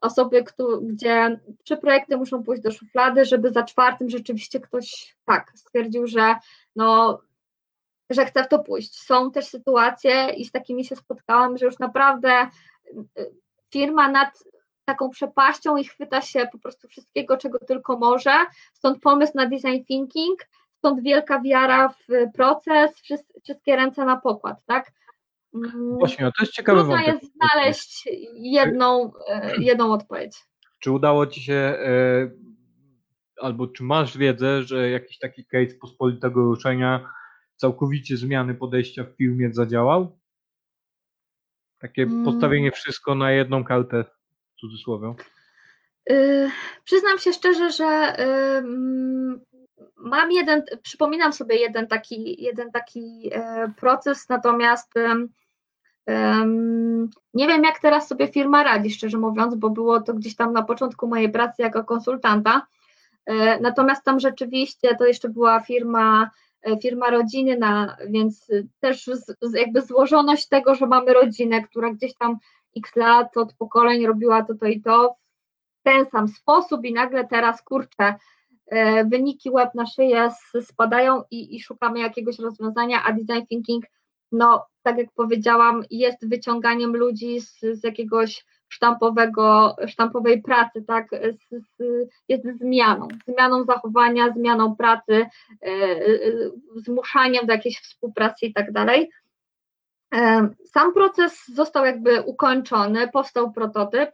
osoby, gdzie trzy projekty muszą pójść do szuflady, żeby za czwartym rzeczywiście ktoś tak stwierdził, że no że chcę w to pójść. Są też sytuacje i z takimi się spotkałam, że już naprawdę y, firma nad taką przepaścią i chwyta się po prostu wszystkiego, czego tylko może. Stąd pomysł na design thinking, stąd wielka wiara w proces, wszystkie ręce na pokład, tak? Mm, Właśnie, no to jest ciekawe. Trudno jest znaleźć jedną, e, jedną odpowiedź. Czy udało Ci się, e, albo czy masz wiedzę, że jakiś taki case pospolitego ruszenia całkowicie zmiany podejścia w filmie zadziałał? Takie mm. postawienie wszystko na jedną kartę, w cudzysłowie. Yy, przyznam się szczerze, że yy, mam jeden, przypominam sobie jeden taki, jeden taki yy, proces, natomiast nie wiem, jak teraz sobie firma radzi, szczerze mówiąc, bo było to gdzieś tam na początku mojej pracy jako konsultanta. E, natomiast tam rzeczywiście to jeszcze była firma E, firma rodzinna, więc też jakby złożoność tego, że mamy rodzinę, która gdzieś tam x lat od pokoleń robiła to, to i to w ten sam sposób i nagle teraz kurczę, e, wyniki web na szyję spadają i, i szukamy jakiegoś rozwiązania, a design thinking, no tak jak powiedziałam, jest wyciąganiem ludzi z, z jakiegoś sztampowego, sztampowej pracy, tak, z, z, jest zmianą, zmianą zachowania, zmianą pracy, e, e, zmuszaniem do jakiejś współpracy i tak dalej. E, sam proces został jakby ukończony, powstał prototyp,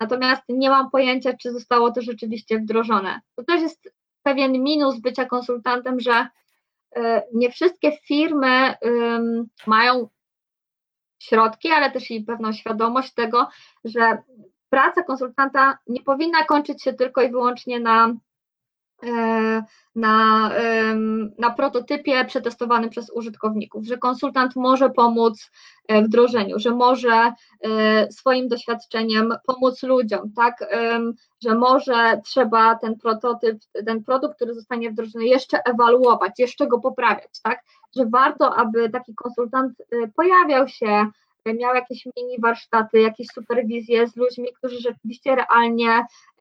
natomiast nie mam pojęcia, czy zostało to rzeczywiście wdrożone. To też jest pewien minus bycia konsultantem, że nie wszystkie firmy mają środki, ale też i pewną świadomość tego, że praca konsultanta nie powinna kończyć się tylko i wyłącznie na, e, na, na prototypie przetestowanym przez użytkowników, że konsultant może pomóc e, w wdrożeniu, że może e, swoim doświadczeniem pomóc ludziom, tak, że może trzeba ten prototyp, ten produkt, który zostanie wdrożony, jeszcze ewaluować, jeszcze go poprawiać, tak, że warto, aby taki konsultant y, pojawiał się, miał jakieś mini warsztaty, jakieś superwizje z ludźmi, którzy rzeczywiście realnie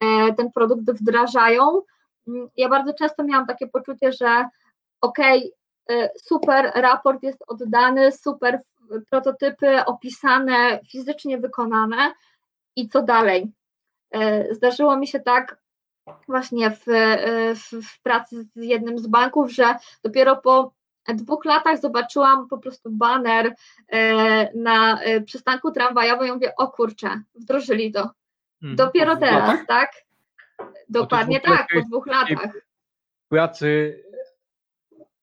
e, ten produkt wdrażają. Mm, ja bardzo często miałam takie poczucie, że okej, okay, super raport jest oddany, super prototypy opisane, fizycznie wykonane i co dalej. Zdarzyło mi się tak właśnie w, w, w pracy z jednym z banków, że dopiero po dwóch latach zobaczyłam po prostu baner na przystanku tramwajowym i mówię, o kurczę, wdrożyli to. Hmm. Dopiero teraz, tak? Dokładnie tak, po dwóch latach. Pracy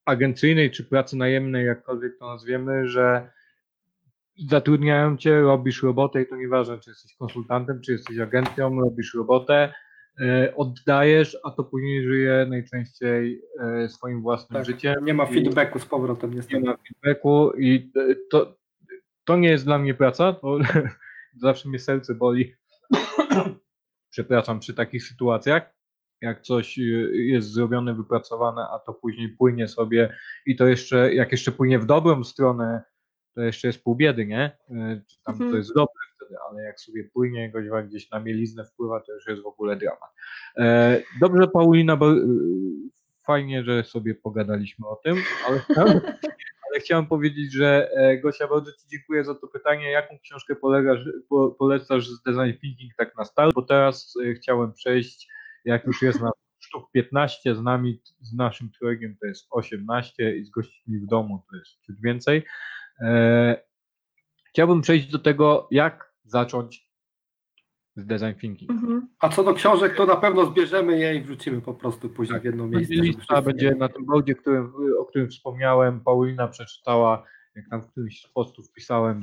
agencyjnej czy pracy najemnej, jakkolwiek to nazwiemy, że zatrudniają cię, robisz robotę i to nieważne, czy jesteś konsultantem, czy jesteś agencją, robisz robotę, e, oddajesz, a to później żyje najczęściej e, swoim własnym tak, życiem. Nie ma feedbacku z powrotem, niestety. Nie ma feedbacku i to, to nie jest dla mnie praca, to zawsze mnie serce boli. Przepraszam, przy takich sytuacjach, jak coś y, jest zrobione, wypracowane, a to później płynie sobie i to jeszcze, jak jeszcze płynie w dobrą stronę, to jeszcze jest pół biedy, nie? Y, czy tam mhm. to jest dobre wtedy, ale jak sobie płynie goźwa gdzieś na mieliznę wpływa, to już jest w ogóle dramat. E, dobrze, Paulina, bo y, fajnie, że sobie pogadaliśmy o tym, ale chciałem, powiedzieć, że e, Gosia, bardzo Ci dziękuję za to pytanie. Jaką książkę polegasz, po, polecasz z design thinking tak na start? Bo teraz e, chciałem przejść jak już jest na sztuk 15, z nami, z naszym trojgiem to jest 18 i z gośćmi w domu to jest ciut więcej. E, chciałbym przejść do tego, jak zacząć z design thinking. Mhm. A co do książek, to na pewno zbierzemy je i wrzucimy po prostu później w jedno miejsce. Lista będzie na tym boardzie, którym, o którym wspomniałem. Paulina przeczytała, jak tam w którymś z postów pisałem,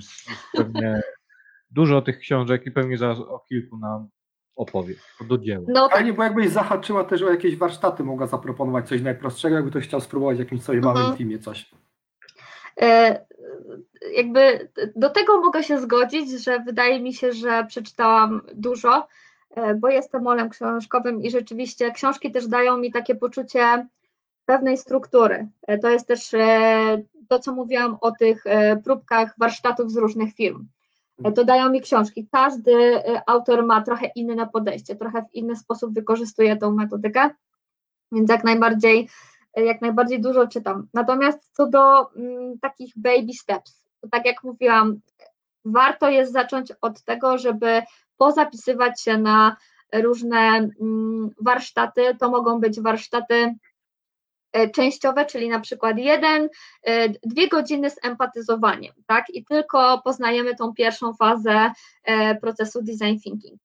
pewnie dużo tych książek i pewnie zaraz o kilku nam opowie, do dzieła. No tak. Fajnie, bo jakbyś zahaczyła też o jakieś warsztaty, mogła zaproponować coś najprostszego, jakby ktoś chciał spróbować w jakimś sobie małym mhm. teamie coś. E, jakby do tego mogę się zgodzić, że wydaje mi się, że przeczytałam dużo, e, bo jestem molem książkowym i rzeczywiście książki też dają mi takie poczucie pewnej struktury. E, to jest też to, co mówiłam o tych próbkach warsztatów z różnych firm. Dodają mi książki. Każdy autor ma trochę inne podejście, trochę w inny sposób wykorzystuje tą metodykę, więc jak najbardziej, jak najbardziej dużo czytam. Natomiast co do mm, takich baby steps, to tak jak mówiłam, warto jest zacząć od tego, żeby pozapisywać się na różne mm, warsztaty. To mogą być warsztaty E, częściowe, czyli na przykład jeden, e, dwie godziny z empatyzowaniem, tak? I tylko poznajemy tą pierwszą fazę e, procesu design thinking.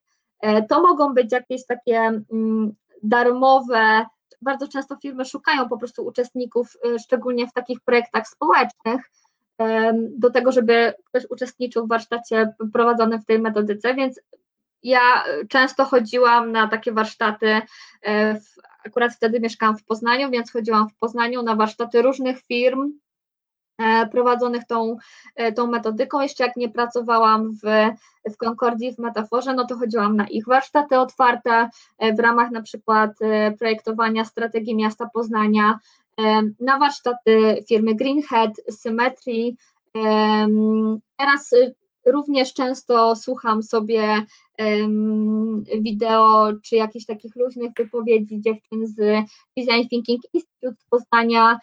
To mogą być jakieś takie mm, darmowe, bardzo często firmy szukają po prostu uczestników, szczególnie w takich projektach społecznych, do tego, żeby ktoś uczestniczył w warsztacie prowadzonym w tej metodyce, więc ja często chodziłam na takie warsztaty w akurat wtedy mieszkałam w Poznaniu, więc chodziłam w Poznaniu na warsztaty różnych firm e, prowadzonych tą, e, tą metodyką. Jeszcze jak nie pracowałam w, w Concordii, w Metaforze, no to chodziłam na ich warsztaty otwarte e, w ramach na przykład projektowania strategii miasta Poznania, na warsztaty firmy Greenhead, Symmetry. Teraz Również często słucham sobie wideo czy jakichś takich luźnych wypowiedzi dziewczyn z Design Thinking Institute Poznania,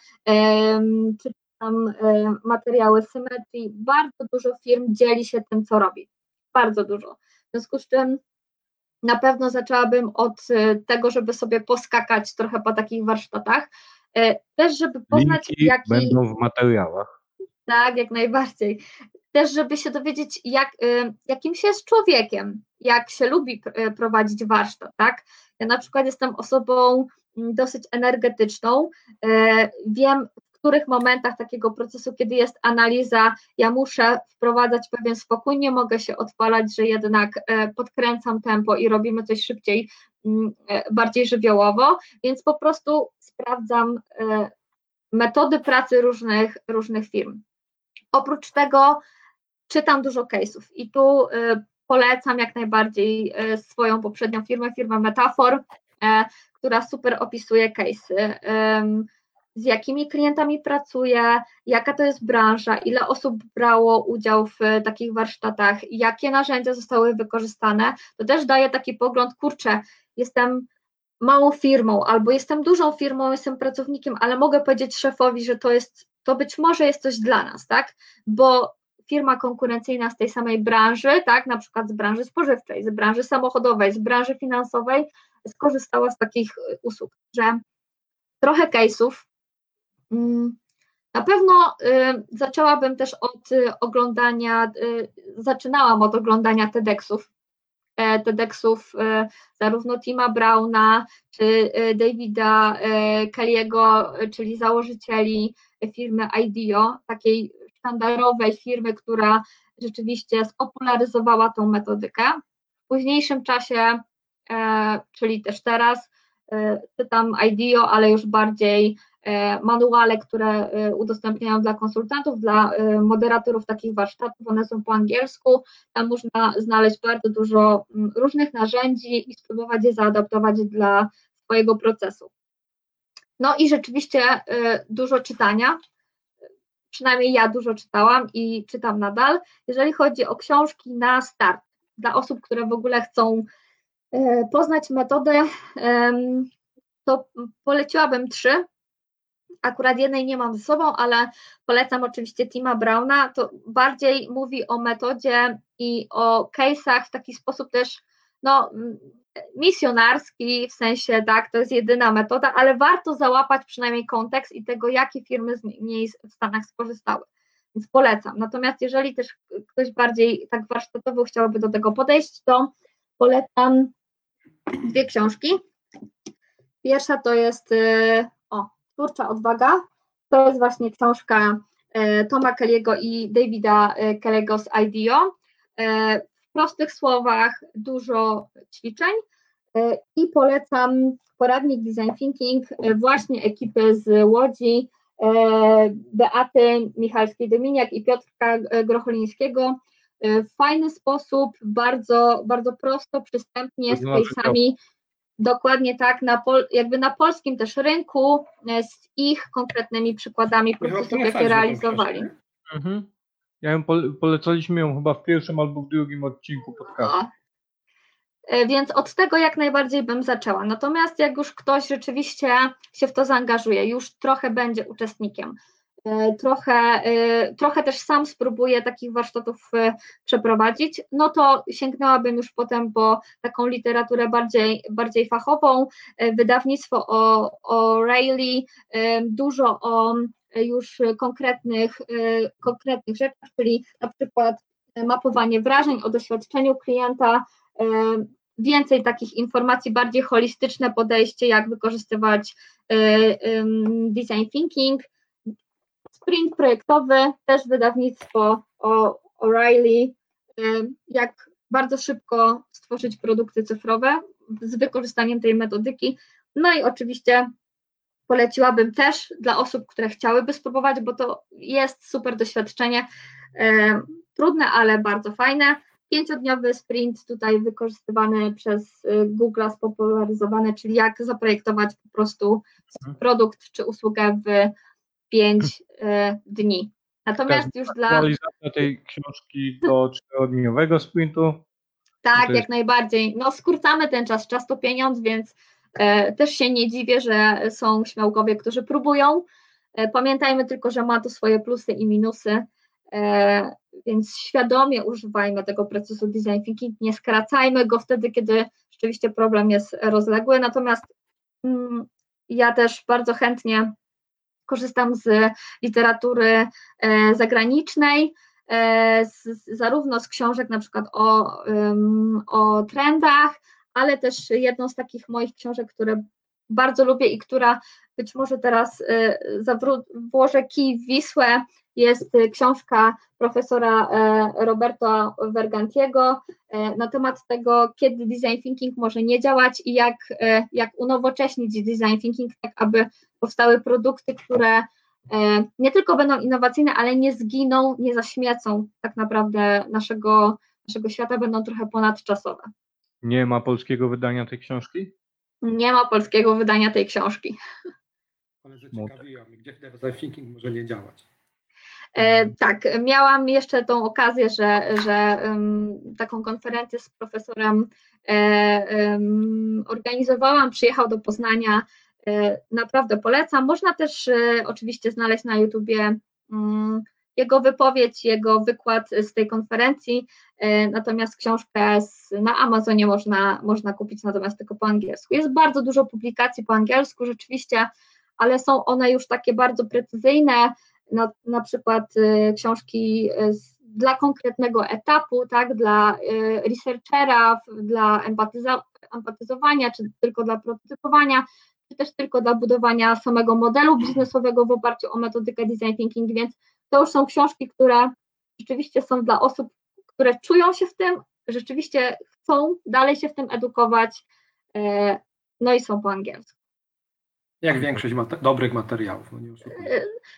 czy tam um, materiały Symmetry. Bardzo dużo firm dzieli się tym, co robi. Bardzo dużo. W związku z czym na pewno zaczęłabym od e, tego, żeby sobie poskakać trochę po takich warsztatach. E, też, żeby poznać, Linki jaki. Będą w materiałach. Tak, jak najbardziej też, żeby się dowiedzieć, jak, jakim się jest człowiekiem, jak się lubi prowadzić warsztat, tak? Ja na przykład jestem osobą mm, dosyć energetyczną, wiem, których momentach takiego procesu, kiedy jest analiza, ja muszę wprowadzać pewien spokój, nie mogę się odpalać, że jednak podkręcam tempo i robimy coś szybciej, mm, bardziej żywiołowo, więc po prostu sprawdzam metody pracy różnych, różnych firm. Oprócz tego czytam dużo case'ów i tu polecam jak najbardziej swoją poprzednią firmę, firmę Metafor, e, która super opisuje case'y, z jakimi klientami pracuje, jaka to jest branża, ile osób brało udział w takich warsztatach, jakie narzędzia zostały wykorzystane, to też daje taki pogląd, kurczę, jestem małą firmą albo jestem dużą firmą, jestem pracownikiem, ale mogę powiedzieć szefowi, że to jest, to być może jest coś dla nas, tak, bo firma konkurencyjna z tej samej branży, tak, na przykład z branży spożywczej, z branży samochodowej, z branży finansowej, skorzystała z takich usług, że trochę case'ów. Mm, na pewno y, zaczęłabym też od y, oglądania, y, zaczynałam od oglądania TEDxów, e, TEDxów zarówno Tima Browna, czy Davida Kelly'ego, czyli założycieli firmy IDEO, takiej sztandarowej firmy, która rzeczywiście spopularyzowała tą metodykę. W późniejszym czasie, e, czyli też teraz, czytam IDEO, ale już bardziej E, manuale, które e, udostępniają dla konsultantów, dla e, moderatorów takich warsztatów, one są po angielsku, tam można znaleźć bardzo dużo różnych narzędzi i spróbować je zaadaptować dla swojego procesu. No i rzeczywiście dużo czytania, przynajmniej ja dużo czytałam i czytam nadal. Jeżeli chodzi o książki na start, dla osób, które w ogóle chcą poznać metodę, to poleciłabym trzy. Akurat jednej nie mam ze sobą, ale polecam oczywiście Tima Browna. To bardziej mówi o metodzie i o case'ach w taki sposób też no, misjonarski, w sensie tak, to jest jedyna metoda, ale warto załapać przynajmniej kontekst i tego, jakie firmy z niej w Stanach skorzystały. Więc polecam. Natomiast jeżeli też ktoś bardziej tak warsztatowo chciałby do tego podejść, to polecam dwie książki. Pierwsza to jest y, Twórcza odwaga. To jest właśnie książka e, Toma Kelly'ego i Davida e, Kelly'ego z IDEO. E, w prostych słowach dużo ćwiczeń i polecam poradnik Design Thinking właśnie ekipy z Łodzi, Beaty Michalskiej-Dominiak i Piotrka Grocholińskiego. W fajny sposób, bardzo, bardzo prosto, przystępnie, z case'ami Dokładnie tak, na pol, jakby na polskim też rynku e, z ich konkretnymi przykładami procesów, jakie realizowali. Mhm. Ja ją polecaliśmy ją chyba w pierwszym albo w drugim odcinku podcastu. No. E, więc od tego jak najbardziej bym zaczęła. Natomiast jak już ktoś rzeczywiście się w to zaangażuje, już trochę będzie uczestnikiem, trochę, e, trochę też sam spróbuję takich warsztatów e, przeprowadzić, no to sięgnęłabym już potem po taką literaturę bardziej, bardziej fachową, wydawnictwo o, o Rayleigh, dużo o już konkretnych, konkretnych rzeczach, czyli na przykład mapowanie wrażeń o doświadczeniu klienta, więcej takich informacji, bardziej holistyczne podejście, jak wykorzystywać design thinking, Sprint projektowy, też wydawnictwo O'Reilly, jak bardzo szybko stworzyć produkty cyfrowe z wykorzystaniem tej metodyki. No i oczywiście poleciłabym też dla osób, które chciałyby spróbować, bo to jest super doświadczenie, trudne, ale bardzo fajne. Pięciodniowy sprint tutaj wykorzystywany przez y, Google, spopularyzowany, czyli jak zaprojektować po prostu mhm. produkt czy usługę w 5 e, dni. Natomiast już dla. Realizacja tej książki do czterodniowego sprintu. Tak, jest... jak najbardziej. No, skrócamy ten czas. Czas to pieniądz, więc e, też się nie dziwię, że są śmiałkowie, którzy próbują. E, pamiętajmy tylko, że ma to swoje plusy i minusy, e, więc świadomie używajmy tego procesu design thinking. Nie skracajmy go wtedy, kiedy rzeczywiście problem jest rozległy. Natomiast mm, ja też bardzo chętnie korzystam z literatury e, zagranicznej, e, z, zarówno z książek na przykład o, o trendach, ale też jedną z takich moich książek, które bardzo lubię i która być może teraz e, włożę kij w Wisłę, jest książka profesora Roberto Vergantiego na temat tego, kiedy design thinking może nie działać i jak, jak unowocześnić design thinking, tak aby powstały produkty, które e, nie tylko będą innowacyjne, ale nie zginą, nie zaśmiecą tak naprawdę naszego, naszego świata, będą trochę ponadczasowe. Nie ma polskiego wydania tej książki? Nie ma polskiego wydania tej książki. Ale zaciekawiła mnie, gdzie design thinking może nie działać. E, tak, miałam jeszcze tą okazję, że, że um, taką konferencję z profesorem e, um, organizowałam, przyjechał do Poznania E, naprawdę polecam. Można też e, oczywiście znaleźć na YouTubie mm, jego wypowiedź, jego wykład z tej konferencji, natomiast książkę na Amazonie można, można kupić natomiast tylko po angielsku. Jest bardzo dużo publikacji po angielsku rzeczywiście, ale są one już takie bardzo precyzyjne, na, na przykład książki z dla konkretnego etapu, tak, dla y, researchera, dla empatyza, empatyzowania, czy tylko dla prototypowania, czy też tylko dla budowania samego modelu biznesowego w oparciu o metodykę design thinking, więc to już są książki, które rzeczywiście są dla osób, które czują się w tym, rzeczywiście chcą dalej się w tym edukować, y, no i są po angielsku. Jak większość mate dobrych materiałów. No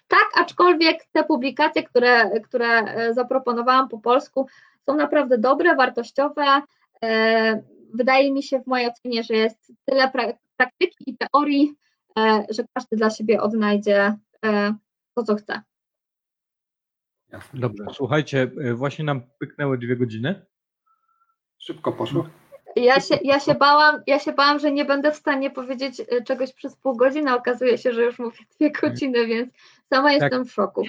tak, aczkolwiek te publikacje, które, które e, zaproponowałam po polsku, są naprawdę dobre, wartościowe. E, wydaje mi się w mojej ocenie, że jest tyle praktyki i teorii, e, że każdy dla siebie odnajdzie to, co chce. Dobrze, słuchajcie, właśnie nam pyknęły dwie godziny. Szybko poszło. Ja się, ja, się bałam, ja się bałam, że nie będę w stanie powiedzieć y, czegoś przez pół godziny, a okazuje się, że już mówię dwie godziny, więc sama jestem w szoku.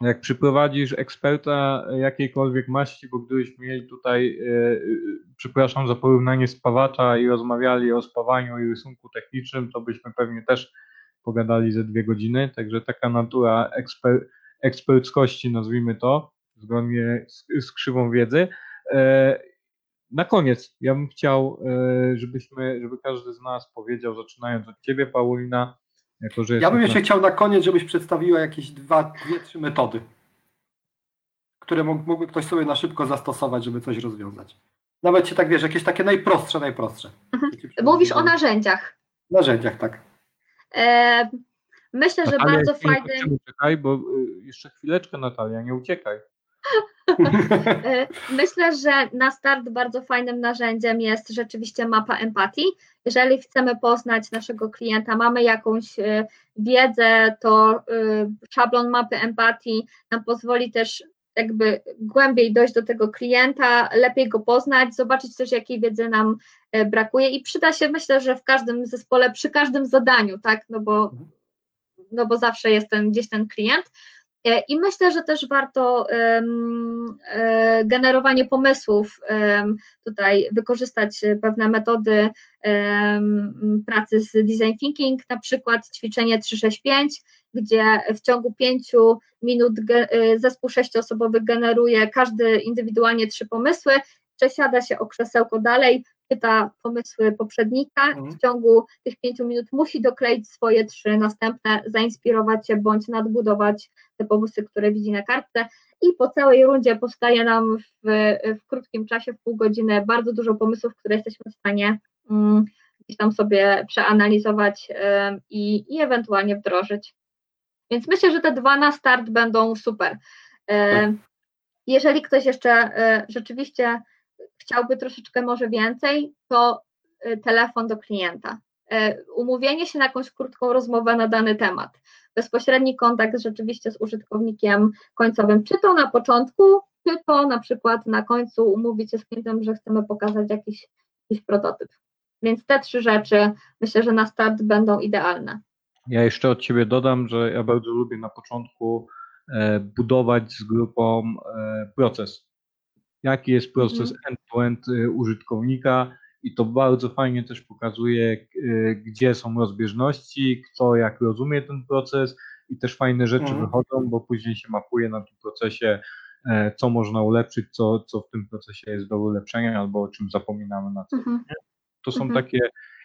Jak przyprowadzisz eksperta jakiejkolwiek maści, bo gdybyśmy mieli tutaj, yy, przepraszam za porównanie spawacza i rozmawiali o spawaniu i rysunku technicznym, to byśmy pewnie też pogadali ze dwie godziny, także taka natura eksper, eksperckości, nazwijmy to, zgodnie z, z krzywą wiedzy. Yy, na koniec, ja bym chciał, e, żebyśmy, żeby każdy z nas powiedział, zaczynając od Ciebie, Paulina, jako że Ja bym jeszcze na... chciał na koniec, żebyś przedstawiła jakieś dwa, dwie, trzy metody, które mógłby ktoś sobie na szybko zastosować, żeby coś rozwiązać. Nawet się tak wiesz, jakieś takie najprostsze, najprostsze. Mhm. Mówisz o narzędziach. Narzędziach, tak. E, myślę, że Natalia, bardzo fajny. Czekaj, bo y, jeszcze chwileczkę, Natalia, nie uciekaj. E, myślę, że na start bardzo fajnym narzędziem jest rzeczywiście mapa empatii. Jeżeli chcemy poznać naszego klienta, mamy jakąś e, wiedzę, to szablon mapy empatii nam pozwoli też jakby głębiej dojść do tego klienta, lepiej go poznać, zobaczyć też, jakiej wiedzy nam brakuje i przyda się, myślę, że w każdym zespole, przy każdym zadaniu, tak, no bo, mhm. No bo zawsze jest ten, gdzieś ten klient. E, I myślę, że też warto e, generowanie pomysłów, tutaj wykorzystać pewne metody pracy z design thinking, na przykład ćwiczenie 365, gdzie w ciągu pięciu minut e, zespół sześcioosobowy generuje każdy indywidualnie trzy pomysły, przesiada się o krzesełko dalej, czyta pomysły poprzednika mhm. w ciągu tych pięciu minut musi dokleić swoje trzy następne, zainspirować się bądź nadbudować te pomysły, które widzi na kartce i po całej rundzie powstaje nam w, w krótkim czasie, w pół godziny bardzo dużo pomysłów, które jesteśmy w stanie um, gdzieś tam sobie przeanalizować um, i, i ewentualnie wdrożyć. Więc myślę, że te dwa na start będą super. Um, jeżeli ktoś jeszcze e, rzeczywiście chciałby troszeczkę może więcej, to y, telefon do klienta. Y, umówienie się na jakąś krótką rozmowę na dany temat. Bezpośredni kontakt rzeczywiście z użytkownikiem końcowym, czy to na początku, czy to na przykład na końcu umówić się z klientem, że chcemy pokazać jakiś, jakiś prototyp. Więc te trzy rzeczy myślę, że na start będą idealne. Ja jeszcze od Ciebie dodam, że ja bardzo lubię na początku e, budować z grupą e, proces jaki jest proces mhm. end-to-end -end użytkownika i to bardzo fajnie też pokazuje, y, gdzie są rozbieżności, kto jak rozumie ten proces i też fajne rzeczy mhm. wychodzą, bo później się mapuje na tym procesie, e, co można ulepszyć, co, co w tym procesie jest do ulepszenia albo o czym zapominamy na co. Mhm. To są mhm. takie,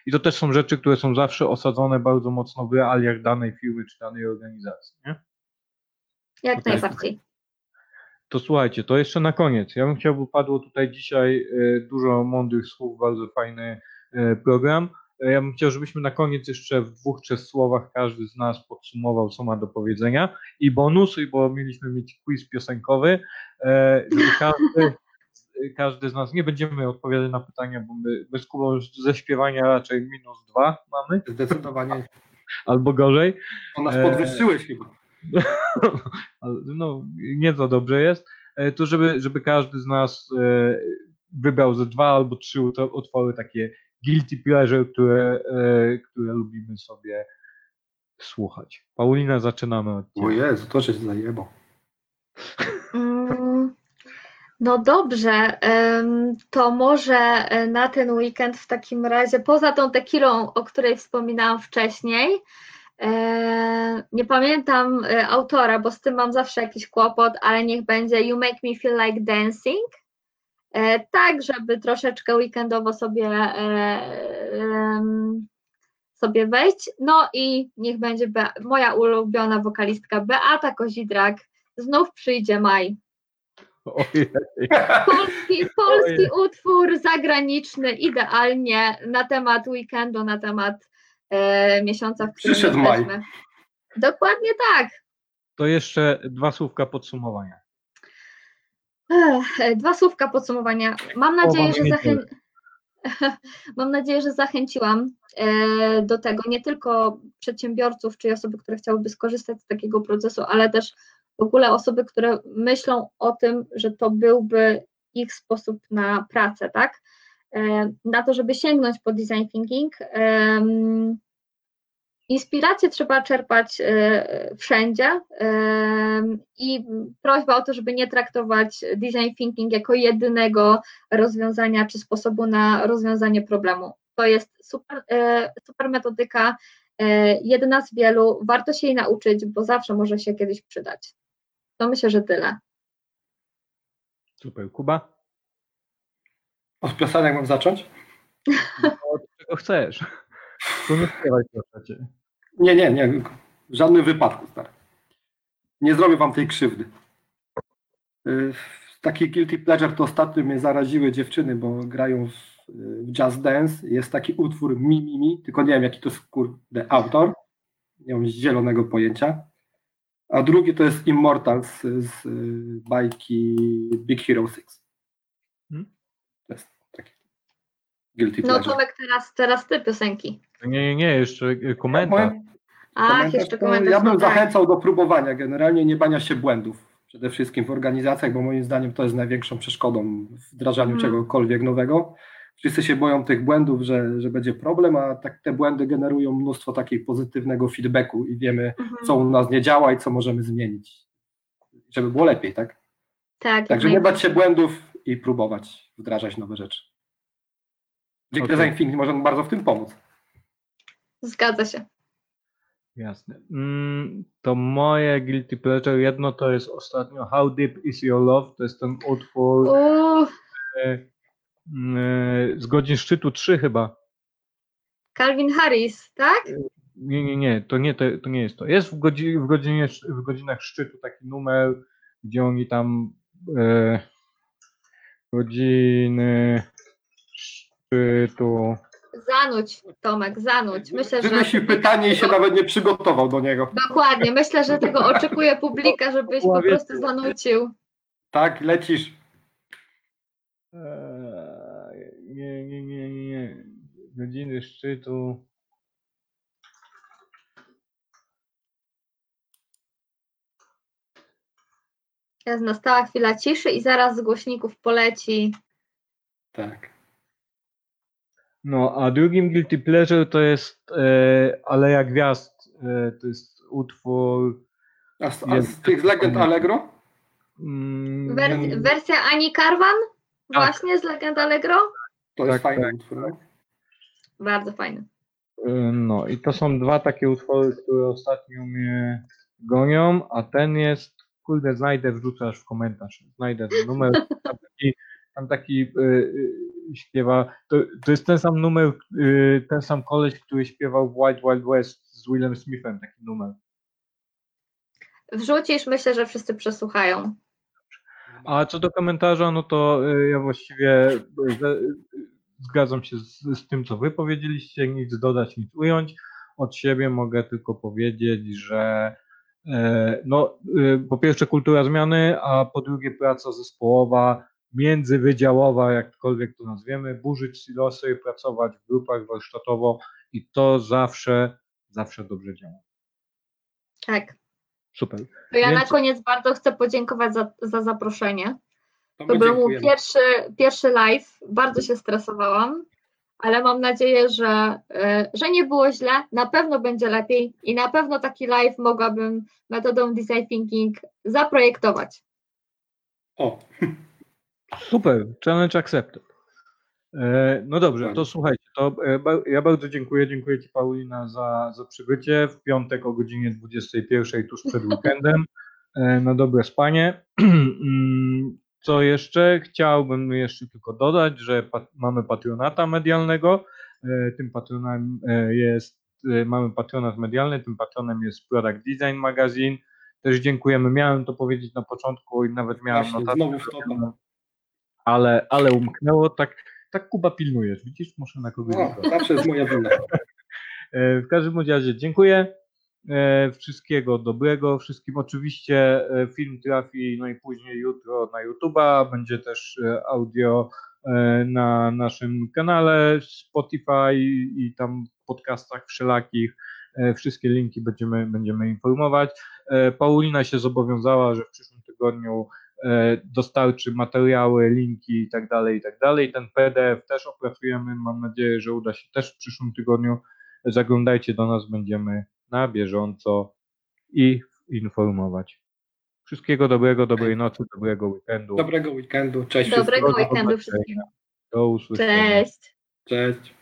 i to też są rzeczy, które są zawsze osadzone bardzo mocno w realiach danej firmy czy danej organizacji. Nie? Jak najbardziej. To słuchajcie, to jeszcze na koniec. Ja bym chciał, by padło tutaj dzisiaj e, dużo mądrych słów, bardzo fajny e, program. E, ja bym chciał, żebyśmy na koniec jeszcze w dwóch, trzech słowach każdy z nas podsumował, co ma do powiedzenia. I bonusy, bo mieliśmy mieć quiz piosenkowy, żeby każdy, każdy z nas, nie będziemy odpowiadać na pytania, bo my bez Kubą ze śpiewania raczej minus dwa mamy. Zdecydowanie. Albo gorzej. To nas podwyższyłeś chyba. no, nieco dobrze jest, e, to żeby, żeby każdy z nas e, wybrał ze dwa albo trzy utwory takie guilty pleasure, które, e, które lubimy sobie słuchać. Paulina, zaczynamy od ciebie. O Jezu, to się zajebał. Mm, No dobrze, to może na ten weekend w takim razie, poza tą tekilą, o której wspominałam wcześniej, nie pamiętam e, autora, bo z tym mam zawsze jakiś kłopot, ale niech będzie You Make Me Feel Like Dancing, e, tak żeby troszeczkę weekendowo sobie, e, sobie wejść. No i niech będzie Be- moja ulubiona wokalistka Beata Kozidrak, znów przyjdzie maj. Ojej. Polski, polski utwór zagraniczny, idealnie na temat weekendu, na temat e, miesiąca, w którym Przyszedł maj. Dokładnie tak. To jeszcze dwa słówka podsumowania. Ech, dwa słówka podsumowania. Mam nadzieję, że. Mam nadzieję, że zachęciłam e, do tego nie tylko przedsiębiorców, czy osoby, które chciałyby skorzystać z takiego procesu, ale też w ogóle osoby, które myślą o tym, że to byłby ich sposób na pracę, tak? E, Na to, żeby sięgnąć po design thinking. em, Inspirację trzeba czerpać e, wszędzie i prośba o to, żeby nie traktować design thinking jako jedynego rozwiązania czy sposobu na rozwiązanie problemu. To jest super, e, super metodyka, jedna z wielu, warto się jej nauczyć, bo zawsze może się kiedyś przydać. To myślę, że tyle. Super. Kuba? Od piosenek mam zacząć? Od czego chcesz? Nie śpiewaj proszę cię. Nie, nie, nie. W żadnym wypadku, stary. Nie zrobię wam tej krzywdy. Y, Taki guilty pleasure to ostatnio mnie zaraziły dziewczyny, bo grają w, w Jazz Dance. Jest taki utwór Mi Mi Mi, tylko nie wiem jaki to jest kurde autor. Nie mam zielonego pojęcia. A drugi to jest Immortals z y, bajki Big Hero 6. Hmm? To jest taki guilty No pleasure. Tomek, teraz, teraz ty piosenki. Nie, nie, nie, jeszcze komentarz. Ach, Komentarz jeszcze komentarz. Ja bym no tak. zachęcał do próbowania generalnie nie bania się błędów. Przede wszystkim w organizacjach, bo moim zdaniem to jest największą przeszkodą w wdrażaniu Mhm. czegokolwiek nowego. Wszyscy się boją tych błędów, że, że będzie problem, a tak te błędy generują mnóstwo takiego pozytywnego feedbacku i wiemy, Mhm. co u nas nie działa i co możemy zmienić, żeby było lepiej, tak? Tak, Także nie bać się błędów i próbować wdrażać nowe rzeczy. Dzięki Okej. Design Thinking może bardzo w tym pomóc. Zgadza się. Jasne. Mm, to moje guilty pleasure, jedno to jest ostatnio How Deep Is Your Love, to jest ten utwór Uuu, e, mm, z godzin szczytu 3 chyba. Calvin Harris, tak? Nie, nie, nie, to nie, to, to nie jest to. Jest w, godzi, w, godzinie, w godzinach szczytu taki numer, gdzie oni tam e, godziny szczytu. Zanuć, Tomek, zanuć. Myślę, że Wymyślił pytanie i się nawet nie przygotował do niego. dokładnie. Myślę, że tego oczekuje publika, żebyś po prostu zanucił. Tak, lecisz. Eee, nie, nie, nie, nie, nie. Godziny szczytu. Jest nastała chwila ciszy i zaraz z głośników poleci. Tak. No, a drugim Guilty Pleasure to jest e, Aleja Gwiazd. E, to jest utwór. A z, a z tych z legend Allegro? Mm, Wer nie- wersja Ani Karwan? Właśnie z Legend Allegro? To jest Tak, fajny tak. utwór. No? Bardzo fajny. e, no, i to są dwa takie utwory, które ostatnio mnie gonią, a ten jest. Kurde, znajdę, wrzucę aż w komentarz. Znajdę ten numer. Tam taki, tam taki e, e, śpiewa. To, to jest ten sam numer, e, ten sam koleś, który śpiewał w Wild Wild West z Willem Smithem, taki numer. Wrzucisz, myślę, że wszyscy przesłuchają. A co do komentarza, no to y, ja właściwie y, zgadzam się z, z tym, co wy powiedzieliście, nic dodać, nic ująć. Od siebie mogę tylko powiedzieć, że no, y, po pierwsze kultura zmiany, a po drugie praca zespołowa, międzywydziałowa, jakkolwiek to nazwiemy, burzyć silosy, pracować w grupach warsztatowo i to zawsze, zawsze dobrze działa. Tak. Super. To ja Więc- na koniec bardzo chcę podziękować za, za zaproszenie. To To był mój pierwszy, pierwszy live. Bardzo się stresowałam, ale mam nadzieję, że, e, że nie było źle. Na pewno będzie lepiej i na pewno taki live mogłabym metodą design thinking zaprojektować. O, Super, challenge accepted. E, No dobrze, to słuchajcie, to e, ja bardzo dziękuję, dziękuję Ci Paulina za, za przybycie w piątek o godzinie 21 tuż przed weekendem na dobre spanie. Co jeszcze? Chciałbym jeszcze tylko dodać, że pa- mamy patronata medialnego. E, Tym patronem e, jest, e, mamy patronat medialny, tym patronem jest Product Design Magazine. Też dziękujemy. Miałem to powiedzieć na początku i nawet miałem Właśnie, notatkę znowu ale, ale umknęło, tak, tak Kuba pilnujesz, widzisz, muszę na kogoś o, zawsze jest moja wina. W każdym razie dziękuję, wszystkiego dobrego, wszystkim oczywiście e, film trafi najpóźniej jutro na YouTube'a, będzie też e, audio e, na naszym kanale Spotify i tam w podcastach wszelakich, E, wszystkie linki będziemy, będziemy informować. E, Paulina się zobowiązała, że w przyszłym tygodniu e, dostarczy materiały, linki i tak dalej, i tak dalej. Ten PDF też opracujemy. Mam nadzieję, że uda się też w przyszłym tygodniu. Zaglądajcie do nas, będziemy na bieżąco i informować. Wszystkiego dobrego, dobrej nocy, dobrego weekendu. Dobrego weekendu. Cześć Dobrego wszystkim. weekendu wszystkim. Do usłyszenia. Cześć. Cześć.